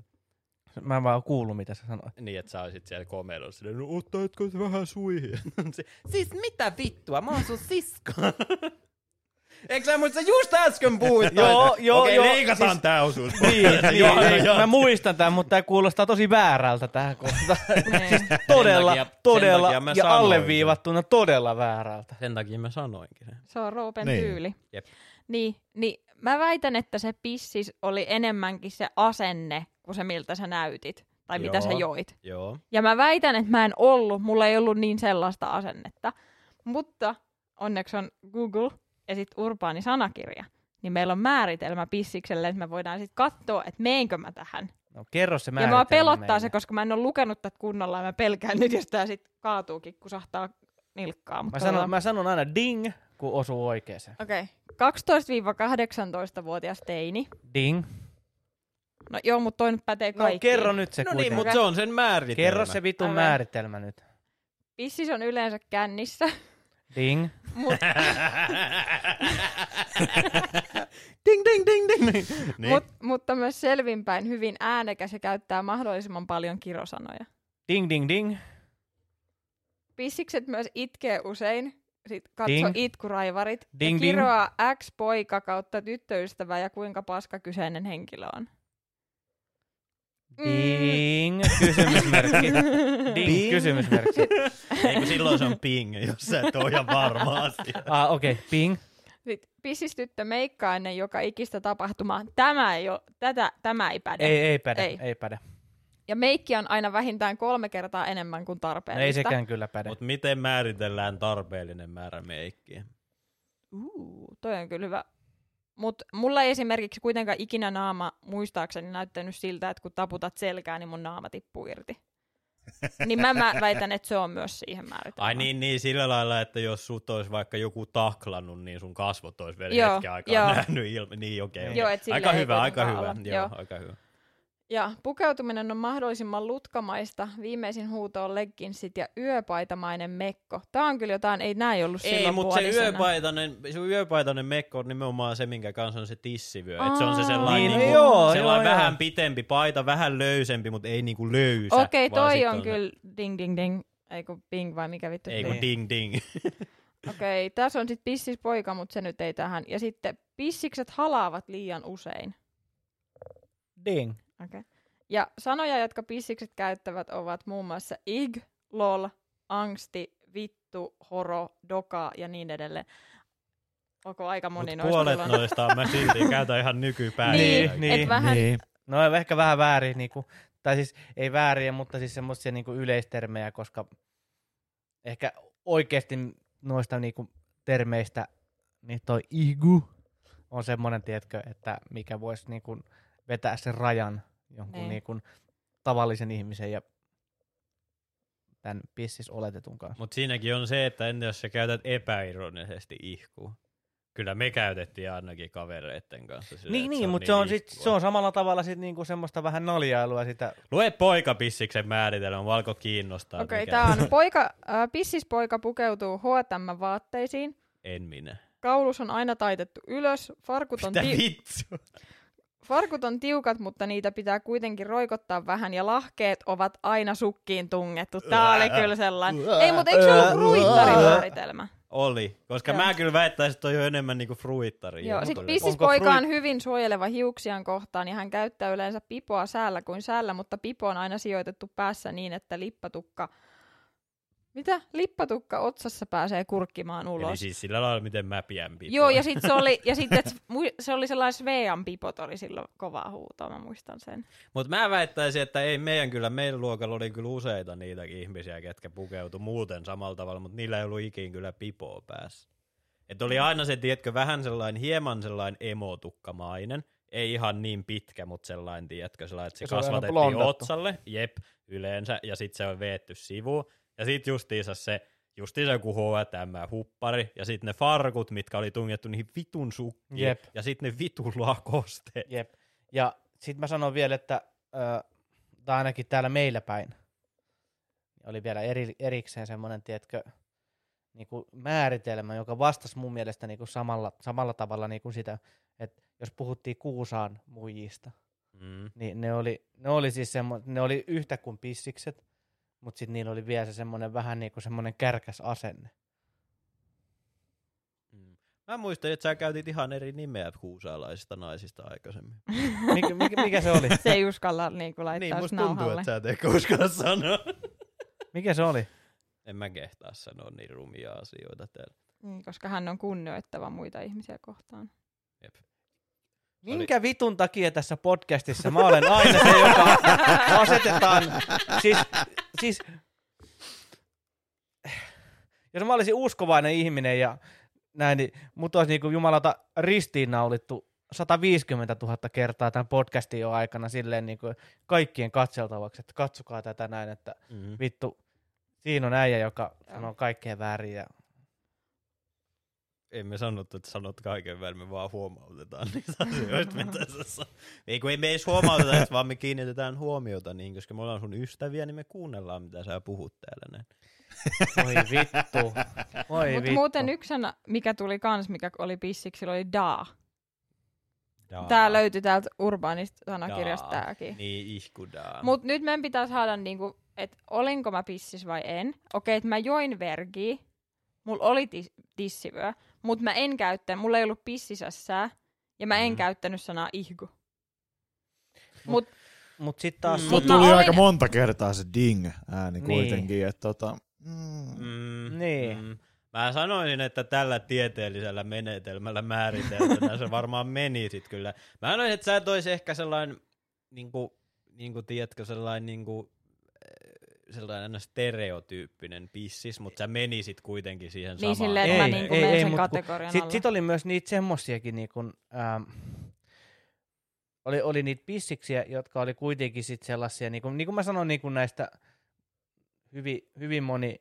Speaker 2: Mä en vaan kuullut, mitä sä sanoit.
Speaker 1: Niin, että sä olisit siellä komerossa silleen, no ottaisitko vähän suihin? *laughs* Siis mitä vittua, mä oon sun sisko. Eikö sä muista, just äsken puhuit?
Speaker 2: Joo, joo,
Speaker 1: Okei,
Speaker 2: joo,
Speaker 1: leikataan
Speaker 2: siis-
Speaker 1: tää osuus.
Speaker 2: Niin, niin,
Speaker 1: Johanna
Speaker 2: niin,
Speaker 1: jatka.
Speaker 2: mä muistan tämän, mutta tämä kuulostaa tosi väärältä tähän kohtaan. *laughs*
Speaker 4: niin.
Speaker 2: todella,
Speaker 1: takia- sen
Speaker 2: todella
Speaker 1: takia mä
Speaker 2: ja
Speaker 1: sanoin
Speaker 2: alleviivattuna todella väärältä.
Speaker 1: Sen takia mä sanoinkin sen.
Speaker 4: se on Roopen
Speaker 3: Niin.
Speaker 4: tyyli.
Speaker 1: Jep.
Speaker 4: Niin, niin mä väitän, että se pissis oli enemmänkin se asenne kuin se, miltä sä näytit. Tai mitä sä
Speaker 1: Joo.
Speaker 4: joit.
Speaker 1: Joo.
Speaker 4: Ja mä väitän, että mä en ollut, mulla ei ollut niin sellaista asennetta. Mutta onneksi on Google ja sitten urbaani sanakirja, niin meillä on määritelmä pissikselle, että me voidaan sitten katsoa, että meenkö mä tähän.
Speaker 2: No kerro se
Speaker 4: Ja
Speaker 2: määritelmä
Speaker 4: mua pelottaa
Speaker 2: meille.
Speaker 4: se, koska mä en ole lukenut tätä kunnolla ja mä pelkään nyt, jos tää sitten kaatuukin, kusahtaa nilkkaa.
Speaker 2: Mä sanon, mä sanon aina ding, kun osuu oikeeseen.
Speaker 4: Okei. Okay. 12-18-vuotias teini.
Speaker 2: Ding.
Speaker 4: No joo, mutta toi nyt pätee
Speaker 2: No
Speaker 4: kaikkiin.
Speaker 2: kerro nyt se
Speaker 1: No niin,
Speaker 2: kuitenkin.
Speaker 1: mutta se on sen määritelmä.
Speaker 2: Kerro se vitun
Speaker 4: Aivan.
Speaker 2: määritelmä nyt.
Speaker 4: Pissis on yleensä kännissä,
Speaker 2: Ding.
Speaker 4: mutta *laughs*
Speaker 1: ding, ding, ding, ding. niin.
Speaker 4: mut, mutta myös selvinpäin hyvin äänekäs ja käyttää mahdollisimman paljon kirosanoja.
Speaker 2: Ding, ding, ding.
Speaker 4: Pissikset myös itkee usein, sit katso
Speaker 2: Ding.
Speaker 4: itkuraivarit
Speaker 2: Ding,
Speaker 4: ja
Speaker 2: ding.
Speaker 4: kiroaa X-poika kautta tyttöystävä ja kuinka paska kyseinen henkilö on. Mm.
Speaker 2: Ding. Kysymysmerkki. *laughs* Ding. Kysymysmerkki. *laughs*
Speaker 1: Ei kun silloin se on ping, jos sä et ole ihan varma asia.
Speaker 2: Ah, okei. Okay. Ping.
Speaker 4: Sitten pissistyttö meikkaa ennen joka ikistä tapahtumaa. Tämä ei, ole, tätä, tämä ei päde.
Speaker 2: Ei, ei päde.
Speaker 4: Ei.
Speaker 2: Ei, päde.
Speaker 4: Ja meikki on aina vähintään kolme kertaa enemmän kuin
Speaker 2: No
Speaker 4: tarpeellista.
Speaker 2: ei sekään kyllä päde.
Speaker 1: Mutta miten määritellään tarpeellinen määrä meikkiä?
Speaker 4: Uu, toi on kyllä hyvä. Mutta mulla ei esimerkiksi kuitenkaan ikinä naama muistaakseni näyttänyt siltä, että kun taputat selkää, niin mun naama tippuu irti. Niin mä, mä väitän, että se on myös siihen määritelmään.
Speaker 1: Ai niin, niin, sillä lailla, että jos sut olisi vaikka joku taklannut, niin sun kasvot olisi vielä
Speaker 4: Joo,
Speaker 1: hetken aikaa
Speaker 4: joo.
Speaker 1: nähnyt ilme. Niin, okei. Okei.
Speaker 4: Joo,
Speaker 1: aika hyvä, aika hyvä.
Speaker 4: olla.
Speaker 1: Joo,
Speaker 4: Joo.
Speaker 1: aika hyvä.
Speaker 4: Ja pukeutuminen on mahdollisimman lutkamaista. Viimeisin huuto on legginsit ja yöpaitamainen mekko. Tää on kyllä jotain, ei näin ollut
Speaker 1: Ei,
Speaker 4: silloin
Speaker 1: mutta se yöpaitainen, se yöpaitainen mekko on nimenomaan se, minkä kanssa on se tissivyö. Et se on se sellainen,
Speaker 2: Niin,
Speaker 1: niinku,
Speaker 2: joo,
Speaker 1: sellainen
Speaker 2: joo,
Speaker 1: vähän
Speaker 2: joo.
Speaker 1: pitempi paita, vähän löysempi, mutta ei niinku löysä.
Speaker 4: Okei,
Speaker 1: vaan
Speaker 4: toi on
Speaker 1: se-
Speaker 4: kyllä ding ding ding. Ei kun bing vai mikä vittu.
Speaker 1: Ei
Speaker 4: se
Speaker 1: kun ding ding. *laughs*
Speaker 4: Okei, tässä on sitten pissispoika, mutta se nyt ei tähän. Ja sitten pissikset halaavat liian usein.
Speaker 2: Ding.
Speaker 4: Okay. Ja sanoja, jotka pissikset käyttävät, ovat muun muassa ig, lol, angsti, vittu, horo, doka ja niin edelleen. Onko aika moni
Speaker 1: Mut
Speaker 4: noista
Speaker 1: puolet noista on mä silti *laughs* käytän ihan nykypäivänä.
Speaker 4: Niin,
Speaker 2: niin,
Speaker 4: et vähän,
Speaker 3: Niin.
Speaker 2: No ehkä vähän väärin, niinku, tai siis ei väärin, mutta siis semmoisia niinku yleistermejä, koska ehkä oikeasti noista niinku termeistä, niin toi igu on semmoinen, tiedätkö, että mikä voisi niinku vetää sen rajan jonkun
Speaker 4: Niin.
Speaker 2: niinku tavallisen ihmisen ja tämän pissis oletetun kanssa.
Speaker 1: Mutta siinäkin on se, että entä jos sä käytät epäironisesti ihkua? Kyllä me käytettiin ainakin kavereitten kanssa. Silleen,
Speaker 2: Niin,
Speaker 1: että
Speaker 2: niin, mutta se on, sit,
Speaker 1: ihkua.
Speaker 2: se on samalla tavalla sit niinku semmoista vähän naljailua sitä.
Speaker 1: Lue poikapissiksi määritelmä, valko kiinnostaa.
Speaker 4: Okei, okay, tää on poika, äh, pissispoika pukeutuu H&M-vaatteisiin.
Speaker 1: En minä.
Speaker 4: Kaulus on aina taitettu ylös. Farkut on,
Speaker 1: Mitä
Speaker 4: ti-
Speaker 1: vittu?
Speaker 4: Farkut on tiukat, mutta niitä pitää kuitenkin roikottaa vähän. Ja lahkeet ovat aina sukkiin tungettu. Tää oli kyllä sellainen. Ei, mutta eikö se ollut fruittarimääritelmä?
Speaker 1: Oli, koska
Speaker 4: Joo.
Speaker 1: mä kyllä väittäisin, että toi on enemmän niinku fruittari.
Speaker 4: Joo, sit pissispoika on hyvin suojeleva hiuksiaan kohtaan ja hän käyttää yleensä pipoa säällä kuin säällä, mutta pipo on aina sijoitettu päässä niin, että lippatukka... Mitä? Lippatukka otsassa pääsee kurkkimaan
Speaker 1: Eli
Speaker 4: ulos.
Speaker 1: siis sillä lailla, miten mä pidän pipoa.
Speaker 4: Joo, ja sitten se oli, ja sit, et, se oli sellainen Svean pipot oli silloin kovaa huutoa, mä muistan sen.
Speaker 1: Mutta mä väittäisin, että ei meidän kyllä, meidän luokalla oli kyllä useita niitäkin ihmisiä, ketkä pukeutu muuten samalla tavalla, mutta niillä ei ollut ikin kyllä pipoa päässä. Että oli aina se, tiedätkö, vähän sellainen, hieman sellainen emotukkamainen, ei ihan niin pitkä, mutta sellainen, tiedätkö, sellainen, että se,
Speaker 2: se
Speaker 1: kasvatettiin otsalle, jep, yleensä, ja sitten se on veetty sivuun, ja sitten justiinsa se, justiinsa joku H&M-huppari, ja sitten ne farkut, mitkä oli tungettu niihin vitun sukkiin,
Speaker 2: Jep.
Speaker 1: ja sitten ne vitun lakosteet.
Speaker 2: Jep. Ja sitten mä sanon vielä, että ö, tai ainakin täällä meillä päin oli vielä eri, erikseen semmoinen, tiedätkö, niinku määritelmä, joka vastasi mun mielestä niinku samalla, samalla tavalla niinku sitä, että jos puhuttiin Kuusaan muijista,
Speaker 1: Mm.
Speaker 2: niin ne oli, ne oli siis semmo, ne oli yhtä kuin pissikset, mutta sitten niillä oli vielä se semmoinen vähän niinku semmoinen kärkäs asenne.
Speaker 1: Mm. Mä muistan, että sä käytit ihan eri nimeä kuusaalaisista naisista aikaisemmin. *laughs*
Speaker 2: Mikä, mikä, mikä se oli? *laughs*
Speaker 4: Se ei uskalla niinku laittaa
Speaker 1: niin,
Speaker 4: niin,
Speaker 1: musta tuntuu,
Speaker 4: nauhalle.
Speaker 1: että sä et ehkä uskalla sanoa. *laughs*
Speaker 2: Mikä se oli?
Speaker 1: En mä kehtaa sanoa niin rumia asioita täällä.
Speaker 4: Niin, koska hän on kunnioittava muita ihmisiä kohtaan.
Speaker 1: Jep.
Speaker 2: Minkä vitun takia tässä podcastissa? Mä olen aina se, joka *laughs* asetetaan, siis, siis jos mä olisin uskovainen ihminen ja näin, niin mut olisi niin kuin jumalata ristiinnaulittu 150 000 kertaa tämän podcastin jo aikana silleen niin kuin kaikkien katseltavaksi, että katsokaa tätä näin, että
Speaker 1: Mm.
Speaker 2: vittu, siinä on äijä, joka sanoo kaikkea väärin ja
Speaker 1: Emme sanottu, että sanot kaiken välillä, me vaan huomautetaan *laughs* niitä asioita, mitä sä sa- Ei kun ei me edes huomauteta, että vaan me kiinnitetään huomiota niin, koska me ollaan sun ystäviä, niin me kuunnellaan, mitä sä puhut täällä näin.
Speaker 2: voi vittu, voi
Speaker 4: Mutta
Speaker 2: vittu.
Speaker 4: muuten yksi sana, mikä tuli kans, mikä oli pissiksi, oli daa.
Speaker 1: Daa.
Speaker 4: Tää löytyi täältä urbaanista sanakirjasta
Speaker 1: Daa.
Speaker 4: tääkin.
Speaker 1: Niin, ihkudaa.
Speaker 4: Mut nyt meidän pitää saada niinku, että olinko mä pissis vai en. Okei, että mä join vergiä, mulla oli tis- tissivyö, mutta mä en käyttänyt, mulla ei ollut pissisässää, ja mä en
Speaker 1: Mm.
Speaker 4: käyttänyt sanaa ihku.
Speaker 2: Mut sit taas...
Speaker 1: Mm.
Speaker 3: Mut tuli
Speaker 4: olin-
Speaker 3: aika monta kertaa se ding-ääni
Speaker 2: Niin.
Speaker 3: kuitenkin, että tota... Mm,
Speaker 1: Mm,
Speaker 2: Niin.
Speaker 1: Mm. Mä sanoisin, että tällä tieteellisellä menetelmällä määriteltynä se varmaan *laughs* meni sit kyllä. Mä sanoisin, että sä et ehkä sellainen, niinku, niinku tiedätkö, sellainen niinku, sellainen aina stereotyyppinen pissis, mutta sä menisit kuitenkin siihen
Speaker 4: Niin
Speaker 1: samaan.
Speaker 4: että mä
Speaker 2: Ei,
Speaker 4: niinku
Speaker 2: ei, ei,
Speaker 4: sen
Speaker 2: mut kun
Speaker 4: kategorian
Speaker 2: Sit,
Speaker 4: alla.
Speaker 2: sit oli myös niitä semmosiakin, niinku, ähm, oli, oli niitä pissiksiä, jotka oli kuitenkin sit sellaisia, niin kuin, niin kuin mä sanoin niin kuin näistä hyvin, hyvin moni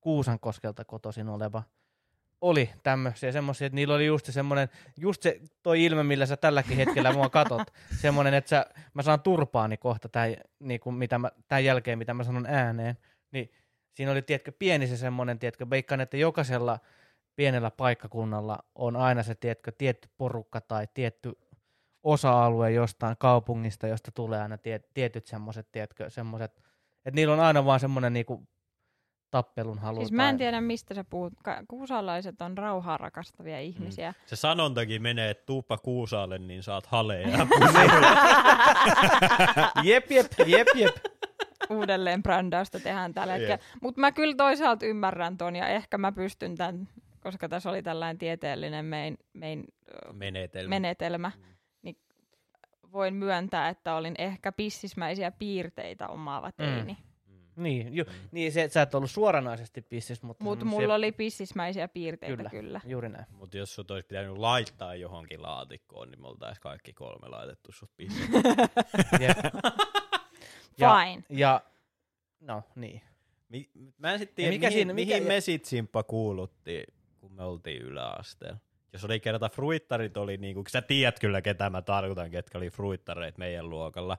Speaker 2: Kuusankoskelta kotoisin oleva oli tämmöisiä semmoisia, että niillä oli just se semmoinen, just se toi ilme, millä sä tälläkin hetkellä mua katot, *laughs* semmoinen, että sä, mä saan turpaani kohta tämän, niin kuin mitä mä, tämän jälkeen, mitä mä sanon ääneen, niin siinä oli, tiedätkö, pieni se semmoinen, tiedätkö, veikkaan, että jokaisella pienellä paikkakunnalla on aina se, tiedätkö, tietty porukka tai tietty osa-alue jostain kaupungista, josta tulee aina tie, tietyt semmoiset, tiedätkö, semmoiset, että niillä on aina vaan semmoinen niinku tappelun halu.
Speaker 4: Siis mä en tiedä, mistä sä puhut. Kuusalaiset on rauhaa rakastavia ihmisiä. *laughs*
Speaker 1: Se sanontakin menee, että tuuppa Kuusaalle, niin saat haleja. *laughs*
Speaker 2: Jep, jep, jep, jep.
Speaker 4: Uudelleen brändäystä tehdään tällä hetkellä. Mutta mä kyllä toisaalta ymmärrän ton ja ehkä mä pystyn tämän, koska tässä oli tällainen tieteellinen mein, mein,
Speaker 1: Menetelmä.
Speaker 4: menetelmä, niin voin myöntää, että olin ehkä pissismäisiä piirteitä omaava teini.
Speaker 1: Mm.
Speaker 2: Niin, ju,
Speaker 1: Mm.
Speaker 2: niin se, sä et ollut suoranaisesti pissis, mutta...
Speaker 4: Mutta mulla oli pissismäisiä piirteitä
Speaker 2: Kyllä.
Speaker 4: kyllä.
Speaker 2: Juuri näin.
Speaker 1: Mutta jos sut olisi pitänyt laittaa johonkin laatikkoon, niin me oltais kaikki kolme laitettu sut pissiin. *laughs*
Speaker 2: Jep. *laughs* Ja-
Speaker 4: Fine.
Speaker 2: Ja, no niin.
Speaker 1: Mi- Mä en sit
Speaker 2: Ja
Speaker 1: tiedä,
Speaker 2: mikä
Speaker 1: mihin,
Speaker 2: siinä-
Speaker 1: mihin
Speaker 2: mikä-
Speaker 1: me sit Simppa kuuluttiin, kun me oltiin yläasteella. Jos oli kerta fruittarit oli niinku, sä tiedät kyllä ketä mä tarkoitan, ketkä oli fruittareita meidän luokalla.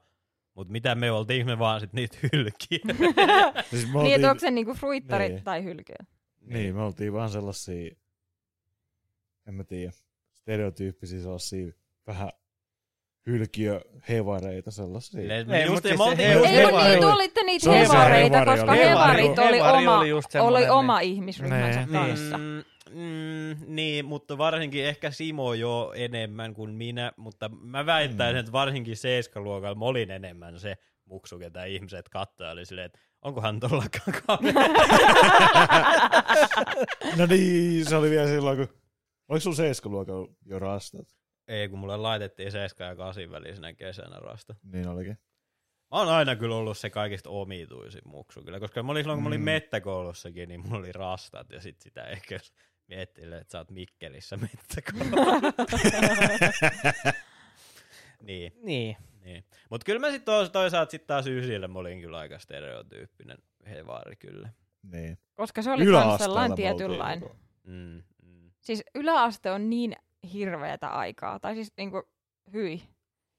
Speaker 1: Mut mitä me oltiin, me vaan sit niitä hylkiä. *laughs*
Speaker 3: siis me
Speaker 4: Niin,
Speaker 3: oltiin,
Speaker 4: että onko se niinku fruittarit
Speaker 3: Niin.
Speaker 4: tai hylkyä?
Speaker 3: niin, me oltiin vaan sellaisia, en mä tiedä, stereotyyppisiä sellaisia vähän hylkiö hevareita sellaisia.
Speaker 1: Silleen,
Speaker 2: Ei,
Speaker 1: just
Speaker 2: siis
Speaker 1: me oltiin
Speaker 2: he-
Speaker 4: Ei, kun niitä
Speaker 2: oli-
Speaker 4: olitte niitä hevareita, koska
Speaker 3: oli.
Speaker 4: hevarit oli
Speaker 2: hevari
Speaker 4: oma,
Speaker 2: oli
Speaker 4: oli oma
Speaker 2: niin-
Speaker 4: ihmisryhmänsä
Speaker 3: Niin.
Speaker 4: kanssa.
Speaker 1: Mm, mm, niin, mutta varsinkin ehkä Simo jo enemmän kuin minä, mutta mä väittäisin,
Speaker 3: Mm.
Speaker 1: että varsinkin seiskaluokalla mä olin enemmän se muksu, ketä ihmiset katsoivat, oli silleen, että onkohan kamera. *laughs*
Speaker 3: No niin, se oli vielä silloin, kun... Oliko sulla seiskaluokalla jo rastat?
Speaker 1: Ei, kun mulle laitettiin 7 ja 8 välisenä kesänä rasta.
Speaker 3: Niin olikin.
Speaker 1: Mä oon aina kyllä ollut se kaikista omituisin muksu kyllä, koska mä olin silloin, kun mä olin
Speaker 3: Mm.
Speaker 1: mettäkoulussakin, niin mulla oli rastat ja sit sitä ehkä miettii, että sä oot Mikkelissä *laughs* mettäkoulussa. niin.
Speaker 2: Niin.
Speaker 1: Niin. Mutta kyllä mä sitten tois, toisaalta sitten taas ysillä mä olin kyllä aika stereotyyppinen hevaari kyllä.
Speaker 3: Niin.
Speaker 4: Koska se oli myös sellainen tietynlainen.
Speaker 1: Mm, mm,
Speaker 4: Siis yläaste on niin hirveätä aikaa. Tai siis niinku, hyi.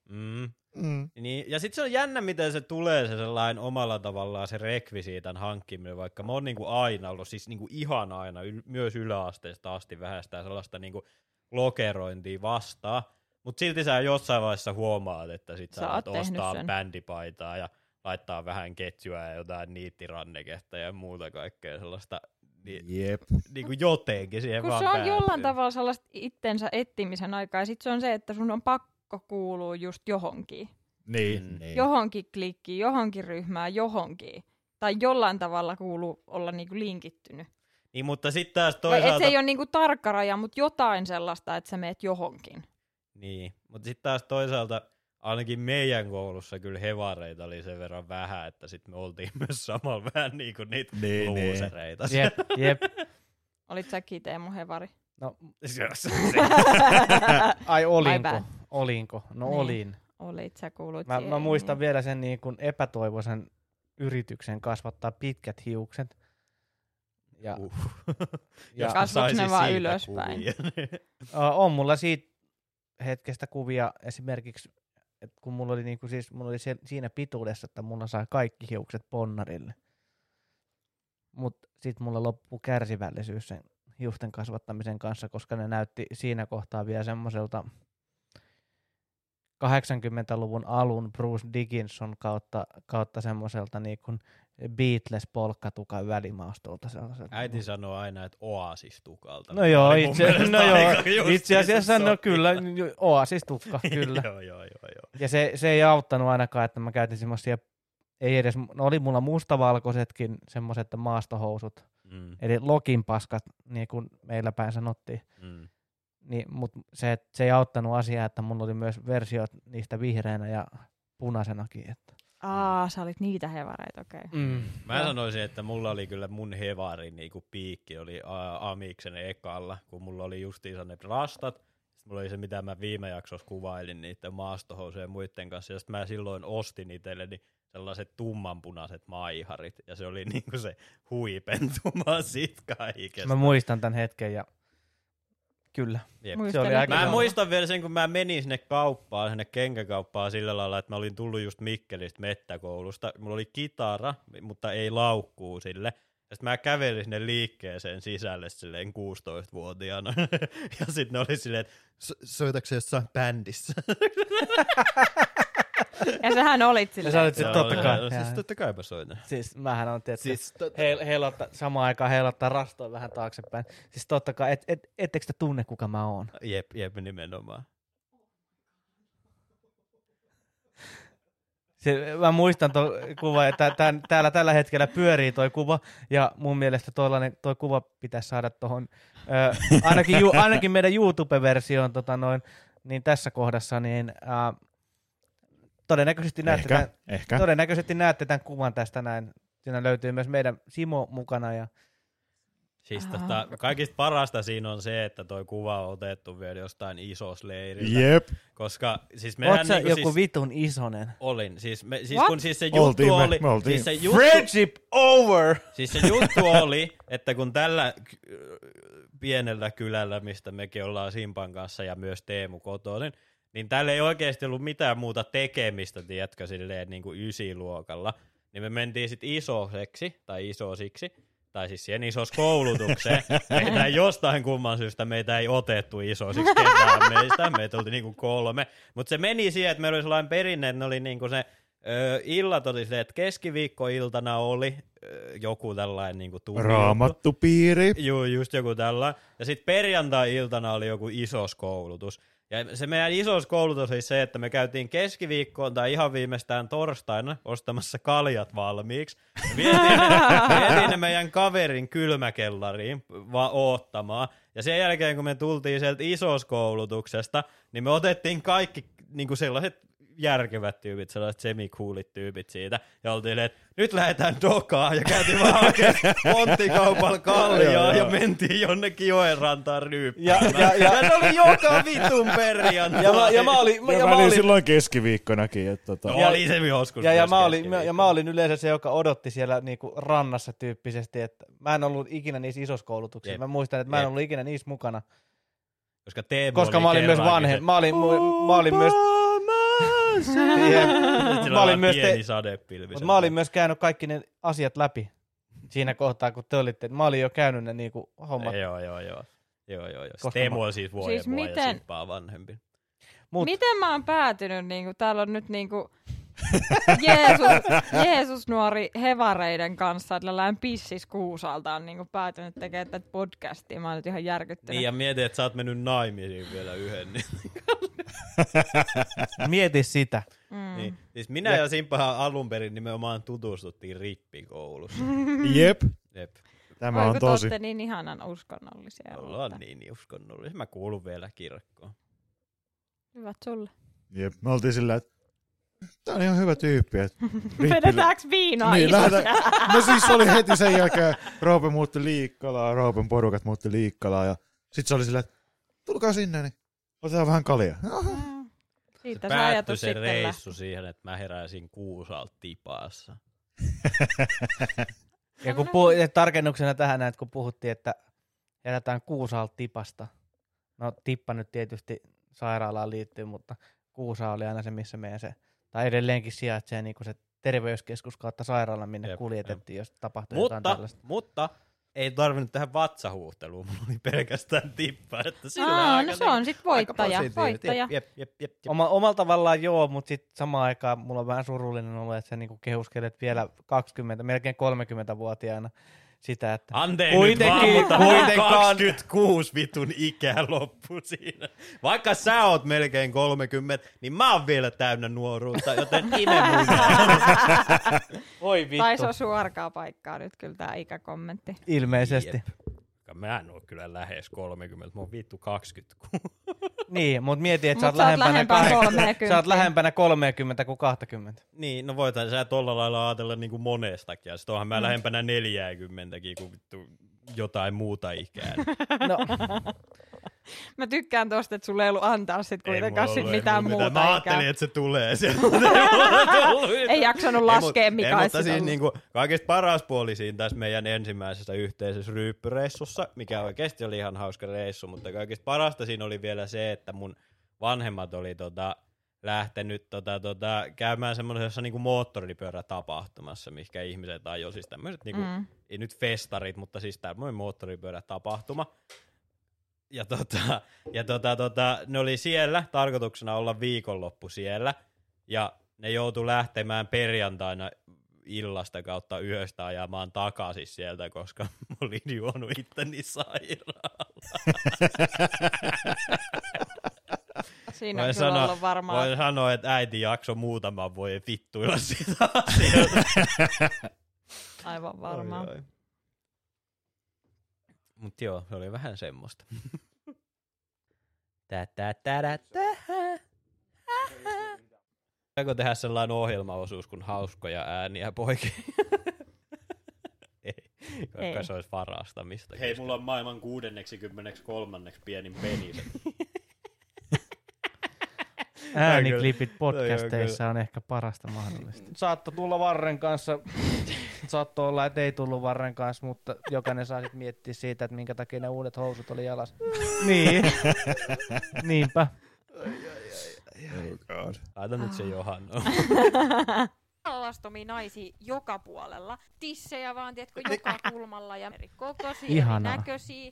Speaker 1: mm.
Speaker 3: Mm.
Speaker 1: Niin, ja sitten se on jännä, miten se tulee se sellainen omalla tavallaan se rekvisiitan hankkiminen, vaikka mä oon niinku aina ollut, siis niinku ihan aina, yl- myös yläasteesta asti vähän sitä sellaista niinku lokerointia vastaan, mutta silti sä jossain vaiheessa huomaat, että sit sä,
Speaker 4: Sä oot
Speaker 1: ostaa
Speaker 4: sen.
Speaker 1: bändipaitaa ja laittaa vähän ketjua ja jotain niittiranneketta ja muuta kaikkea sellaista niin,
Speaker 3: Jep.
Speaker 1: niinku jotenkin siihen
Speaker 4: Kun
Speaker 1: vaan
Speaker 4: se on
Speaker 1: päätyy.
Speaker 4: jollain tavalla sellaista itsensä etsimisen aikaa. Ja sit se on se, että sun on pakko kuulua just johonkin.
Speaker 3: Niin.
Speaker 1: Mm.
Speaker 3: niin.
Speaker 4: Johonkin klikkiin, johonkin ryhmään, johonkin. Tai jollain tavalla kuuluu olla niinku linkittynyt.
Speaker 1: Niin, mutta sitten taas
Speaker 4: Vai
Speaker 1: toisaalta...
Speaker 4: et se ei ole niinku tarkka raja, mutta jotain sellaista, että sä meet johonkin.
Speaker 1: Niin, mutta sitten taas toisaalta ainakin meidän koulussa kyllä hevareita oli sen verran vähän, että sitten me oltiin *laughs* myös samalla vähän niin kuin niitä
Speaker 3: Niin, niin.
Speaker 1: luusereita.
Speaker 2: Jep, *laughs* jep.
Speaker 4: Olit säkin Teemu Hevari?
Speaker 2: No,
Speaker 1: Se- se- *laughs*
Speaker 2: ai olinko? Olinko? No
Speaker 4: Niin.
Speaker 2: olin.
Speaker 4: Olit, sä kuuluit
Speaker 2: Mä,
Speaker 4: siihen,
Speaker 2: mä muistan
Speaker 4: niin.
Speaker 2: vielä sen niin kuin epätoivoisen yrityksen kasvattaa pitkät hiukset. Ja,
Speaker 1: Uh. *laughs*
Speaker 2: ja
Speaker 4: Kasvoiko ne vaan ylöspäin? *laughs*
Speaker 2: on mulla siitä hetkestä kuvia esimerkiksi, että kun mulla oli, niinku siis, mulla oli se, siinä pituudessa, että mulla sai kaikki hiukset ponnarille. Mutta sitten mulla loppui kärsivällisyys sen hiusten kasvattamisen kanssa, koska ne näytti siinä kohtaa vielä semmoiselta 80-luvun alun Bruce Dickinson kautta, kautta semmoiselta niin kuin Beatles-polkkatukan välimaastolta. sellaiselta.
Speaker 1: Äiti sanoo aina, että oasistukalta.
Speaker 2: No joo, itse, no joo, itse asiassa no kyllä, oasis tukka, *laughs* kyllä.
Speaker 1: joo, joo, joo, joo.
Speaker 2: Ja se, se ei auttanut ainakaan, että mä käytin semmoisia, ei edes, no oli mulla mustavalkoisetkin semmoiset maastohousut,
Speaker 1: Mm,
Speaker 2: eli lokin paskat, niin kuin meillä päin sanottiin.
Speaker 1: mm.
Speaker 2: Niin, Mutta se, se ei auttanut asiaa, että mulla oli myös versiot niistä vihreänä ja punaisenakin. Että.
Speaker 4: Aa, sä olit niitä hevareita, okei. Okay.
Speaker 2: Mm.
Speaker 1: Mä sanoisin, että mulla oli kyllä mun hevari niinku piikki, oli a- Amiksen ekalla, kun mulla oli justiinsa ne rastat. Sitten mulla oli se, mitä mä viime jaksossa kuvailin niiden maastohousujen ja muiden kanssa. Ja sitten mä silloin ostin itselleni sellaiset tummanpunaiset maiharit. Ja se oli *laughs* niinku se huipentuma sit kaikesta.
Speaker 2: Mä muistan tämän hetken ja kyllä.
Speaker 1: Jep.
Speaker 2: Se oli aika
Speaker 1: Mä muistan vielä sen, kun mä menin sinne kauppaan, sinne kenkäkauppaan sillä lailla, että mä olin tullut just Mikkelistä mettäkoulusta. Mulla oli kitara, mutta ei laukkuu sille. Ja sitten mä kävelin sinne liikkeeseen sisälle silleen 16-vuotiaana. *laughs* ja sitten ne oli silleen, että "So- soitatko jossain bändissä? *laughs*
Speaker 4: Ja sähän olit silleen.
Speaker 2: sä olit sit
Speaker 1: Ja
Speaker 2: totta kai.
Speaker 1: Siis totta kai mä soitan.
Speaker 2: Siis mähän on tietysti,
Speaker 1: Siis tot-
Speaker 2: heil, heilottaa, samaan aikaan heilottaa rastoa vähän taaksepäin. Siis totta kai, et, et, ettekö te tunne kuka mä oon?
Speaker 1: Jep, jep, nimenomaan.
Speaker 2: Se, mä muistan tuon kuva, että tämän, täällä tällä hetkellä pyörii toi kuva, ja mun mielestä toi kuva pitäisi saada tuohon, ainakin, ju, ainakin meidän YouTube-versioon tota noin, niin tässä kohdassa, niin ää, todennäköisesti, näette
Speaker 3: Ehkä,
Speaker 2: tämän,
Speaker 3: ehkä.
Speaker 2: todennäköisesti näette tämän kuvan tästä näin. Siinä löytyy myös meidän Simo mukana, ja
Speaker 1: Siis tota, kaikista parasta siinä on se, että toi kuva on otettu vielä jostain isosleiriltä.
Speaker 3: Jep.
Speaker 1: Koska siis mehän
Speaker 2: oot sä
Speaker 1: niinku
Speaker 2: joku
Speaker 1: siis,
Speaker 2: vitun isonen?
Speaker 1: olin. Siis, me, siis
Speaker 4: What?
Speaker 1: kun siis se juttu
Speaker 3: Oltiin me,
Speaker 1: oli,
Speaker 3: me oltiin.
Speaker 1: siis se juttu,
Speaker 2: Friendship over!
Speaker 1: siis se juttu oli, että kun tällä pienellä kylällä, mistä mekin ollaan Simpan kanssa ja myös Teemu kotoisin, niin täällä ei oikeasti ollut mitään muuta tekemistä, tiedätkö, silleen niin kuin ysiluokalla. Niin me mentiin sitten isoseksi, tai isosiksi, tai siis siihen isoskoulutukseen. *laughs* Meitä ei jostain kumman syystä meitä ei otettu isosiksi ketään meistä, meitä oli niinku kolme. Mutta se meni siihen, että meillä oli sellainen perinne, että ne oli niinku se Öö, illat oli se, että keskiviikkoiltana oli öö, joku tällainen niinku tunti.
Speaker 3: Raamattupiiri.
Speaker 1: Joo, just joku tällä. Ja sitten perjantai-iltana oli joku isoskoulutus. Ja se meidän isoskoulutus oli se, että me käytiin keskiviikkoon tai ihan viimeistään torstaina ostamassa kaljat valmiiksi. Vietiin ne, vietiin ne meidän kaverin kylmäkellariin vaan oottamaan. Ja sen jälkeen, kun me tultiin sieltä isoskoulutuksesta, niin me otettiin kaikki niin kuin sellaiset järkevät tyypit, sellaiset semikuulit tyypit siitä. Ja oltiin, että nyt lähdetään dokaan ja käytiin vaan hakemaan ponttikaupalla kaljaa ja mentiin jonnekin joen rantaan ryyppäämään.
Speaker 2: Ja- ja- ja-
Speaker 1: ja, se oli joka vitun perjantai.
Speaker 2: Ja mä, ja mä olin,
Speaker 3: Ja,
Speaker 2: ja
Speaker 3: mä
Speaker 2: mä
Speaker 3: olin
Speaker 2: olin,
Speaker 3: silloin keskiviikkonakin. Että tota,
Speaker 1: No,
Speaker 2: Ja-
Speaker 1: oli se joskus.
Speaker 2: ja, ja, mä olin, ja mä olin yleensä se, joka odotti siellä niinku rannassa tyyppisesti, että mä en ollut ikinä niissä isoskoulutuksissa.
Speaker 1: Jep.
Speaker 2: Mä muistan, että mä en
Speaker 1: Jep.
Speaker 2: ollut ikinä niissä mukana,
Speaker 1: Koska Teemu
Speaker 2: koska
Speaker 1: oli
Speaker 2: mä olin myös
Speaker 1: kerrankin
Speaker 2: vanhe.
Speaker 1: se-
Speaker 2: Mä olin, mä olin myös, *laughs* mä olin myös, te,
Speaker 1: sadepilvi.
Speaker 2: mutta mä olin myös käynyt kaikki ne asiat läpi siinä kohtaa, kun te olitte. Mä olin jo käynyt ne niinku hommat.
Speaker 1: Joo, joo, joo. Joo, joo, joo.
Speaker 2: Koska
Speaker 1: Teemu on siis vuoden
Speaker 4: Siis miten-
Speaker 1: vanhempi.
Speaker 2: Mut-
Speaker 4: Miten mä oon päätynyt, niinku, täällä on nyt niinku *laughs* Jeesus, Jeesus nuori hevareiden kanssa, että tällainen pissis kuusalta on niinku päätynyt tekemään tätä podcastia. Mä oon nyt ihan järkyttynyt.
Speaker 1: Niin ja mieti, että sä oot mennyt naimisiin vielä yhden. Niin, *laughs*
Speaker 2: Mieti sitä.
Speaker 4: mm.
Speaker 1: niin. Siis minä
Speaker 2: Ja-
Speaker 1: ja, Simpahan alun perin nimenomaan tutustuttiin rippikoulussa. *laughs*
Speaker 3: Jep.
Speaker 1: Jep.
Speaker 3: Tämä
Speaker 4: Voi,
Speaker 3: on tosi.
Speaker 4: te ootte niin ihanan uskonnollisia.
Speaker 1: Ollaan
Speaker 4: ollut.
Speaker 1: niin uskonnollisia. Mä kuulun vielä kirkkoon.
Speaker 4: Hyvät sulle.
Speaker 3: Jep. Me oltiin sillä, että Tää on ihan hyvä tyyppi. Et *laughs*
Speaker 4: Vedetäänkö viinaa
Speaker 3: Niin, lähdetään. No siis se oli heti sen jälkeen, Roope muutti Liikkalaan, Roopen porukat muutti Liikkalaan ja sit se oli silleen, että tulkaa sinne, niin otetaan vähän kalia. Aha.
Speaker 4: Siitä se
Speaker 1: Päättyi
Speaker 4: ajatus
Speaker 1: se
Speaker 4: sitten
Speaker 1: reissu siihen, että mä heräsin kuusalta tipaassa.
Speaker 2: Ja kun puhu, ja tarkennuksena tähän että kun puhuttiin, että herätään kuusalta tipasta. No tippa nyt tietysti sairaalaan liittyy, mutta kuusa oli aina se, missä meidän se, tai edelleenkin sijaitsee niin kuin se terveyskeskus kautta sairaala, minne
Speaker 1: Jep,
Speaker 2: jep, kuljetettiin, jos tapahtui jotain
Speaker 1: Mutta,
Speaker 2: tällaista.
Speaker 1: mutta ei tarvinnut tähän vatsahuhteluun, mulla oli pelkästään tippa. Että sillä
Speaker 4: Aa,
Speaker 1: aika
Speaker 4: no se
Speaker 1: niin-
Speaker 4: on sit
Speaker 1: aika
Speaker 4: voittaja. voittaja.
Speaker 1: Jep, jep, jep, jep, jep.
Speaker 2: Oma, omalla tavallaan joo, mutta sitten samaan aikaan mulla on vähän surullinen olo, että sä niinku kehuskelet vielä 20, melkein 30-vuotiaana sitä, että
Speaker 1: Anteeksi
Speaker 2: Kuitenkin-
Speaker 1: nyt vaan,
Speaker 2: kuitenkaan-
Speaker 1: 26 vitun ikä loppu siinä. Vaikka sä oot melkein 30, niin mä oon vielä täynnä nuoruutta, joten ime mun.
Speaker 2: voi vittu,
Speaker 4: Tai se on suorkaa paikkaa nyt kyllä tää ikäkommentti.
Speaker 2: ilmeisesti.
Speaker 1: Jep. Mä en oo kyllä lähes 30, mä oon vittu 26. *laughs*
Speaker 2: Niin, mutta mieti, että
Speaker 4: Mut
Speaker 2: sä oot
Speaker 4: sä oot
Speaker 2: lähempänä,
Speaker 4: lähempää
Speaker 2: kahdeksan-
Speaker 4: 30.
Speaker 2: sä oot lähempänä 30 kuin 20.
Speaker 1: Niin, no voitais sä tolla lailla ajatella niinku monestakin. Ja sit onhan mä
Speaker 4: Mm.
Speaker 1: lähempänä 40 kuin vittu jotain muuta ikää.
Speaker 2: No, *laughs* *laughs*
Speaker 4: Mä tykkään tosta, että sulla ei ollut antaa sit
Speaker 1: Ei
Speaker 4: kuitenkaan sit
Speaker 1: ei
Speaker 4: mitään muuta
Speaker 1: Mä ajattelin, että se tulee *laughs* sieltä. mutta ei
Speaker 4: Ei
Speaker 1: mitään.
Speaker 4: jaksanut
Speaker 1: Ei,
Speaker 4: laskea,
Speaker 1: mut-
Speaker 4: mikä
Speaker 1: ei, mutta siis
Speaker 4: ollut.
Speaker 1: niinku, kaikista paras puoli siinä tässä meidän ensimmäisessä yhteisessä ryyppyreissussa, mikä oikeasti oli ihan hauska reissu, mutta kaikista parasta siinä oli vielä se, että mun vanhemmat oli tota, lähtenyt tota, tota, käymään semmoisessa niinku moottoripyörätapahtumassa, mikä ihmiset ajoi, siis tämmöiset niinku,
Speaker 4: Mm.
Speaker 1: ei nyt festarit, mutta siis tämmöinen moottoripyörätapahtuma. Ja, tota, ja tota, tota, ne oli siellä, tarkoituksena olla viikonloppu siellä, ja ne joutu lähtemään perjantaina illasta kautta yöstä ajamaan takaisin sieltä, koska *laughs* mä olin juonut itteni sairaalaan. *laughs*
Speaker 4: Siinä kyllä
Speaker 1: sanoa-
Speaker 4: ollut varmaan.
Speaker 1: Voin sanoa, että äiti jakso muutaman vuoden vittuilla sitä *laughs* asiaa.
Speaker 4: Aivan varmaan.
Speaker 1: Oi, oi. Mut joo, se oli vähän semmoista. Tä, tä, tä, tä, tä. Voiko tehdä sellainen ohjelmaosuus kuin hauskoja ääniä poikia? *laughs* Ei, koska
Speaker 4: Ei.
Speaker 1: se olisi varastamista.
Speaker 5: Hei, mulla on maailman 63. pienin penis. *laughs*
Speaker 2: Ääniklipit podcasteissa on ehkä parasta mahdollista. Saatto tulla Varren kanssa, saattoi olla, että ei tullut Varren kanssa, mutta jokainen saa sitten miettiä siitä, että minkä takia ne uudet housut oli jalas. niin, niinpä.
Speaker 3: Oh god.
Speaker 1: Laita nyt se Johanna.
Speaker 6: lastomia naisia joka puolella. Tissejä vaan, tiedätkö, joka kulmalla ja eri kokoisia, eri näköisiä.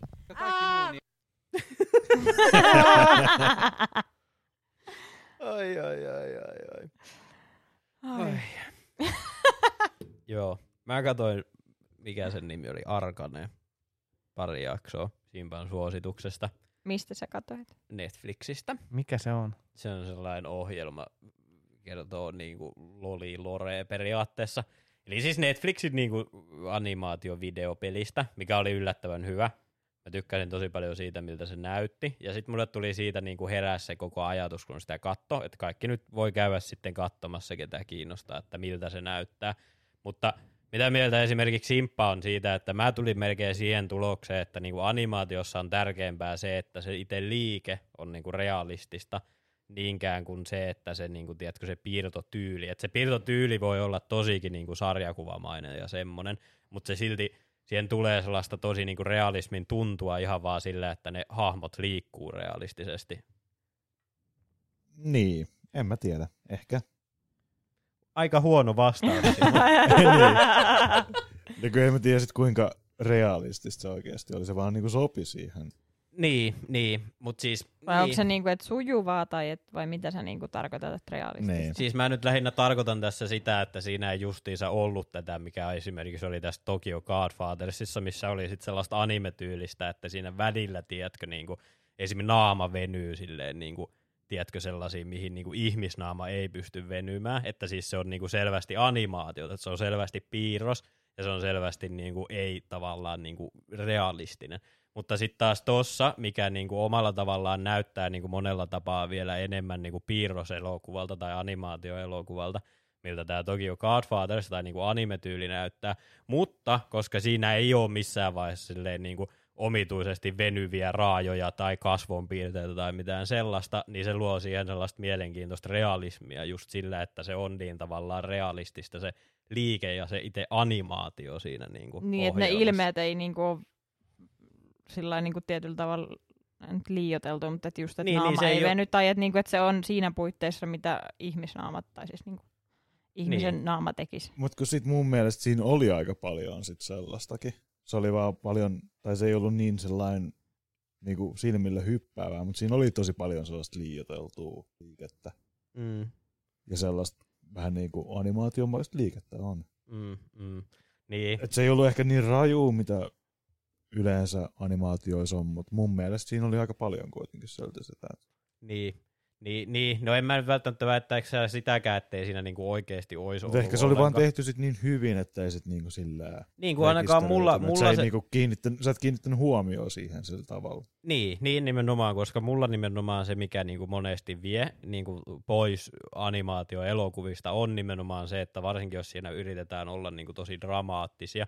Speaker 6: *laughs*
Speaker 1: ai, ai, ai, ai, ai.
Speaker 4: Ai. *laughs*
Speaker 1: Joo, mä katsoin, mikä sen nimi oli, Arkane, pari jaksoa Simpan suosituksesta
Speaker 4: Mistä sä katsoit?
Speaker 1: Netflixistä.
Speaker 2: Mikä se on?
Speaker 1: Se on sellainen ohjelma, kertoo niinku loli lore periaatteessa. Eli siis Netflixin niinku animaatiovideopelistä, mikä oli yllättävän hyvä. Mä tykkäsin tosi paljon siitä, miltä se näytti. Ja sitten mulle tuli siitä niinku heräs se koko ajatus, kun sitä katto, että kaikki nyt voi käydä sitten katsomassa, ketä kiinnostaa, että miltä se näyttää. Mutta mitä mieltä esimerkiksi Simppa on siitä, että mä tulin melkein siihen tulokseen, että niinku animaatiossa on tärkeämpää se, että se itse liike on niinku realistista, niinkään kuin se, että se, niinku, tiedätkö, se piirtotyyli. Et se piirtotyyli voi olla tosikin niinku sarjakuvamainen ja semmonen, mutta se silti siihen tulee sellaista tosi niinku realismin tuntua ihan vaan sillä, että ne hahmot liikkuu realistisesti.
Speaker 3: Niin, en mä tiedä. Ehkä.
Speaker 1: Aika huono vastaus. *laughs*
Speaker 3: Ja kun en mä tiedä sit kuinka realistista se oikeasti oli. Se vaan niinku sopi siihen.
Speaker 1: Niin, niin, mutta siis...
Speaker 4: Vai
Speaker 1: niin.
Speaker 4: onko se niinku, että sujuvaa tai et, vai mitä sä niinku tarkoitat, että realistista?
Speaker 3: Niin.
Speaker 1: Siis mä nyt lähinnä tarkoitan tässä sitä, että siinä ei justiinsa ollut tätä, mikä esimerkiksi oli tässä Tokyo Godfathersissa, missä oli sit sellaista animetyylistä, että siinä välillä, tiedätkö, niinku, esimerkiksi naama venyy silleen, niinku, tiedätkö, sellaisiin, mihin niinku ihmisnaama ei pysty venymään, että siis se on niinku selvästi animaatiota, että se on selvästi piirros, ja se on selvästi niinku, ei tavallaan niinku realistinen. Mutta sitten taas tossa, mikä niinku omalla tavallaan näyttää niinku monella tapaa vielä enemmän niinku piirroselokuvalta tai animaatioelokuvalta, miltä tämä toki on Godfathers tai niinku anime-tyyli näyttää, mutta koska siinä ei ole missään vaiheessa silleen niinku omituisesti venyviä raajoja tai kasvonpiirteitä tai mitään sellaista, niin se luo siihen sellaista mielenkiintoista realismia just sillä, että se on niin tavallaan realistista se liike ja se itse animaatio siinä niinku
Speaker 4: Niin, että ne ilmeet ei niinku ole sillä niinku tietyllä tavalla nyt liioteltu, mutta että just, että
Speaker 1: Niin,
Speaker 4: niin,
Speaker 1: niin
Speaker 4: naama
Speaker 1: se
Speaker 4: ei
Speaker 1: ei oo-
Speaker 4: veny, tai että, niinku, että se on siinä puitteissa, mitä ihmisnaamat, tai siis niinku ihmisen
Speaker 1: Niin.
Speaker 4: naama tekisi.
Speaker 3: Mutta kun sit mun mielestä siinä oli aika paljon sit sellaistakin. Se oli vaan paljon, tai se ei ollut niin sellainen niinku silmille hyppäävää, mutta siinä oli tosi paljon sellaista liioteltua liikettä.
Speaker 1: Mm,
Speaker 3: Ja sellaista vähän niin kuin animaatiomaista liikettä on.
Speaker 1: mm, mm. Niin,
Speaker 3: Et se ei ollut ehkä niin raju, mitä yleensä animaatioissa on, mutta mun mielestä siinä oli aika paljon kuitenkin sieltä sitä.
Speaker 1: Niin, niin, niin, no en mä nyt välttämättä väittäisi sitäkään, ettei siinä niinku oikeasti olisi
Speaker 3: Mutta
Speaker 1: ollut
Speaker 3: ehkä se oli vaan tehty sit niin hyvin, että ei sit niinku sillä
Speaker 1: Niin kuin ainakaan mulla,
Speaker 3: sä,
Speaker 1: mulla
Speaker 3: ei
Speaker 1: se,
Speaker 3: niinku kiinnittänyt, sä et kiinnittänyt huomioon siihen sillä tavalla.
Speaker 1: niin, niin nimenomaan, koska mulla nimenomaan se, mikä niinku monesti vie niinku pois animaatioelokuvista, on nimenomaan se, että varsinkin jos siinä yritetään olla niinku tosi dramaattisia,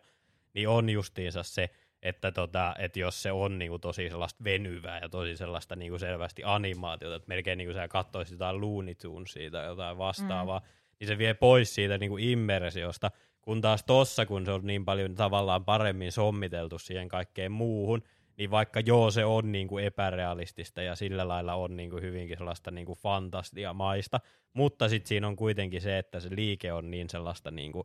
Speaker 1: niin on justiinsa se, että tota, et jos se on niinku tosi sellaista venyvää ja tosi sellaista niinku selvästi animaatiota, että melkein niinku sä katsoisit jotain Looney Tunesia tai jotain vastaavaa, mm. niin se vie pois siitä niinku immersiosta, kun taas tossa, kun se on niin paljon tavallaan paremmin sommiteltu siihen kaikkeen muuhun, niin vaikka joo se on niinku epärealistista ja sillä lailla on niinku hyvinkin sellaista niinku fantastiamaista, mutta sitten siinä on kuitenkin se, että se liike on niin sellaista niinku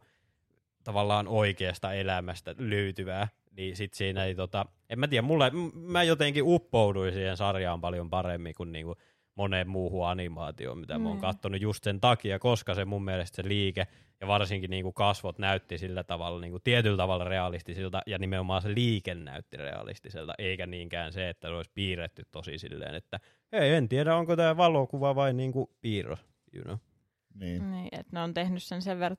Speaker 1: tavallaan oikeasta elämästä löytyvää, niin sit siinä ei tota, en mä tiedä, mulle, mä jotenkin uppouduin siihen sarjaan paljon paremmin kuin niinku moneen muuhun animaatioon, mitä mä oon
Speaker 4: Mm.
Speaker 1: kattonut just sen takia, koska se mun mielestä se liike ja varsinkin niinku kasvot näytti sillä tavalla niinku tietyllä tavalla realistisilta ja nimenomaan se liike näytti realistiselta, eikä niinkään se, että se olisi piirretty tosi silleen, että hei, en tiedä onko tämä valokuva vai niinku piirros, you know.
Speaker 3: Niin.
Speaker 4: Niin, että ne on tehnyt sen sen verran,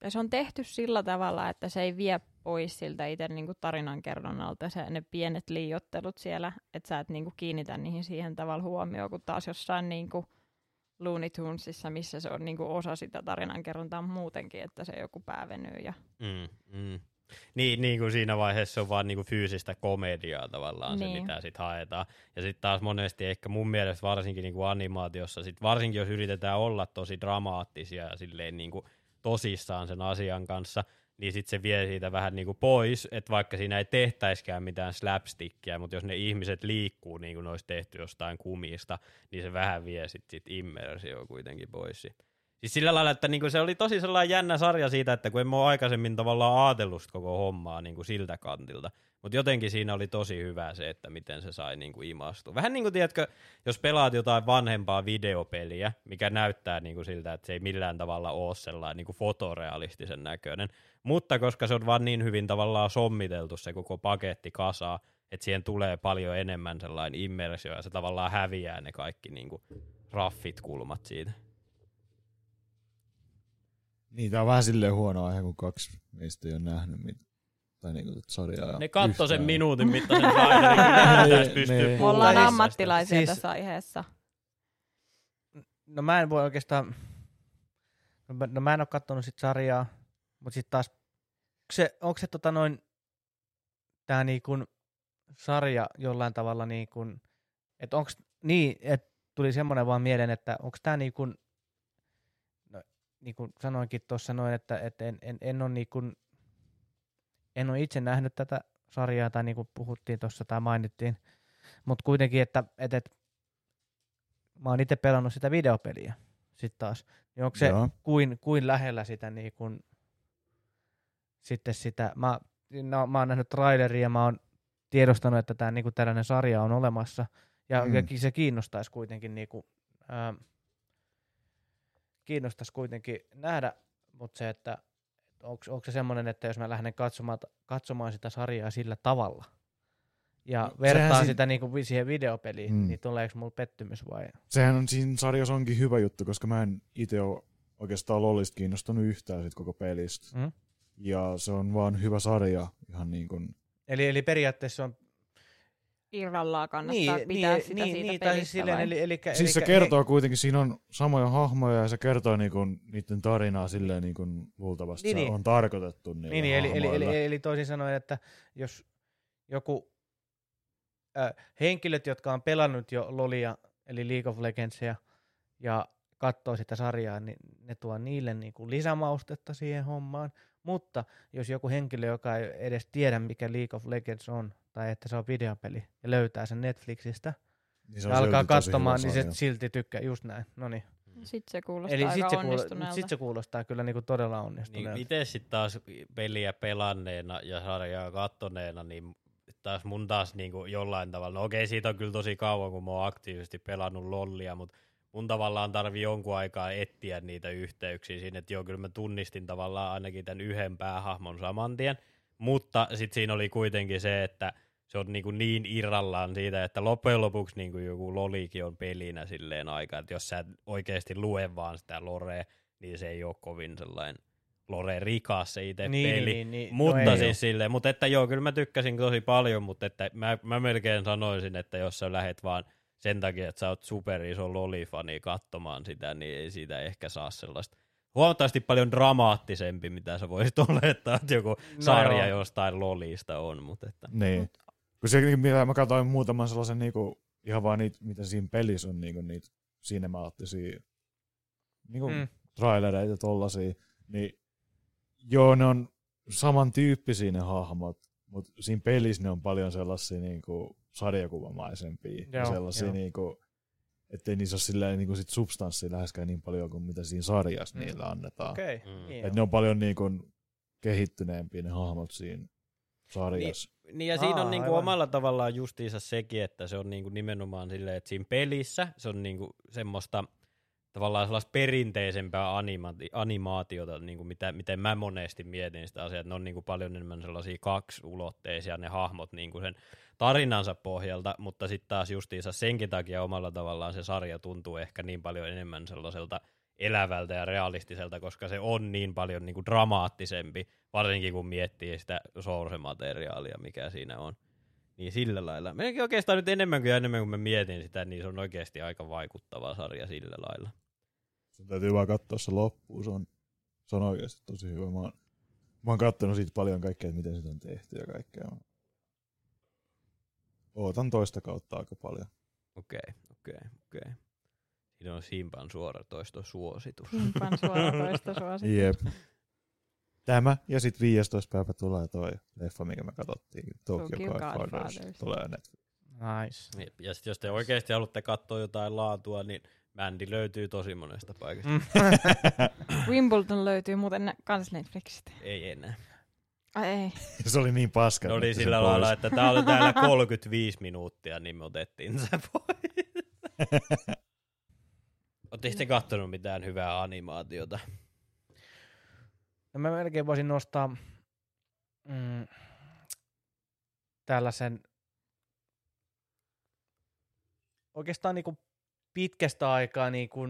Speaker 4: tai se on tehty sillä tavalla, että se ei vie pois siltä itse niinku tarinankerronnalta se, ne pienet liiottelut siellä, että sä et niinku kiinnitä niihin siihen tavalla huomioon, kun taas jossain niinku Looney Tunesissa, missä se on niinku osa sitä tarinankerrontaa muutenkin, että se joku pää venyy ja
Speaker 1: Mm, mm. Niin, niin kuin siinä vaiheessa se on vaan niin kuin fyysistä komediaa tavallaan se,
Speaker 4: Niin.
Speaker 1: mitä sitten haetaan. Ja sitten taas monesti ehkä mun mielestä varsinkin niin kuin animaatiossa, sit varsinkin jos yritetään olla tosi dramaattisia ja silleen niin kuin tosissaan sen asian kanssa, niin sitten se vie siitä vähän niin kuin pois, että vaikka siinä ei tehtäiskään mitään slapstickia, mutta jos ne ihmiset liikkuu niin kuin ne olisi tehty jostain kumista, niin se vähän vie sitten sit immersio kuitenkin pois. Siis sillä lailla, että niinku se oli tosi sellainen jännä sarja siitä, että kun en ole aikaisemmin tavallaan ajatellut koko hommaa niinku siltä kantilta. Mutta jotenkin siinä oli tosi hyvä se, että miten se sai niinku imastua. Vähän niin kuin tiedätkö, jos pelaat jotain vanhempaa videopeliä, mikä näyttää niinku siltä, että se ei millään tavalla ole sellainen niinku fotorealistisen näköinen. Mutta koska se on vaan niin hyvin tavallaan sommiteltu se koko paketti kasaa, että siihen tulee paljon enemmän sellainen immersio ja se tavallaan häviää ne kaikki niinku raffit kulmat siitä.
Speaker 3: Niin, tää on vähän silleen huono aihe, kun kaksi meistä ei ole nähnyt mit, tai niinku sarjaa.
Speaker 1: Ne katto sen minuutin mittaisen trailerin, *laughs*
Speaker 3: Niin, niin.
Speaker 4: me
Speaker 1: puhumaan
Speaker 4: ollaan ammattilaisia
Speaker 2: Siis-
Speaker 4: tässä aiheessa.
Speaker 2: No mä en voi oikeastaan, no mä, no mä en ole kattonut sit sarjaa, mutta sitten taas, onko se, onko se tota noin, tää niinku sarja jollain tavalla niinku, että onko niin, että tuli semmoinen vaan mieleen, että onko tää niinku, niin kuin sanoinkin tuossa noin, että, että en, en, en ole niinku, en ole itse nähnyt tätä sarjaa, tai niin kuin puhuttiin tuossa tai mainittiin, mutta kuitenkin, että, että, että mä oon itse pelannut sitä videopeliä sitten taas. Niin onko se
Speaker 3: Joo.
Speaker 2: kuin, kuin lähellä sitä niin kuin, sitten sitä, mä, no, mä oon nähnyt traileria ja mä oon tiedostanut, että tämä niinku tällainen sarja on olemassa. Ja,
Speaker 3: Mm.
Speaker 2: ja se kiinnostaisi kuitenkin, niinku, ää, kiinnostaisi kuitenkin nähdä, mutta se, että onko se semmoinen, että jos mä lähden katsomaan, katsomaan sitä sarjaa sillä tavalla, ja
Speaker 3: No,
Speaker 2: vertaan
Speaker 3: sehän
Speaker 2: sitä niinku vi- siihen videopeliin,
Speaker 3: Mm.
Speaker 2: mm. niin tuleeko mulla pettymys vai?
Speaker 3: Sehän on siinä sarjassa onkin hyvä juttu, koska mä en itse ole oikeastaan LoLista kiinnostunut yhtään sit koko pelistä.
Speaker 2: Mm.
Speaker 3: Ja se on vaan hyvä sarja ihan niin kuin
Speaker 2: Eli, eli periaatteessa on...
Speaker 4: Irrallaan kannattaa
Speaker 2: Niin,
Speaker 4: pitää
Speaker 2: niin,
Speaker 4: sitä
Speaker 2: niin,
Speaker 4: siitä
Speaker 2: niin, tai siis
Speaker 4: pelistä
Speaker 2: silleen,
Speaker 4: vai?
Speaker 2: eli, eli,
Speaker 3: Siis se kertoo kuitenkin, siinä on samoja hahmoja ja se kertoo niinku niiden tarinaa silleen niin kuin luultavasti
Speaker 2: Niin,
Speaker 3: se
Speaker 2: niin.
Speaker 3: on tarkoitettu niille
Speaker 2: Niin, niin eli, eli, eli, eli, toisin sanoen, että jos joku äh, henkilöt, jotka on pelannut jo Lolia, eli League of Legendsia, ja katsoo sitä sarjaa, niin ne tuo niille niin kuin lisämaustetta siihen hommaan. Mutta jos joku henkilö, joka ei edes tiedä, mikä League of Legends on, tai että se on videopeli, ja löytää sen Netflixistä,
Speaker 3: niin se
Speaker 2: ja alkaa katsomaan, niin se
Speaker 3: sarja.
Speaker 2: silti tykkää, just näin. No niin.
Speaker 4: Sitten se kuulostaa
Speaker 2: Eli
Speaker 4: aika
Speaker 2: sit se, kuulostaa,
Speaker 4: onnistuneelta.
Speaker 2: sit se kuulostaa kyllä niinku todella
Speaker 1: Niin
Speaker 2: onnistuneelta.
Speaker 1: miten sitten taas peliä pelanneena ja sarjaa kattoneena, niin taas mun taas niinku jollain tavalla, no okei siitä on kyllä tosi kauan, kun mä oon aktiivisesti pelannut lollia, mutta mun tavallaan tarvii jonkun aikaa etsiä niitä yhteyksiä siinä, että joo, kyllä mä tunnistin tavallaan ainakin tämän yhden päähahmon saman tien, mutta sitten siinä oli kuitenkin se, että se on niinku niin irrallaan siitä, että loppujen lopuksi niinku joku lolikin on pelinä silleen aika, että jos sä et oikeasti lue vaan sitä lorea, niin se ei ole kovin sellainen lore rikas se itse
Speaker 2: niin,
Speaker 1: peli.
Speaker 2: niin, niin,
Speaker 1: Mutta
Speaker 2: no
Speaker 1: siis silleen, mutta että joo, kyllä mä tykkäsin tosi paljon, mutta että mä, mä melkein sanoisin, että jos sä lähet vaan sen takia, että sä oot super iso lolifani katsomaan sitä, niin ei siitä ehkä saa sellaista huomattavasti paljon dramaattisempi, mitä sä voisit *laughs* olettaa, että joku
Speaker 2: No
Speaker 1: sarja
Speaker 2: joo.
Speaker 1: jostain lolista on. Mutta että.
Speaker 3: Niin. Kun se, mitä mä katsoin muutaman sellaisen niinku, ihan vaan niitä, mitä siinä pelissä on niinku, niitä sinemaattisia niinku,
Speaker 2: Mm.
Speaker 3: mm. trailereita tollasia, niin joo, ne on samantyyppisiä ne hahmot, mutta siinä pelissä ne on paljon sellaisia niinku, sarjakuvamaisempia ja
Speaker 2: Joo,
Speaker 3: sellaisia
Speaker 2: joo.
Speaker 3: niinku, ettei niissä ole silleen, niinku, sit substanssia läheskään niin paljon kuin mitä siinä sarjassa
Speaker 2: Mm.
Speaker 3: niille annetaan.
Speaker 2: Okay.
Speaker 1: Mm.
Speaker 2: Niin
Speaker 3: Et ne on paljon niinku, kehittyneempiä ne hahmot siinä sarjassa.
Speaker 1: Niin ja siinä
Speaker 2: Aa,
Speaker 1: on niinku
Speaker 2: aivan.
Speaker 1: omalla tavallaan justiinsa sekin, että se on niinku nimenomaan silleen, että siinä pelissä se on niinku semmoista tavallaan sellaista perinteisempää animaati- animaatiota, niinku mitä, miten mä monesti mietin sitä asiaa, että ne on niinku paljon enemmän sellaisia kaksiulotteisia ne hahmot niinku sen tarinansa pohjalta, mutta sitten taas justiinsa senkin takia omalla tavallaan se sarja tuntuu ehkä niin paljon enemmän sellaiselta elävältä ja realistiselta, koska se on niin paljon niinku dramaattisempi, varsinkin kun miettii sitä source-materiaalia, mikä siinä on. Niin sillä lailla. Melkein oikeastaan nyt enemmän kuin enemmän kuin mä mietin sitä, niin se on oikeasti aika vaikuttava sarja sillä lailla.
Speaker 3: Sun täytyy vaan katsoa se loppuun, se on, se on oikeasti tosi hyvä. Mä oon, mä oon kattonut siitä paljon kaikkea, että miten sitä on tehty ja kaikkea. Mä Ootan toista kautta aika paljon.
Speaker 1: Okei, okei, okei. Siinä on Simpan suoratoisto suositus.
Speaker 4: Simpan *laughs* suoratoista suositus.
Speaker 3: Jep. Tämä ja sitten 15 päivä tulee toi leffa, mikä me katsottiin. Tokyo
Speaker 4: Tokyo
Speaker 3: Godfathers.
Speaker 4: Godfathers.
Speaker 3: Tulee Netflix.
Speaker 2: Nice.
Speaker 1: Jep, Ja sit jos te oikeasti haluatte katsoa jotain laatua, niin Mandy löytyy tosi monesta paikasta.
Speaker 2: Mm. *laughs*
Speaker 4: Wimbledon löytyy muuten ne- kans Netflixistä.
Speaker 1: Ei enää.
Speaker 4: Ai ei. *laughs*
Speaker 3: se oli niin paska. Että se
Speaker 1: sillä
Speaker 3: pois.
Speaker 1: lailla, että tää oli täällä 35 minuuttia, niin me otettiin se pois. Oletteko te kattonut mitään hyvää animaatiota?
Speaker 2: No mä melkein voisin nostaa mm, tällaisen oikeastaan niinku pitkästä aikaa niinku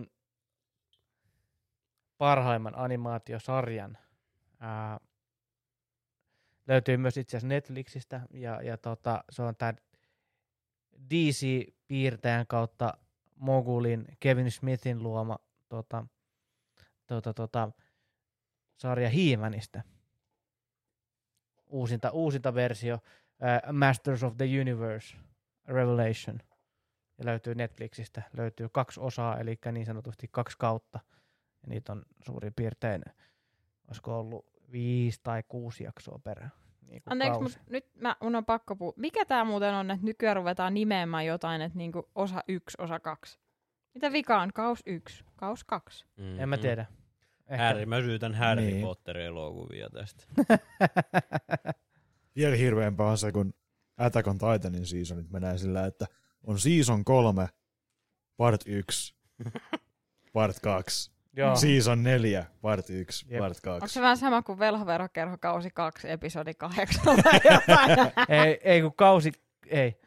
Speaker 2: parhaimman animaatiosarjan. Ää, löytyy myös itse asiassa Netflixistä ja, ja tota, se on tämä DC-piirtäjän kautta Mogulin Kevin Smithin luoma tota, tota, tota, sarja He-Manista. Uusinta, uusinta versio, äh, Masters of the Universe Revelation. Ja löytyy Netflixistä. Löytyy kaksi osaa, eli niin sanotusti kaksi kautta. Ja niitä on suurin piirtein, olisiko ollut viisi tai kuusi jaksoa per niin kuin
Speaker 4: Anteeksi, mutta nyt mä, mun on pakko puhua. Mikä tää muuten on, että nykyään ruvetaan nimeämään jotain, että niinku osa yksi, osa kaksi? Mitä vika on? Kaus yksi, kaus kaksi.
Speaker 1: Mm-hmm.
Speaker 2: En mä tiedä.
Speaker 1: Harry, mä syytän Harry
Speaker 3: Niin.
Speaker 1: Potterin elokuvia tästä. *laughs*
Speaker 3: Vielä hirveämpää on se, kun Attack on Titanin seasonit menee sillä, että on season 3, part 1, part 2,
Speaker 2: Joo.
Speaker 3: season 4, part 1,
Speaker 2: Jep.
Speaker 3: part
Speaker 4: Onko
Speaker 3: 2.
Speaker 4: se vähän sama kuin Velhoverokerho kausi kaksi, episodi kahdeksan tai jotain? *laughs*
Speaker 2: ei, ei kun kausi, ei.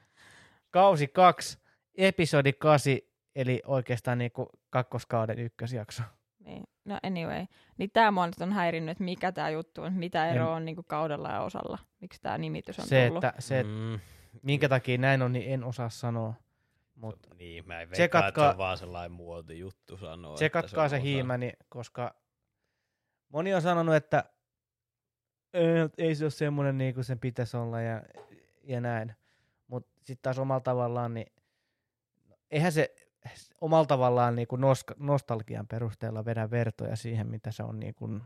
Speaker 2: Kausi kaksi, episodi kasi, eli oikeastaan niinku kakkoskauden ykkösjakso.
Speaker 4: niin. no anyway. Niin tää mua nyt on häirinnyt, että mikä tää juttu on, mitä
Speaker 2: En-
Speaker 4: ero on niinku kaudella ja osalla. Miksi tää nimitys on
Speaker 2: Se,
Speaker 4: tullut.
Speaker 2: että, se, että
Speaker 1: Mm,
Speaker 2: minkä takia näin on, niin en osaa sanoa. Mut
Speaker 1: niin, mä en veikkaa, että se on vaan sellainen muotijuttu sanoa.
Speaker 2: tsekatkaa se,
Speaker 1: osa-
Speaker 2: hiimäni, koska moni on sanonut, että ei, ei se ole semmoinen niin kuin sen pitäisi olla ja, ja näin. Mutta sitten taas omalla tavallaan, niin eihän se omalla tavallaan niin kuin noska, nostalgian perusteella vedä vertoja siihen, mitä se on niin kuin,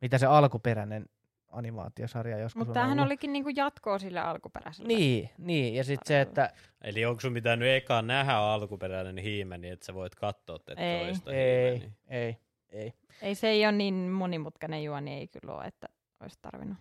Speaker 2: mitä se alkuperäinen animaatiosarja joskus
Speaker 4: Mutta tämähän
Speaker 2: ollut.
Speaker 4: olikin niinku jatkoa sille alkuperäiselle.
Speaker 2: Niin, niin, ja sitten se, että
Speaker 1: Eli onko sun pitänyt eka nähdä alkuperäinen hiimä, niin että sä voit katsoa tätä
Speaker 4: Ei.
Speaker 1: toista
Speaker 2: ei,
Speaker 1: hiimää, niin-
Speaker 2: ei, ei.
Speaker 4: Ei se ei ole niin monimutkainen juoni, ei kyllä ole, että olisi tarvinnut.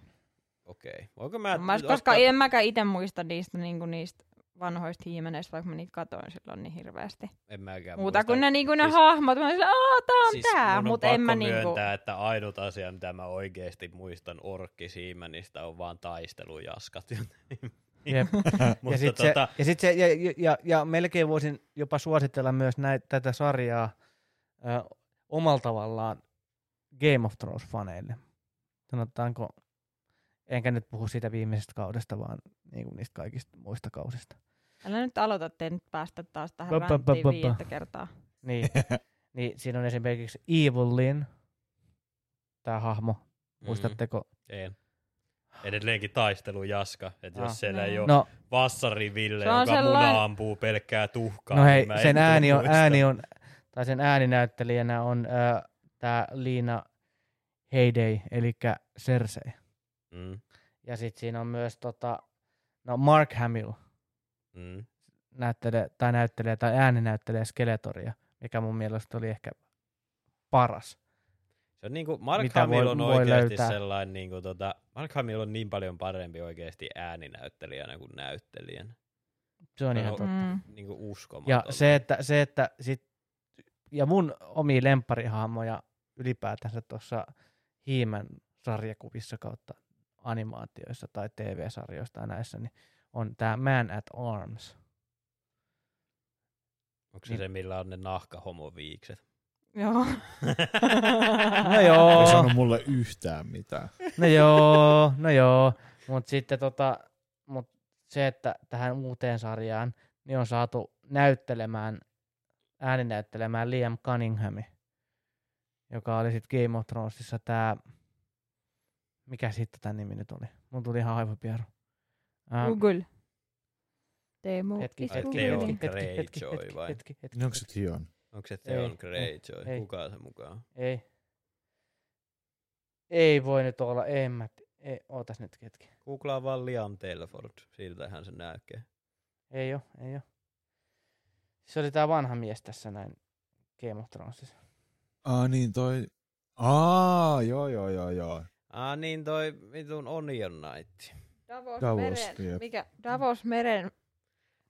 Speaker 1: Okei. Voinko mä,
Speaker 4: Mä, koska
Speaker 1: ottaa-
Speaker 4: en mäkään itse muista niistä, niinku niistä vanhoista hiimeneistä, vaikka mä niitä katoin silloin niin hirveästi.
Speaker 1: en mäkään
Speaker 4: Muuta
Speaker 1: muista.
Speaker 4: kuin ne, niinku ne
Speaker 1: Siis-
Speaker 4: hahmot, mä olin sillä, aah, tää on
Speaker 1: siis
Speaker 4: tää, mutta en mä niinku...
Speaker 1: myöntää, että ainut asia, mitä mä oikeesti muistan orkkisiimänistä on vaan taistelujaskat. *laughs*
Speaker 2: Jep. *laughs*
Speaker 1: Mutta
Speaker 2: ja sitten
Speaker 1: tota,
Speaker 2: se, ja, sit se ja, ja, ja, ja melkein voisin jopa suositella myös näitä, tätä sarjaa ö, omalla tavallaan Game of Thrones-faneille. Sanotaanko, enkä nyt puhu siitä viimeisestä kaudesta, vaan niin kuin niistä kaikista muista kausista.
Speaker 4: Älä nyt aloita, ettei nyt päästä taas tähän
Speaker 2: Ba, ba, ba,
Speaker 4: ranttiin
Speaker 2: ba, ba.
Speaker 4: viidettä kertaa.
Speaker 2: Niin, *laughs* niin siinä on esimerkiksi Evil Lyn, tämä hahmo.
Speaker 1: mm,
Speaker 2: Muistatteko?
Speaker 1: en. Edelleenkin taistelujaska, että jos
Speaker 2: Ah.
Speaker 1: siellä ei ole
Speaker 2: No,
Speaker 1: Vassari Ville,
Speaker 4: Se
Speaker 1: joka
Speaker 4: sellainen-
Speaker 1: muna ampuu pelkkää tuhkaa.
Speaker 2: no hei,
Speaker 1: niin mä en
Speaker 2: sen ääni on,
Speaker 1: muista.
Speaker 2: ääni on, tai sen ääninäyttelijänä on ö, tämä Liina Heydey, eli Cersei.
Speaker 1: Mm,
Speaker 2: Ja sitten siinä on myös tota, no Mark Hamill
Speaker 1: mm.
Speaker 2: näyttelee, tai näyttelee, tai ääninäyttelee Skeletoria, mikä mun mielestä oli ehkä paras.
Speaker 1: Se on niinku, Mark
Speaker 2: Mitä
Speaker 1: Hamill
Speaker 2: voi-
Speaker 1: on
Speaker 2: voi
Speaker 1: oikeasti
Speaker 2: löytää.
Speaker 1: sellainen, niinku, tota, Mark Hamill on niin paljon parempi oikeasti ääninäyttelijänä kuin näyttelijänä.
Speaker 2: Se on
Speaker 1: No,
Speaker 2: ihan
Speaker 1: no,
Speaker 2: totta.
Speaker 4: Mm.
Speaker 1: Niinku uskomaton.
Speaker 2: Ja se, että, se, että sit, ja mun omia lempparihahmoja ylipäätänsä tuossa Hiimän sarjakuvissa kautta animaatioissa tai TV-sarjoissa tai näissä, niin on tämä Man at Arms.
Speaker 1: Onko se
Speaker 2: niin-
Speaker 1: se, millä on ne nahkahomoviikset?
Speaker 4: Joo. *laughs*
Speaker 2: No
Speaker 3: Ei
Speaker 2: joo,
Speaker 3: sano mulle yhtään mitään.
Speaker 2: no joo, no joo. Mutta sitten tota, mut se, että tähän uuteen sarjaan niin on saatu näyttelemään, ääninäyttelemään Liam Cunninghami, joka oli sitten Game of Thronesissa tämä, mikä sitten tämä nimi nyt oli? Mun tuli ihan aivopieru. Ää,
Speaker 4: Google. Teemu
Speaker 2: hetki, hetki, hetki, hetki, hetki, hetki,
Speaker 1: vai?
Speaker 2: hetki, hetki,
Speaker 3: Niin onko se?
Speaker 1: Onko Theon
Speaker 2: ei,
Speaker 1: Greyjoy?
Speaker 2: ei.
Speaker 1: Kuka se mukaan?
Speaker 2: Ei. Ei voi nyt olla, en mä, ei, ootas nyt hetki.
Speaker 1: Googlaa vaan Liam Telford, siltähän se näkee.
Speaker 2: Ei oo, ei oo. Se oli tää vanha mies tässä näin Game of Thronesissa.
Speaker 3: Aa niin toi... Aa, joo joo joo joo.
Speaker 1: Ah niin toi vitun Onion Knight.
Speaker 4: Davos,
Speaker 3: Davos,
Speaker 4: meren,
Speaker 3: jep.
Speaker 4: mikä? Davos meren.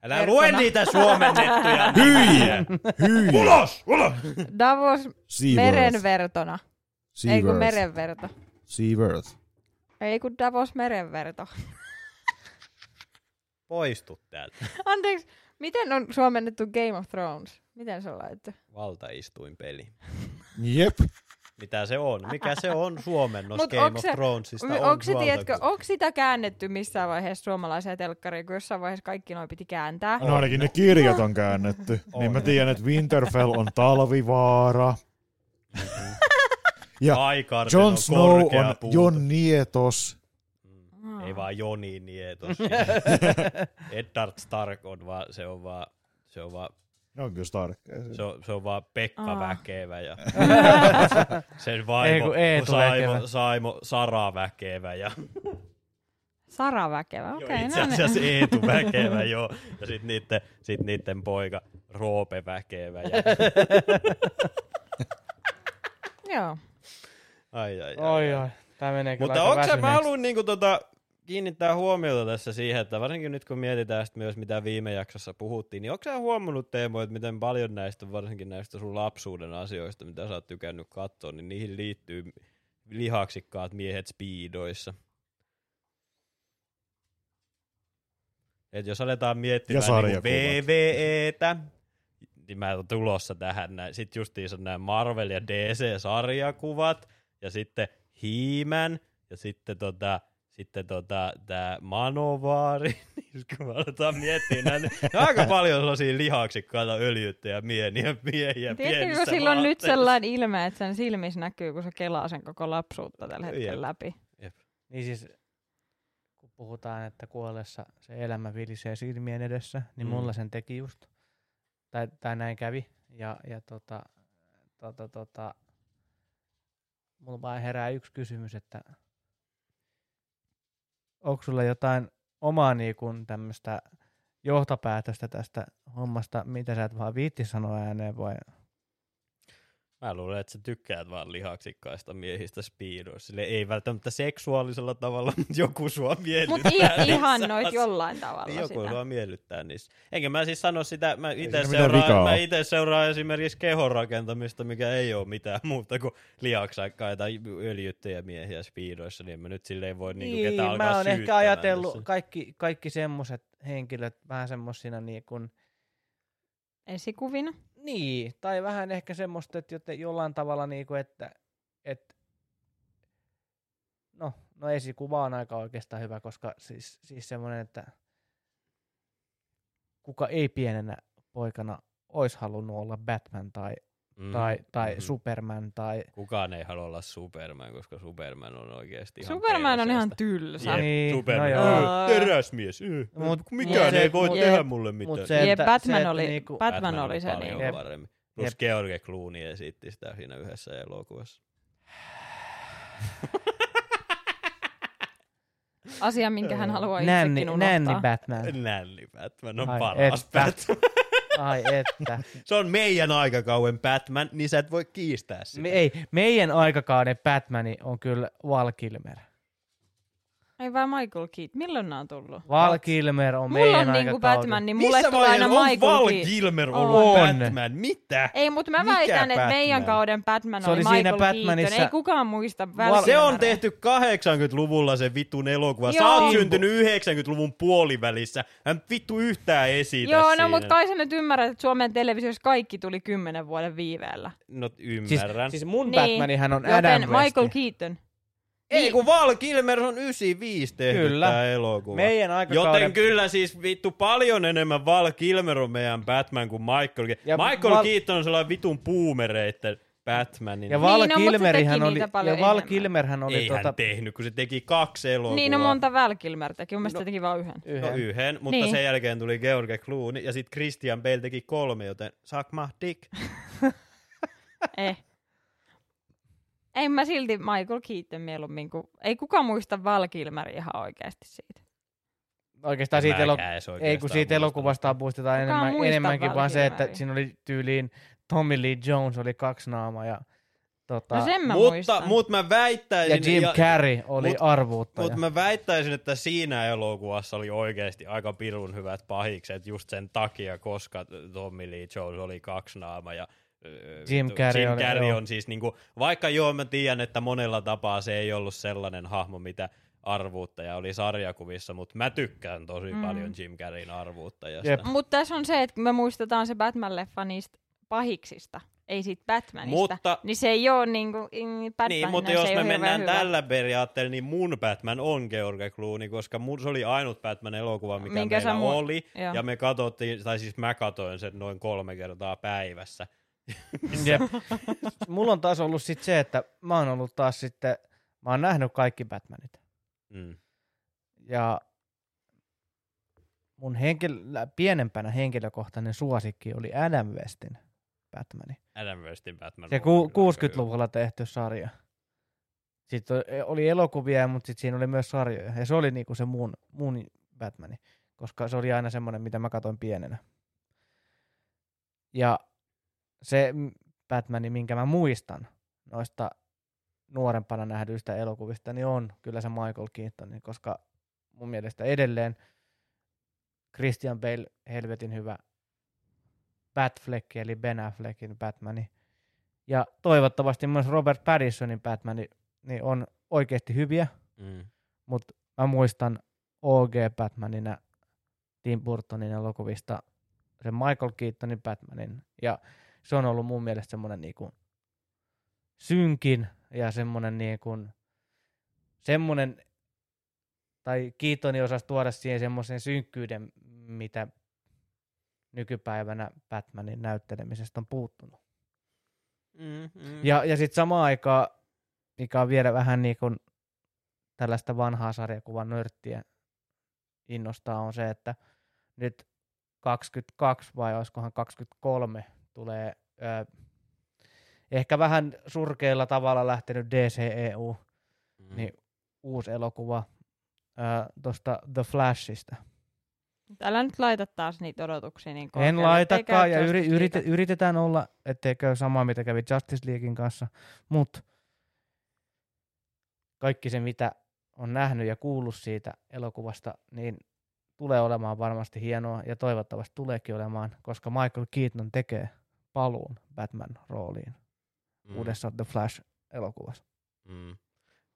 Speaker 1: Älä
Speaker 4: Vertona.
Speaker 1: lue niitä suomennettuja *laughs*
Speaker 3: Hyi! Hyi!
Speaker 1: Ulos! Ulos!
Speaker 4: Davos
Speaker 3: Seaworth.
Speaker 4: merenvertona. Ei kun
Speaker 3: Seaworth.
Speaker 4: merenverto.
Speaker 3: Seaworth.
Speaker 4: Ei kun Davos merenverto. *laughs*
Speaker 1: Poistu täältä. *laughs*
Speaker 4: Anteeksi, miten on suomennettu Game of Thrones? Miten se on laitettu?
Speaker 1: Valtaistuinpeli.
Speaker 3: Jep.
Speaker 1: Mitä se on? Mikä se on suomennos
Speaker 4: Mut
Speaker 1: Game
Speaker 4: onks
Speaker 1: of
Speaker 4: se-
Speaker 1: Thronesista?
Speaker 4: On,
Speaker 1: on
Speaker 4: onko, se, tiedätkö, onko sitä käännetty missään vaiheessa suomalaiseen telkkariin, kun jossain vaiheessa kaikki noin piti kääntää?
Speaker 3: No ainakin ne kirjat on käännetty. *laughs*
Speaker 1: On.
Speaker 3: Niin mä tiedän, että Winterfell on talvivaara. *laughs* Ja
Speaker 1: Aikarten
Speaker 3: Jon
Speaker 1: on
Speaker 3: Snow on
Speaker 1: puuta.
Speaker 3: Jon Nietos.
Speaker 1: Mm. Ei vaan Joni Nietos. *laughs* Eddard Stark on vaan, se on vaan, se on vaan,
Speaker 3: Ne on kyllä starkkeja.
Speaker 1: se on, se on vaan Pekka
Speaker 4: Aa.
Speaker 1: Väkevä ja *laughs* sen
Speaker 2: Ei
Speaker 1: vaimo
Speaker 2: kun Eetu
Speaker 1: Saimo,
Speaker 2: Väkevä.
Speaker 1: Saimo, Sara Väkevä ja
Speaker 4: Sara Väkevä, okei.
Speaker 1: itse
Speaker 4: no niin.
Speaker 1: asiassa Eetu *laughs* Väkevä, joo. Ja sitten niitten, sit niitten poika Roope Väkevä. Ja...
Speaker 4: Joo.
Speaker 1: Ai, ai, ai,
Speaker 2: Oi, oi. Tää menee kyllä
Speaker 1: Mutta
Speaker 2: aika
Speaker 1: onko se, mä haluan niinku tota, kiinnittää huomiota tässä siihen, että varsinkin nyt kun mietitään sit myös mitä viime jaksossa puhuttiin, niin onko sä huomannut Teemo, että miten paljon näistä, varsinkin näistä sun lapsuuden asioista, mitä sä oot tykännyt katsoa, niin niihin liittyy lihaksikkaat miehet speedoissa. Et jos aletaan miettimään
Speaker 3: sarjakuvat.
Speaker 1: VVEtä, niin mä oon tulossa tähän näin. Sitten justiinsa nämä Marvel ja DC-sarjakuvat, ja sitten He-Man, ja sitten tota, sitten tota, tämä Manovaari, *laughs* niin kun me aletaan miettiä näitä, niin on aika paljon sellaisia lihaksikkaita öljyttyjä miehiä, miehiä
Speaker 4: Tiedätkö, sillä on nyt sellainen ilme, että sen silmissä näkyy, kun se kelaa sen koko lapsuutta tällä hetkellä
Speaker 1: Jep.
Speaker 4: läpi.
Speaker 2: Niin siis, kun puhutaan, että kuollessa se elämä vilisee silmien edessä, niin
Speaker 1: Mm.
Speaker 2: mulla sen teki just. Tai, tai näin kävi. Ja, ja tota, tota, tota, mulla vaan herää yksi kysymys, että onko sulla jotain omaa niin kuin tämmöistä johtopäätöstä tästä hommasta, mitä sä et vaan viitti sanoa ääneen vai?
Speaker 1: Mä luulen, että sä tykkäät vaan lihaksikkaista miehistä speedoissa. Sille ei välttämättä seksuaalisella tavalla, *laughs* mutta joku sua miellyttää.
Speaker 4: Mutta
Speaker 1: niissä
Speaker 4: ihan noit jollain tavalla
Speaker 1: Niin joku
Speaker 4: sitä.
Speaker 1: sua miellyttää niissä. Enkä mä siis sano sitä, mä itse seuraan, mä ite seuraan esimerkiksi kehon rakentamista, mikä ei ole mitään muuta kuin lihaksakkaita öljyttyjä miehiä speedoissa, niin mä nyt silleen voi niinku ketään alkaa
Speaker 2: mä oon ehkä ajatellut
Speaker 1: tässä.
Speaker 2: kaikki, kaikki semmoset henkilöt vähän semmosina niin kuin,
Speaker 4: Esikuvina.
Speaker 2: Niin, tai vähän ehkä semmoista, että joten jollain tavalla niinku, että, että no, no esikuva on aika oikeastaan hyvä, koska siis, siis semmoinen, että kuka ei pienenä poikana olisi halunnut olla Batman tai,
Speaker 1: Mhm,
Speaker 2: tai, tai
Speaker 1: mhm.
Speaker 2: Superman tai...
Speaker 1: Kukaan ei halua olla Superman, koska Superman on oikeasti ihan
Speaker 4: Superman on ihan tylsä.
Speaker 1: Jep,
Speaker 2: Niin,
Speaker 1: Superman.
Speaker 2: no
Speaker 1: No
Speaker 2: joo.
Speaker 1: teräsmies. Äh,
Speaker 2: Mut-
Speaker 1: mikään
Speaker 2: mut se-
Speaker 1: ei voi
Speaker 2: mut-
Speaker 1: tehdä
Speaker 4: Jep,
Speaker 1: mulle mitään.
Speaker 2: Mut se,
Speaker 4: Jep,
Speaker 2: että,
Speaker 4: Batman
Speaker 2: se,
Speaker 4: oli-
Speaker 2: niinku,
Speaker 4: Batman oli se
Speaker 1: paljon
Speaker 4: niinku-
Speaker 1: paremmin. Plus
Speaker 2: Jep.
Speaker 1: George Clooney esitti sitä siinä yhdessä elokuvassa.
Speaker 4: Asia, minkä hän haluaa
Speaker 2: nänni,
Speaker 4: itsekin unohtaa.
Speaker 2: nänni Batman.
Speaker 1: Nälli Batman on
Speaker 2: Ai
Speaker 1: paras
Speaker 2: että.
Speaker 1: Batman.
Speaker 2: Ai että. *laughs*
Speaker 1: Se on meidän aikakauden Batman, niin sä et voi kiistää sitä.
Speaker 2: Me, ei, meidän aikakauden Batmani on kyllä Val Kilmer.
Speaker 4: Ei vaan Michael Keaton. Milloin nämä on tullut?
Speaker 2: Val Kilmer on
Speaker 4: Mulla
Speaker 2: meidän
Speaker 4: on niinku. Batman, niin mulle
Speaker 1: Missä
Speaker 4: tulee aina
Speaker 1: vaiheessa on
Speaker 4: Michael
Speaker 1: Val
Speaker 4: Keaton.
Speaker 1: Kilmer
Speaker 4: On.
Speaker 1: ollut
Speaker 2: On.
Speaker 1: Batman? Mitä?
Speaker 4: Ei, mutta mä
Speaker 1: Mikä
Speaker 4: väitän, että meidän
Speaker 1: Batman?
Speaker 4: kauden Batman
Speaker 2: Se
Speaker 4: oli,
Speaker 2: oli siinä
Speaker 4: Michael
Speaker 2: Batmanissa-
Speaker 4: Keaton. Ei kukaan muista
Speaker 2: Val-
Speaker 1: Se on tehty 80-luvulla se vitun elokuva. Sä
Speaker 4: Joo.
Speaker 1: oot syntynyt 90-luvun puolivälissä. Hän vittu yhtään esitä
Speaker 4: Joo,
Speaker 1: siinä.
Speaker 4: no mutta kai sä nyt ymmärrät, että Suomen televisiossa kaikki tuli kymmenen vuoden viiveellä.
Speaker 1: No
Speaker 2: Siis,
Speaker 1: ymmärrän.
Speaker 2: siis mun
Speaker 4: Niin,
Speaker 2: Batmanihän on
Speaker 4: Joten
Speaker 2: Adam
Speaker 4: Michael
Speaker 2: West.
Speaker 4: Keaton.
Speaker 1: Ei kun Val Kilmer on 95 tehty
Speaker 2: Kyllä.
Speaker 1: tää elokuva.
Speaker 2: Meidän aikakauden...
Speaker 1: Joten kyllä siis vittu paljon enemmän Val Kilmer on meidän Batman kuin Michael Keaton.
Speaker 2: Ja
Speaker 1: Michael
Speaker 2: Val-
Speaker 1: Keaton on sellainen vitun puumereitten Batman. Niin
Speaker 2: Ja Val,
Speaker 4: Niin, no,
Speaker 2: Kilmerihän
Speaker 4: teki
Speaker 2: oli, ja Val
Speaker 4: enemmän.
Speaker 2: Kilmerhän oli
Speaker 1: ei
Speaker 2: tota,
Speaker 1: hän tehnyt, kun se teki kaksi elokuvaa.
Speaker 4: Niin, no monta Val Kilmer teki. Mun mielestä
Speaker 1: No-
Speaker 4: teki vaan yhden.
Speaker 1: No
Speaker 2: yhden.
Speaker 1: yhden, mutta
Speaker 4: Niin.
Speaker 1: sen jälkeen tuli George Clooney ja sitten Christian Bale teki kolme, joten suck my dick. *laughs*
Speaker 4: Eh. Ei mä silti Michael Keaton mieluummin, kun ei kukaan muista Val Kilmeria ihan oikeasti siitä.
Speaker 2: Oikeastaan siitä, elo...
Speaker 1: Mäkään edes
Speaker 2: ei kun
Speaker 1: oikeastaan
Speaker 2: siitä elokuvasta muistetaan
Speaker 4: Kukaan
Speaker 2: enemmän,
Speaker 4: muista
Speaker 2: enemmänkin
Speaker 4: Val
Speaker 2: vaan se, että siinä oli tyyliin Tommy Lee Jones oli kaksi naamaa ja, tota,
Speaker 4: No sen mä
Speaker 1: Mutta,
Speaker 4: muistan.
Speaker 1: mutta mä
Speaker 2: ja
Speaker 1: väittäisin...
Speaker 2: Jim Carrey oli
Speaker 1: mut-
Speaker 2: arvuuttaja.
Speaker 1: Mutta mä väittäisin, että siinä elokuvassa oli oikeasti aika pirun hyvät pahikset just sen takia, koska Tommy Lee Jones oli kaksi naama ja
Speaker 2: Jim Carrey
Speaker 1: Jim Carrey
Speaker 2: joo.
Speaker 1: on siis niinku, vaikka joo mä tiedän, että monella tapaa se ei ollut sellainen hahmo, mitä arvuuttaja oli sarjakuvissa, mutta mä tykkään tosi
Speaker 4: Mm.
Speaker 1: paljon Jim Carreyn arvuuttajasta.
Speaker 2: Jep.
Speaker 4: Mutta tässä on se, että me muistetaan se Batman-leffa niistä pahiksista, ei siitä Batmanista.
Speaker 1: Mutta-
Speaker 4: Niin se ei ole niinku mm, Batman,
Speaker 1: Niin, mutta jos me mennään
Speaker 4: hyvä.
Speaker 1: tällä periaatteella, niin mun Batman on George Clooney, koska mun, se oli ainut Batman-elokuva, mikä
Speaker 4: Minkä
Speaker 1: meillä
Speaker 4: mu-
Speaker 1: oli.
Speaker 4: Joo.
Speaker 1: Ja me katsottiin, tai siis mä katoin sen noin kolme kertaa päivässä.
Speaker 2: Jep. *laughs* Mulla on taas ollut sit se, että mä oon ollut taas sitten, mä oon nähnyt kaikki Batmanit.
Speaker 1: Mm.
Speaker 2: Ja mun henkilö, pienempänä henkilökohtainen suosikki oli Adam Westin Batmani.
Speaker 1: Adam Westin Batman.
Speaker 2: Se ku,
Speaker 1: kyllä
Speaker 2: 60-luvulla tehty sarja. Sitten oli elokuvia, mutta sitten siinä oli myös sarjoja. Ja se oli niinku se mun, mun Batmani, koska se oli aina semmoinen, mitä mä katsoin pienenä. Ja se Batmani, minkä mä muistan noista nuorempana nähdyistä elokuvista, niin on kyllä se Michael Keaton, koska mun mielestä edelleen Christian Bale helvetin hyvä Batfleck eli Ben Affleckin Batmani. Ja toivottavasti myös Robert Pattinsonin Batmani niin on oikeasti hyviä,
Speaker 1: Mm.
Speaker 2: mutta mä muistan OG Batmanina Tim Burtonin elokuvista sen Michael Keatonin Batmanin. Ja se on ollut mun mielestä semmoinen niinku synkin ja semmoinen niinku, semmoinen, tai Keatoni osasi tuoda siihen semmoisen synkkyyden, mitä nykypäivänä Batmanin näyttelemisestä on puuttunut.
Speaker 1: Mm, mm.
Speaker 2: Ja, ja sitten samaan aikaan, mikä on vielä vähän niin kuin tällaista vanhaa sarjakuvan nörttiä innostaa, on se, että nyt 22 vai olisikohan 23 tulee ö, ehkä vähän surkeilla tavalla lähtenyt DCEU,
Speaker 1: mm.
Speaker 2: niin uusi elokuva tuosta The Flashista.
Speaker 4: Älä nyt laita taas niitä odotuksia niin
Speaker 2: En
Speaker 4: korkealle, ettei
Speaker 2: laitakaan ja yri, yrite,
Speaker 4: League.
Speaker 2: yritetään olla, ettei käy samaa mitä kävi Justice Leaguein kanssa, mutta kaikki se mitä on nähnyt ja kuullut siitä elokuvasta, niin tulee olemaan varmasti hienoa ja toivottavasti tuleekin olemaan, koska Michael Keaton tekee paluun Batman-rooliin
Speaker 1: mm.
Speaker 2: uudessa The Flash-elokuvassa.
Speaker 1: Mm.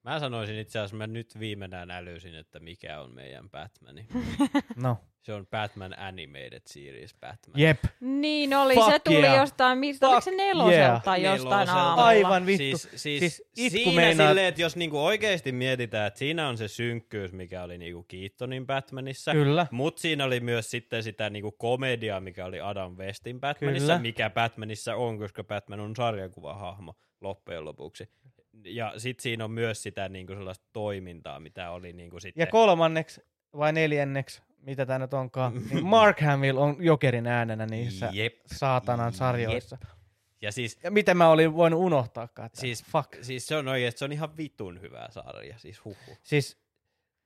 Speaker 1: Mä sanoisin itse asiassa, mä nyt viimeinen älysin, että mikä on meidän Batmani. *laughs*
Speaker 2: No,
Speaker 1: Se on Batman Animated Series Batman.
Speaker 2: jep,
Speaker 4: Niin oli,
Speaker 2: Fuck
Speaker 4: se tuli
Speaker 2: yeah.
Speaker 4: jostain, mistä,
Speaker 2: Fuck
Speaker 4: oliko se neloselta
Speaker 2: yeah.
Speaker 4: tai jostain
Speaker 1: Neloselta.
Speaker 4: aamulla?
Speaker 2: Aivan vittu.
Speaker 1: Siis, siis,
Speaker 2: Siis itku
Speaker 1: siinä
Speaker 2: meinaa-
Speaker 1: silleen, että jos niinku oikeasti mietitään, että siinä on se synkkyys, mikä oli niinku Keatonin Batmanissa,
Speaker 2: kyllä.
Speaker 1: mutta siinä oli myös sitten sitä niinku komediaa, mikä oli Adam Westin Batmanissa,
Speaker 2: Kyllä.
Speaker 1: mikä Batmanissa on, koska Batman on sarjakuvahahmo loppujen lopuksi. Ja sitten siinä on myös sitä niinku sellaista toimintaa, mitä oli niinku sitten...
Speaker 2: Ja kolmanneksi vai neljänneksi, mitä tämä nyt onkaan, niin *laughs* Mark Hamill on jokerin äänenä niissä
Speaker 1: Jep.
Speaker 2: saatanan
Speaker 1: Jep.
Speaker 2: sarjoissa.
Speaker 1: Ja siis,
Speaker 2: Ja miten mä olin voinut unohtaakaan. Että
Speaker 1: siis,
Speaker 2: fuck.
Speaker 1: siis se on oikeesti, se on ihan vitun hyvä sarja, siis huhu.
Speaker 2: Siis,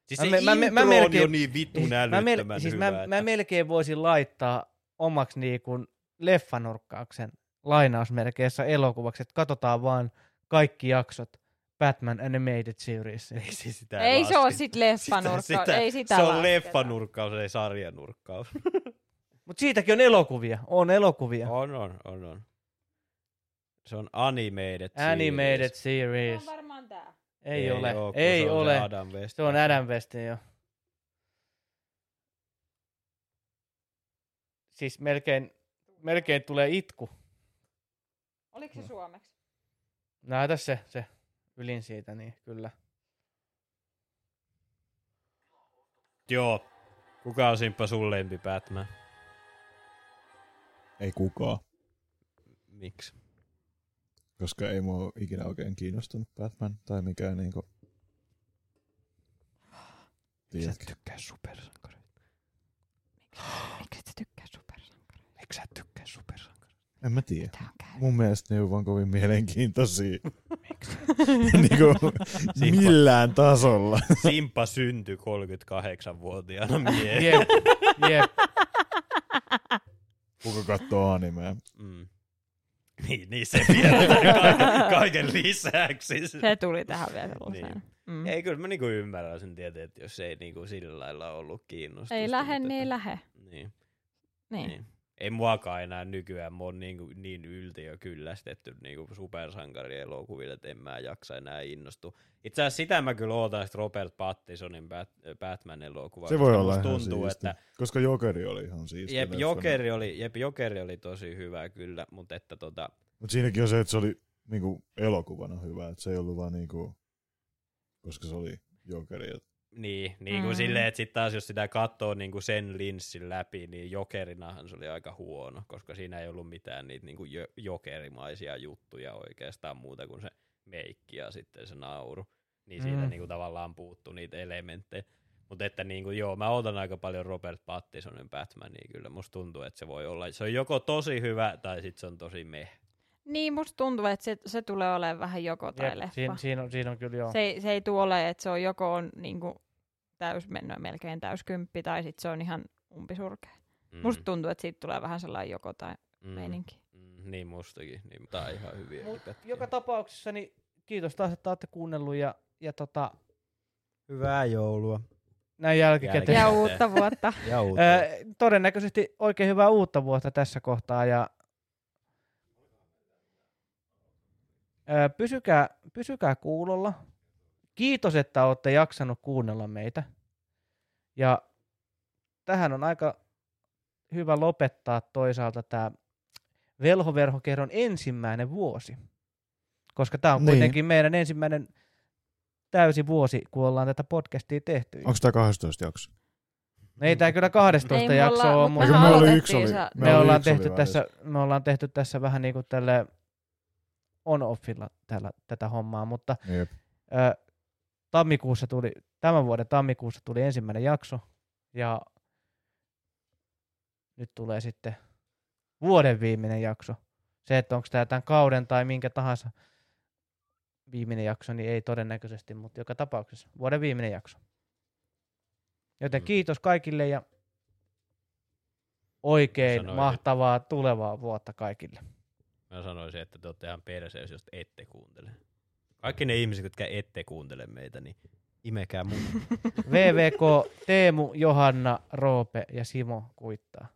Speaker 1: Siis
Speaker 2: Mä
Speaker 1: se
Speaker 2: mä
Speaker 1: intro
Speaker 2: mä
Speaker 1: on
Speaker 2: melkein-
Speaker 1: jo niin vitun *laughs*
Speaker 2: mä,
Speaker 1: älyttömän
Speaker 2: mel- siis
Speaker 1: hyvä,
Speaker 2: mä,
Speaker 1: että...
Speaker 2: mä melkein voisin laittaa omaksi niinku leffanurkkauksen lainausmerkeissä elokuvaksi, että katsotaan vaan kaikki jaksot Batman Animated Series.
Speaker 1: Ei, siis sitä
Speaker 4: Ei se ole sit leffanurkkaus,
Speaker 1: Sitä-
Speaker 4: ei sitä
Speaker 1: Se on leffanurkkaus, ei sarjanurkkaus. *laughs*
Speaker 2: Mutta siitäkin on elokuvia. On elokuvia.
Speaker 1: on, on, on, on. Se on animated
Speaker 2: Animated
Speaker 1: series.
Speaker 2: Series.
Speaker 4: Se on varmaan tää.
Speaker 2: Ei, ole.
Speaker 1: oo, kun
Speaker 2: ei
Speaker 1: se
Speaker 2: ole.
Speaker 1: Se, Adam West.
Speaker 2: Se on Adam Westin jo. Siis melkein, melkein tulee itku.
Speaker 4: Oliko se suomeksi?
Speaker 2: Näytä se, se ylin siitä, niin kyllä.
Speaker 1: Joo. Kuka on simppa sun lempi Batman?
Speaker 3: Ei kukaan,
Speaker 1: Miksi?
Speaker 3: koska ei mua ikinä oikein kiinnostunut Batman tai mikään niinku... Tiedätkö?
Speaker 2: tykkää supersankareita?
Speaker 4: Miksi et sä tykkää supersankareita?
Speaker 2: Miksi sä tykkää supersankareita?
Speaker 3: En mä tiedä. Mun mielestä ne on vaan kovin mielenkiintoisia. *laughs* niinku millään tasolla.
Speaker 1: Simpa syntyi 38-vuotiaana miehenä. *laughs*
Speaker 2: Jep, jep.
Speaker 3: Kuka katsoo animea?
Speaker 1: Mm. Niin, niin se vielä kaiken, *laughs* kaiken lisäksi.
Speaker 4: Se tuli tähän vielä.
Speaker 1: Niin.
Speaker 4: Mm.
Speaker 1: Ei, kyllä mä niinku ymmärrän sen tietää, että jos ei niinku sillä lailla ollut kiinnostusta.
Speaker 4: Ei lähe,
Speaker 1: mutta
Speaker 4: niin ei lähe.
Speaker 1: Niin.
Speaker 4: Niin.
Speaker 1: Niin. Ei muakaan enää nykyään, mä oon niin, niin yltiö kyllästetty niin supersankarielokuville, että en mä jaksa enää innostua. Itse asiassa sitä mä kyllä ootan sitä Robert Pattisonin Bat- Batman-elokuvaa.
Speaker 3: Se voi olla ihan
Speaker 1: tuntuu,
Speaker 3: siisti.
Speaker 1: että
Speaker 3: Koska Jokeri oli ihan siisti.
Speaker 1: jep, Jokeri oli, jep, Jokeri oli tosi hyvä kyllä, mutta että tota,
Speaker 3: Mutta siinäkin on se, että se oli niinku elokuvana hyvä. Että se ei ollut vaan niinku... Koska se oli Jokeri. Et
Speaker 1: niin, niin kuin
Speaker 4: Mm.
Speaker 1: silleen, että sitten taas jos sitä katsoo niin kuin sen linssin läpi, niin Jokerinahan se oli aika huono, koska siinä ei ollut mitään niitä niin kuin jo- jokerimaisia juttuja oikeastaan muuta kuin se meikki ja sitten se nauru. Niin siitä
Speaker 2: Mm.
Speaker 1: niin kuin tavallaan puuttu niitä elementtejä. Mutta että niin kuin, joo, mä odotan aika paljon Robert Pattisonin Batmania kyllä. Musta tuntuu, että se voi olla, se on joko tosi hyvä tai sitten se on tosi meh.
Speaker 4: Niin, musta tuntuu, että se, se tulee olemaan vähän joko tai
Speaker 2: jep.
Speaker 4: leffa.
Speaker 2: Siinä, siinä, on, siinä on kyllä joo.
Speaker 4: Se, ei- se ei tule olemaan, että se on joko on niinku täys, mennyt melkein täyskymppi, tai sitten se on ihan umpisurkea.
Speaker 1: Mm.
Speaker 4: Musta tuntuu, että siitä tulee vähän sellainen joko tai
Speaker 1: mm.
Speaker 4: meininki.
Speaker 1: Mm, niin mustakin. Niin, tää on ihan hyviä.
Speaker 2: Mut joka tapauksessa niin kiitos taas, että olette kuunnellut ja, ja tota,
Speaker 1: Hyvää joulua.
Speaker 2: näin jälkikäteen.
Speaker 4: Ja
Speaker 1: Jälkeen.
Speaker 4: uutta vuotta.
Speaker 1: Ja uutta.
Speaker 2: Ö, todennäköisesti oikein hyvää uutta vuotta tässä kohtaa ja Ö, pysykää, pysykää kuulolla. Kiitos, että olette jaksanut kuunnella meitä. Ja tähän on aika hyvä lopettaa toisaalta tämä velhoverhokerron ensimmäinen vuosi. Koska tämä on
Speaker 3: Niin.
Speaker 2: kuitenkin meidän ensimmäinen täysi vuosi, kun ollaan tätä podcastia tehty.
Speaker 3: Onko tämä 12 jakso?
Speaker 2: No ei tämä kyllä 12
Speaker 4: Ei me
Speaker 2: jaksoa ole,
Speaker 4: mut
Speaker 2: mutta
Speaker 3: me yksi oli, me
Speaker 2: me, ollaan tehty tässä, me ollaan tehty tässä vähän niin kuin tälle on-offilla tällä, tätä hommaa, mutta
Speaker 3: Jep.
Speaker 2: ö, tammikuussa tuli, tämän vuoden tammikuussa tuli ensimmäinen jakso ja nyt tulee sitten vuoden viimeinen jakso. Se, että onko tämä tämän kauden tai minkä tahansa viimeinen jakso, niin ei todennäköisesti, mutta joka tapauksessa vuoden viimeinen jakso. Joten
Speaker 1: Mm.
Speaker 2: kiitos kaikille ja oikein
Speaker 1: Sanoisin.
Speaker 2: mahtavaa tulevaa vuotta kaikille.
Speaker 1: Mä sanoisin, että te olette ihan perseessä, jos te ette kuuntele. Kaikki ne ihmiset, jotka ette kuuntele meitä, niin imekää mun. *laughs*
Speaker 2: VVK, Teemu, Johanna, Roope ja Simo kuittaa.